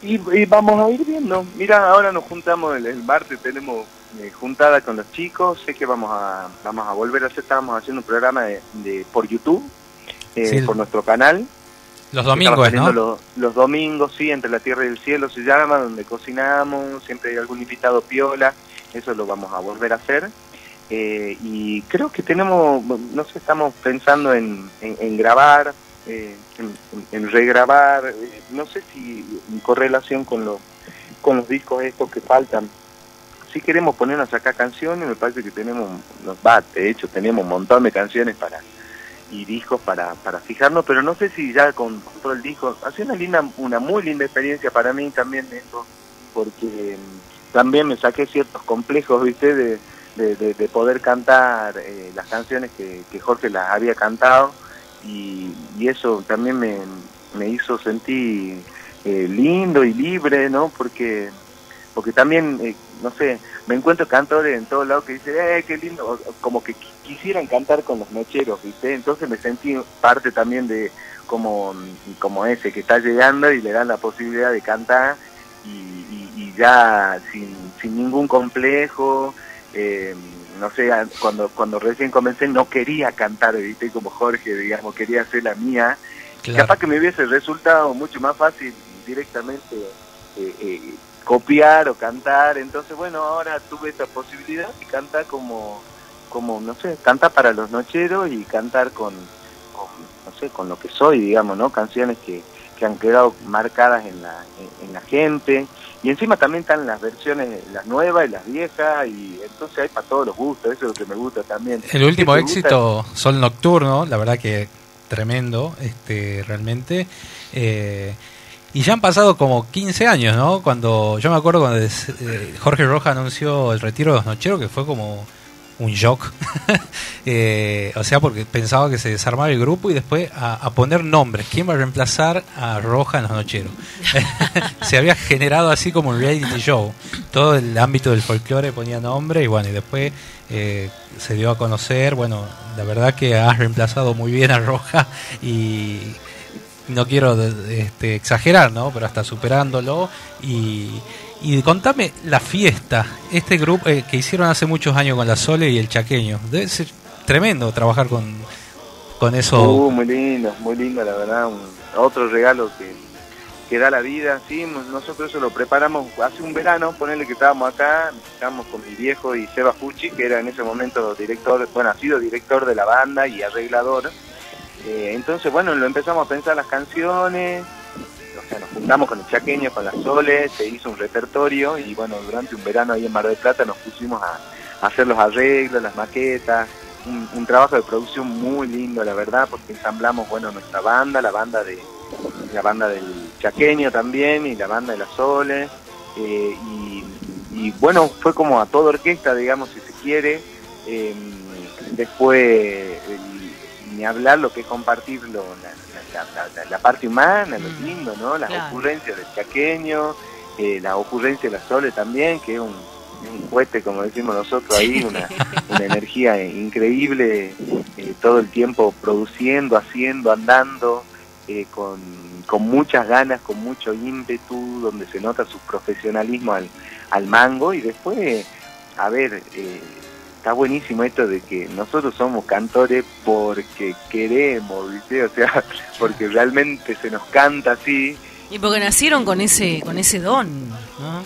Y, y vamos a ir viendo. Mira, ahora nos juntamos el, el martes, tenemos eh, juntada con los chicos. Sé que vamos a vamos a volver a hacer, estábamos haciendo un programa de, de- por YouTube, eh, Sí. por nuestro canal. Los domingos, ¿no? Los, los domingos, sí, entre la tierra y el cielo se llama, donde cocinamos, siempre hay algún invitado piola, eso lo vamos a volver a hacer. Eh, y creo que tenemos, no sé, estamos pensando en, en- en grabar, eh, en, en- en regrabar, eh, no sé si en correlación con, lo, con los discos estos que faltan. Si queremos ponernos acá canciones, me parece que tenemos, va, de hecho tenemos un montón de canciones para y discos para, para fijarnos, pero no sé si ya con, todo el disco, ha sido una linda, una muy linda experiencia para mí también esto, porque mm, también me saqué ciertos complejos, viste, de, de, de- de poder cantar eh, las canciones que, que Jorge las había cantado y, y eso también me, me hizo sentir eh, lindo y libre, ¿no? Porque porque también, eh, no sé, me encuentro cantores en todos lados que dicen, eh, qué lindo, o- como que qui- quisieran cantar con los nocheros, ¿viste? Entonces me sentí parte también de como, como ese que está llegando y le dan la posibilidad de cantar y, y- y ya sin, sin ningún complejo, eh, no sé, cuando, cuando recién comencé no quería cantar, ¿viste? Como Jorge, digamos, quería hacer la mía. Claro. Capaz que me hubiese resultado mucho más fácil directamente eh, eh, copiar o cantar. Entonces, bueno, ahora tuve esta posibilidad de cantar como, como no sé, cantar para los nocheros y cantar con, con, no sé, con lo que soy, digamos, ¿no? Canciones que, que han quedado marcadas en la, en, en la gente. Y encima también están las versiones, las nuevas y las viejas, y entonces hay para todos los gustos, eso es lo que me gusta también. El último ¿Qué te gusta? éxito, Sol Nocturno, la verdad que tremendo, este, realmente. Eh, y ya han pasado como 15 años, ¿no? Cuando yo me acuerdo cuando eh, Jorge Roja anunció el retiro de los nocheros, que fue como un shock. *laughs* Eh, o sea, porque pensaba que se desarmaba el grupo y después a, a poner nombres. ¿Quién va a reemplazar a Roja en los nocheros? *laughs* se había generado así como un reality show. Todo el ámbito del folclore ponía nombre y bueno, y después eh, se dio a conocer. Bueno, la verdad que has reemplazado muy bien a Roja y no quiero este, exagerar, ¿no? Pero hasta superándolo. Y, y contame la fiesta, este grupo eh, que hicieron hace muchos años con la Sole y el Chaqueño. Debe ser tremendo trabajar con, con eso. Uh, muy lindo, muy lindo, la verdad. un- otro regalo que, que da la vida. Sí, nosotros eso lo preparamos hace un verano, ponerle que estábamos acá, estábamos con mi viejo y Seba Fucci, que era en ese momento director, bueno, ha sido director de la banda y arreglador. Eh, entonces, bueno, lo empezamos a pensar las canciones, o sea, nos juntamos con el chaqueño, con las soles, se hizo un repertorio y bueno, durante un verano ahí en Mar del Plata nos pusimos a, hacer los arreglos, las maquetas, un, trabajo de producción muy lindo, la verdad, porque ensamblamos, bueno, nuestra banda, la banda de la banda del chaqueño también y la banda de las soles, eh, y, bueno, fue como a toda orquesta, digamos, si se quiere, eh, después ni hablar lo que es compartirlo, la, la- la- la- la parte humana, lo lindo, ¿no? Las claro. ocurrencias del chaqueño, eh, la ocurrencia de la Sole también, que es un, un cohete, como decimos nosotros ahí, una, *laughs* una energía increíble, eh, todo el tiempo produciendo, haciendo, andando, eh, con, con muchas ganas, con mucho ímpetu, donde se nota su profesionalismo al, al mango y después, a ver, eh, está buenísimo esto de que nosotros somos cantores porque queremos, ¿viste? O sea, *laughs* porque realmente se nos canta así. Y porque nacieron con ese con ese don, ¿no?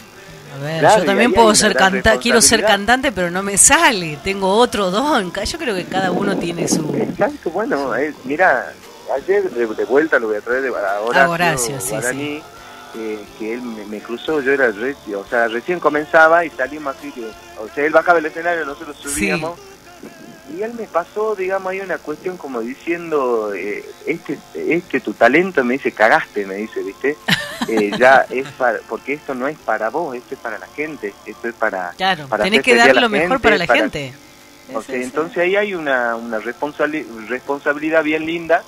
A ver, Claro, yo también puedo ser cantante, quiero ser cantante, pero no me sale, tengo otro don. Yo creo que cada uno tiene su Exacto, bueno, eh, mira, ayer de, de vuelta lo voy a traer de Horacio, A Horacio, sí, Guaraní, eh, que él me, me cruzó, yo era reci- o sea, recién comenzaba y salimos así que, o sea, él bajaba el escenario, nosotros subíamos. Y él me pasó, digamos, ahí una cuestión como diciendo, eh, este, este tu talento, me dice, cagaste, me dice, ¿viste? *laughs* Eh, ya es para, porque esto no es para vos, esto es para la gente, esto es para... Claro, para tenés que dar lo mejor para la gente. o sea, entonces ahí hay una, una responsabili- responsabilidad bien linda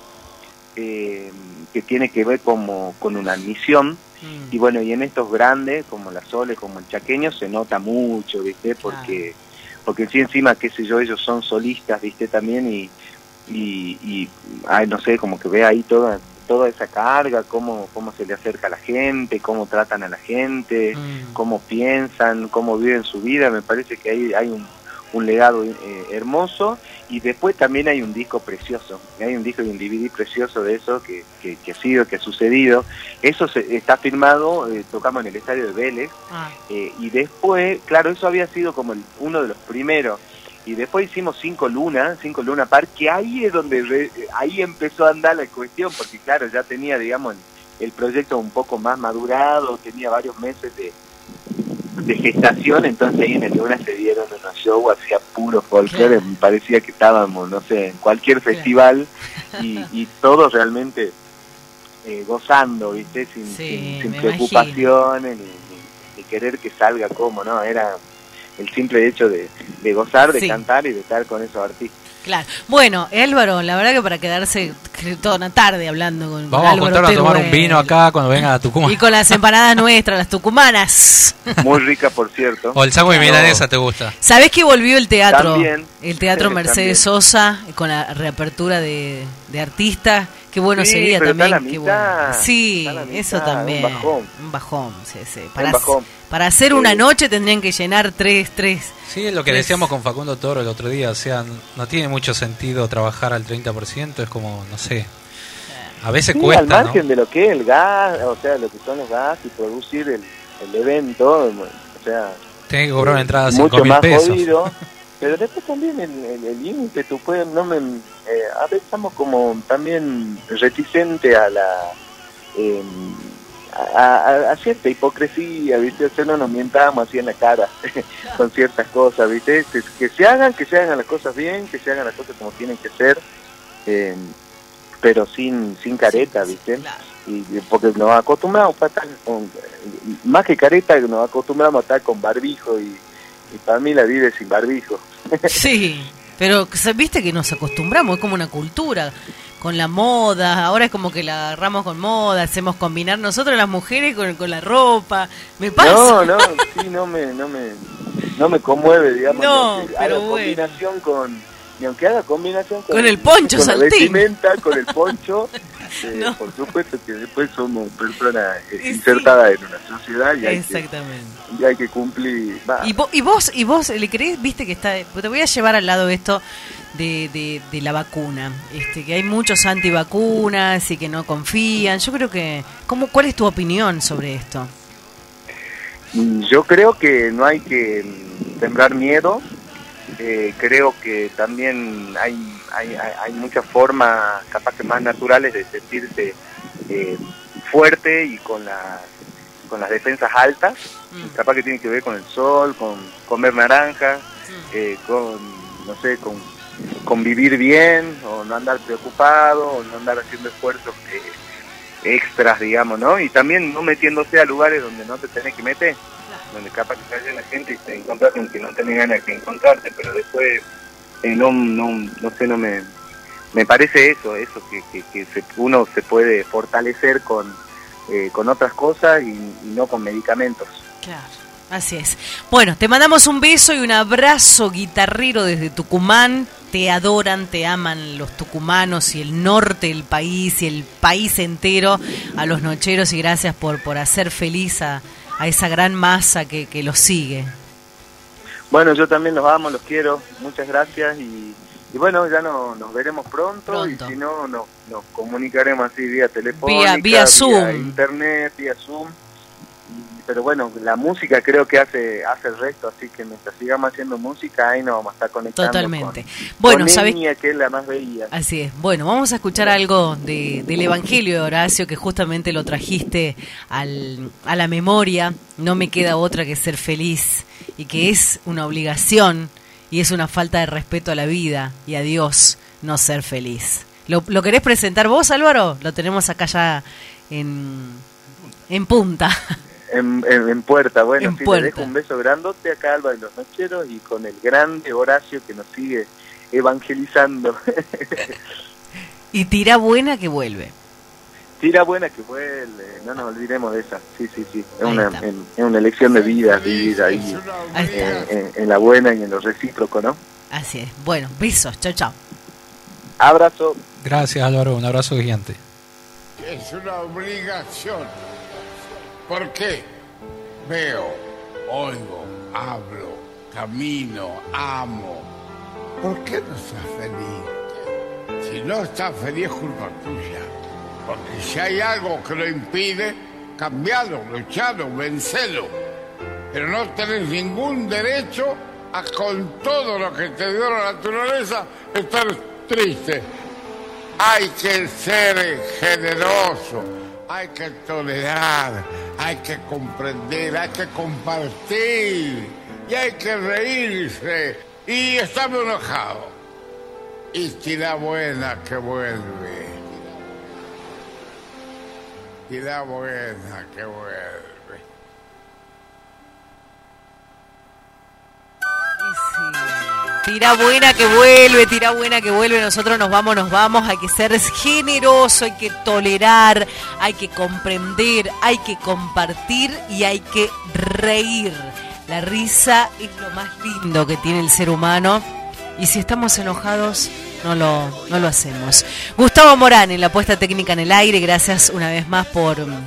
eh, que tiene que ver como con una misión y bueno, y en estos grandes, como la Sole, como el Chaqueño, se nota mucho, ¿viste? Porque, porque sí encima, qué sé yo, ellos son solistas, ¿viste? También y, y, y ay, no sé, como que ve ahí toda toda esa carga, cómo, cómo se le acerca a la gente, cómo tratan a la gente, cómo piensan, cómo viven su vida, me parece que ahí hay un, un legado eh, hermoso y después también hay un disco precioso, hay un disco y un DVD precioso de eso que, que, que ha sido, que ha sucedido. Eso se- está firmado, eh, tocamos en el estadio de Vélez Ah, eh, y después, claro, eso había sido como el- uno de los primeros. Y después hicimos cinco lunas, cinco luna par, que ahí es donde re- ahí empezó a andar la cuestión, porque claro, ya tenía, digamos, el, el proyecto un poco más madurado, tenía varios meses de, de gestación, entonces ahí en el Luna se dieron unos shows, hacía puro folclore, me parecía que estábamos, no sé, en cualquier festival *laughs* y, y todos realmente eh, gozando, ¿viste? Sin, Sí, sin, sin me preocupaciones, ni, ni- ni querer que salga como, ¿no? Era el simple hecho de, de gozar, de Sí. cantar y de estar con esos artistas. Claro. Bueno, Álvaro, la verdad que para quedarse toda una tarde hablando con, con Vamos a Álvaro juntarnos a tomar un vino acá cuando venga a Tucumán. Y con las empanadas nuestras, las tucumanas. Muy rica, por cierto. O el sándwich No, milanesa te gusta. ¿Sabés que volvió el teatro? También. El teatro *laughs* Mercedes También. Sosa con la reapertura de, de artistas. Qué bueno Sí, sería pero también. a la qué mitad, bueno. Sí, está a la mitad, eso un también. bajón. Un bajón, sí, sí. Para, bajón. Para hacer una noche tendrían que llenar tres, tres. Sí, es lo que tres- decíamos con Facundo Toro el otro día, o sea, no tiene mucho sentido trabajar al 30%, es como, no sé, a veces Sí, al cuesta, ¿no? margen de lo que es el gas, o sea, lo que son los gas y producir el, el evento, o sea, Tenés que cobrar una entrada de mucho 5 mil pesos. jodido. *laughs* Pero después también el límite, tú puedes, no me, eh, a veces estamos como también reticente a la, eh, a, a- a cierta hipocresía, ¿viste? O sea, no nos mientamos así en la cara *laughs* con ciertas cosas, ¿viste? Que, que se hagan, que se hagan las cosas bien, que se hagan las cosas como tienen que ser, eh, pero sin, sin careta, ¿viste? Y, porque nos acostumbramos a estar con, más que careta, nos acostumbramos a estar con barbijo y, y para mí la vida es sin barbijo. Sí, pero viste que nos acostumbramos, es como una cultura con la moda, ahora es como que la agarramos con moda, hacemos combinar nosotros las mujeres con, con la ropa, me pasa. No, no, sí, no me, no me, no me conmueve, digamos. No, pero bueno. combinación con, ni aunque haga combinación con, Con el poncho con la vestimenta, con el poncho, *laughs* eh, por supuesto que después somos personas eh, insertadas en una sociedad y hay, que, Exactamente. y hay que cumplir. Y, vo- y vos, y vos le crees, viste que está, te voy a llevar al lado esto de, de, de la vacuna, este, que hay muchos antivacunas y que no confían. Yo creo que, ¿cómo, ¿cuál es tu opinión sobre esto? Mm, Yo creo que no hay que mm, sembrar miedo. Eh, creo que también hay, hay, hay- muchas formas, capaz que más naturales, de sentirse eh, fuerte y con, la, con las defensas altas. Capaz que tiene que ver con el sol, con comer naranja, eh, con, no sé, con, con vivir bien, o no andar preocupado, o no andar haciendo esfuerzos eh, extras, digamos, ¿no? Y también no metiéndose a lugares donde no te tenés que meter, donde capaz que sale la gente y te encontrás con que no tenés ganas de encontrarte, pero después, eh, no, no, no sé, no me, me parece eso, eso, que, que, que se- uno se puede fortalecer con, eh, con otras cosas y, y no con medicamentos. Claro. Así es. Bueno, te mandamos un beso y un abrazo guitarrero desde Tucumán. Te adoran, te aman los tucumanos y el norte del país y el país entero a los nocheros y gracias por, por hacer feliz a, a esa gran masa que, que los sigue. Bueno, yo también los amo, los quiero, muchas gracias y, y bueno, ya no, nos veremos pronto, Pronto. y si no, no, nos comunicaremos así vía telefónica, Vía- vía Zoom. internet, vía Zoom. Pero bueno, la música creo que hace hace el resto, así que mientras sigamos haciendo música, ahí nos vamos a estar conectando Totalmente. con, Bueno, con ¿sabes? Que es la más bella. Así es. Bueno, vamos a escuchar algo de, del Evangelio de Horacio, que justamente lo trajiste al, a la memoria. No me queda otra que ser feliz y que es una obligación y es una falta de respeto a la vida y a Dios no ser feliz. ¿Lo, lo querés presentar vos, Álvaro? Lo tenemos acá ya en, en punta. En, en- en puerta, bueno, En sí, puerta. le dejo un beso grandote acá a Alba de los Nocheros y con el grande Horacio que nos sigue evangelizando. *laughs* Y tira buena que vuelve. Tira buena que vuelve, no nos olvidemos de esa. Sí, sí, sí. Es una, es una elección de vida, vivir ahí, eh, en, en la buena y en lo recíproco, ¿no? Así es. Bueno, besos. Chao, chao. Abrazo. Gracias Álvaro, un abrazo gigante. Es una obligación. ¿Por qué? Veo, oigo, hablo, camino, amo. ¿Por qué no estás feliz? Si no estás feliz culpa tuya. Porque si hay algo que lo impide, cambialo, luchalo, vencelo. Pero no tenés ningún derecho a con todo lo que te dio la naturaleza estar triste. Hay que ser generoso, hay que tolerar, hay que comprender, hay que compartir y hay que reírse y estar enojado. Y tira buena que vuelve. Tira buena que vuelve. Tira buena que vuelve, tira buena que vuelve. Nosotros nos vamos, nos vamos. Hay que ser generoso, hay que tolerar, hay que comprender, hay que compartir y hay que reír. La risa es lo más lindo que tiene el ser humano. Y si estamos enojados, no lo, no lo hacemos. Gustavo Morán en la puesta técnica en el aire. Gracias una vez más por mm,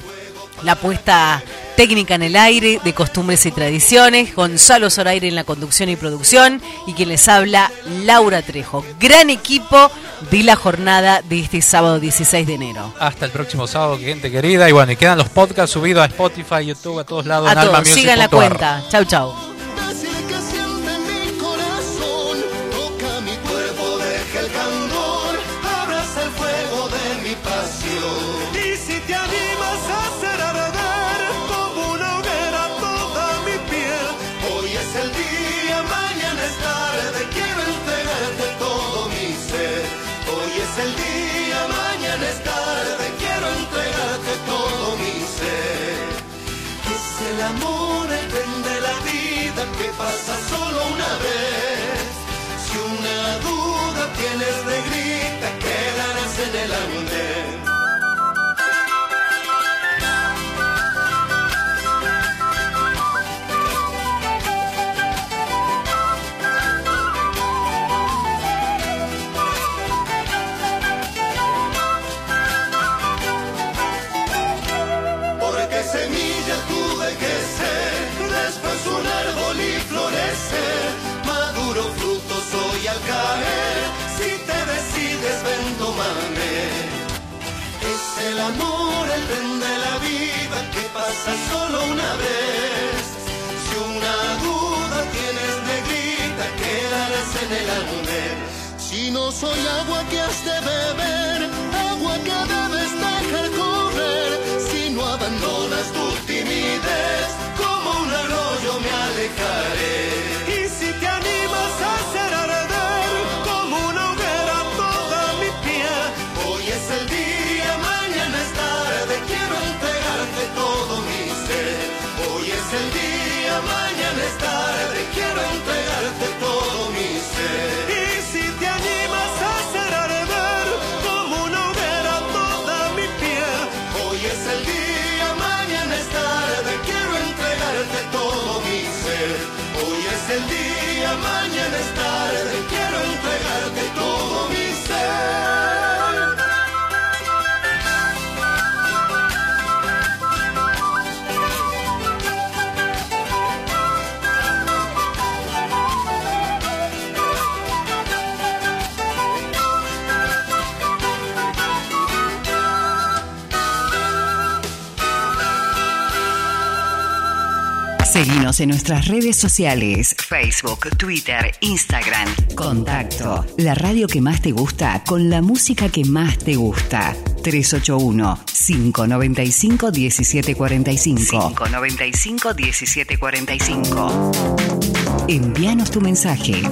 la puesta técnica en el aire de costumbres y tradiciones, Gonzalo Zoraire en la conducción y producción y quien les habla, Laura Trejo. Gran equipo de la jornada de este sábado 16 de enero. Hasta el próximo sábado, gente querida. Y bueno, y quedan los podcasts subidos a Spotify, YouTube, a todos lados. A en todos, sigan la cuenta. Chau, chau. Amor, el tren de la vida que pasa solo una vez. Si una duda tienes negrita, quedarás en el andén. Si no soy agua que has de beber, agua que debes dejar Seguinos en nuestras redes sociales, Facebook, Twitter, Instagram. Contacto, la radio que más te gusta con la música que más te gusta. 381-595-1745. 595-1745. Envíanos tu mensaje.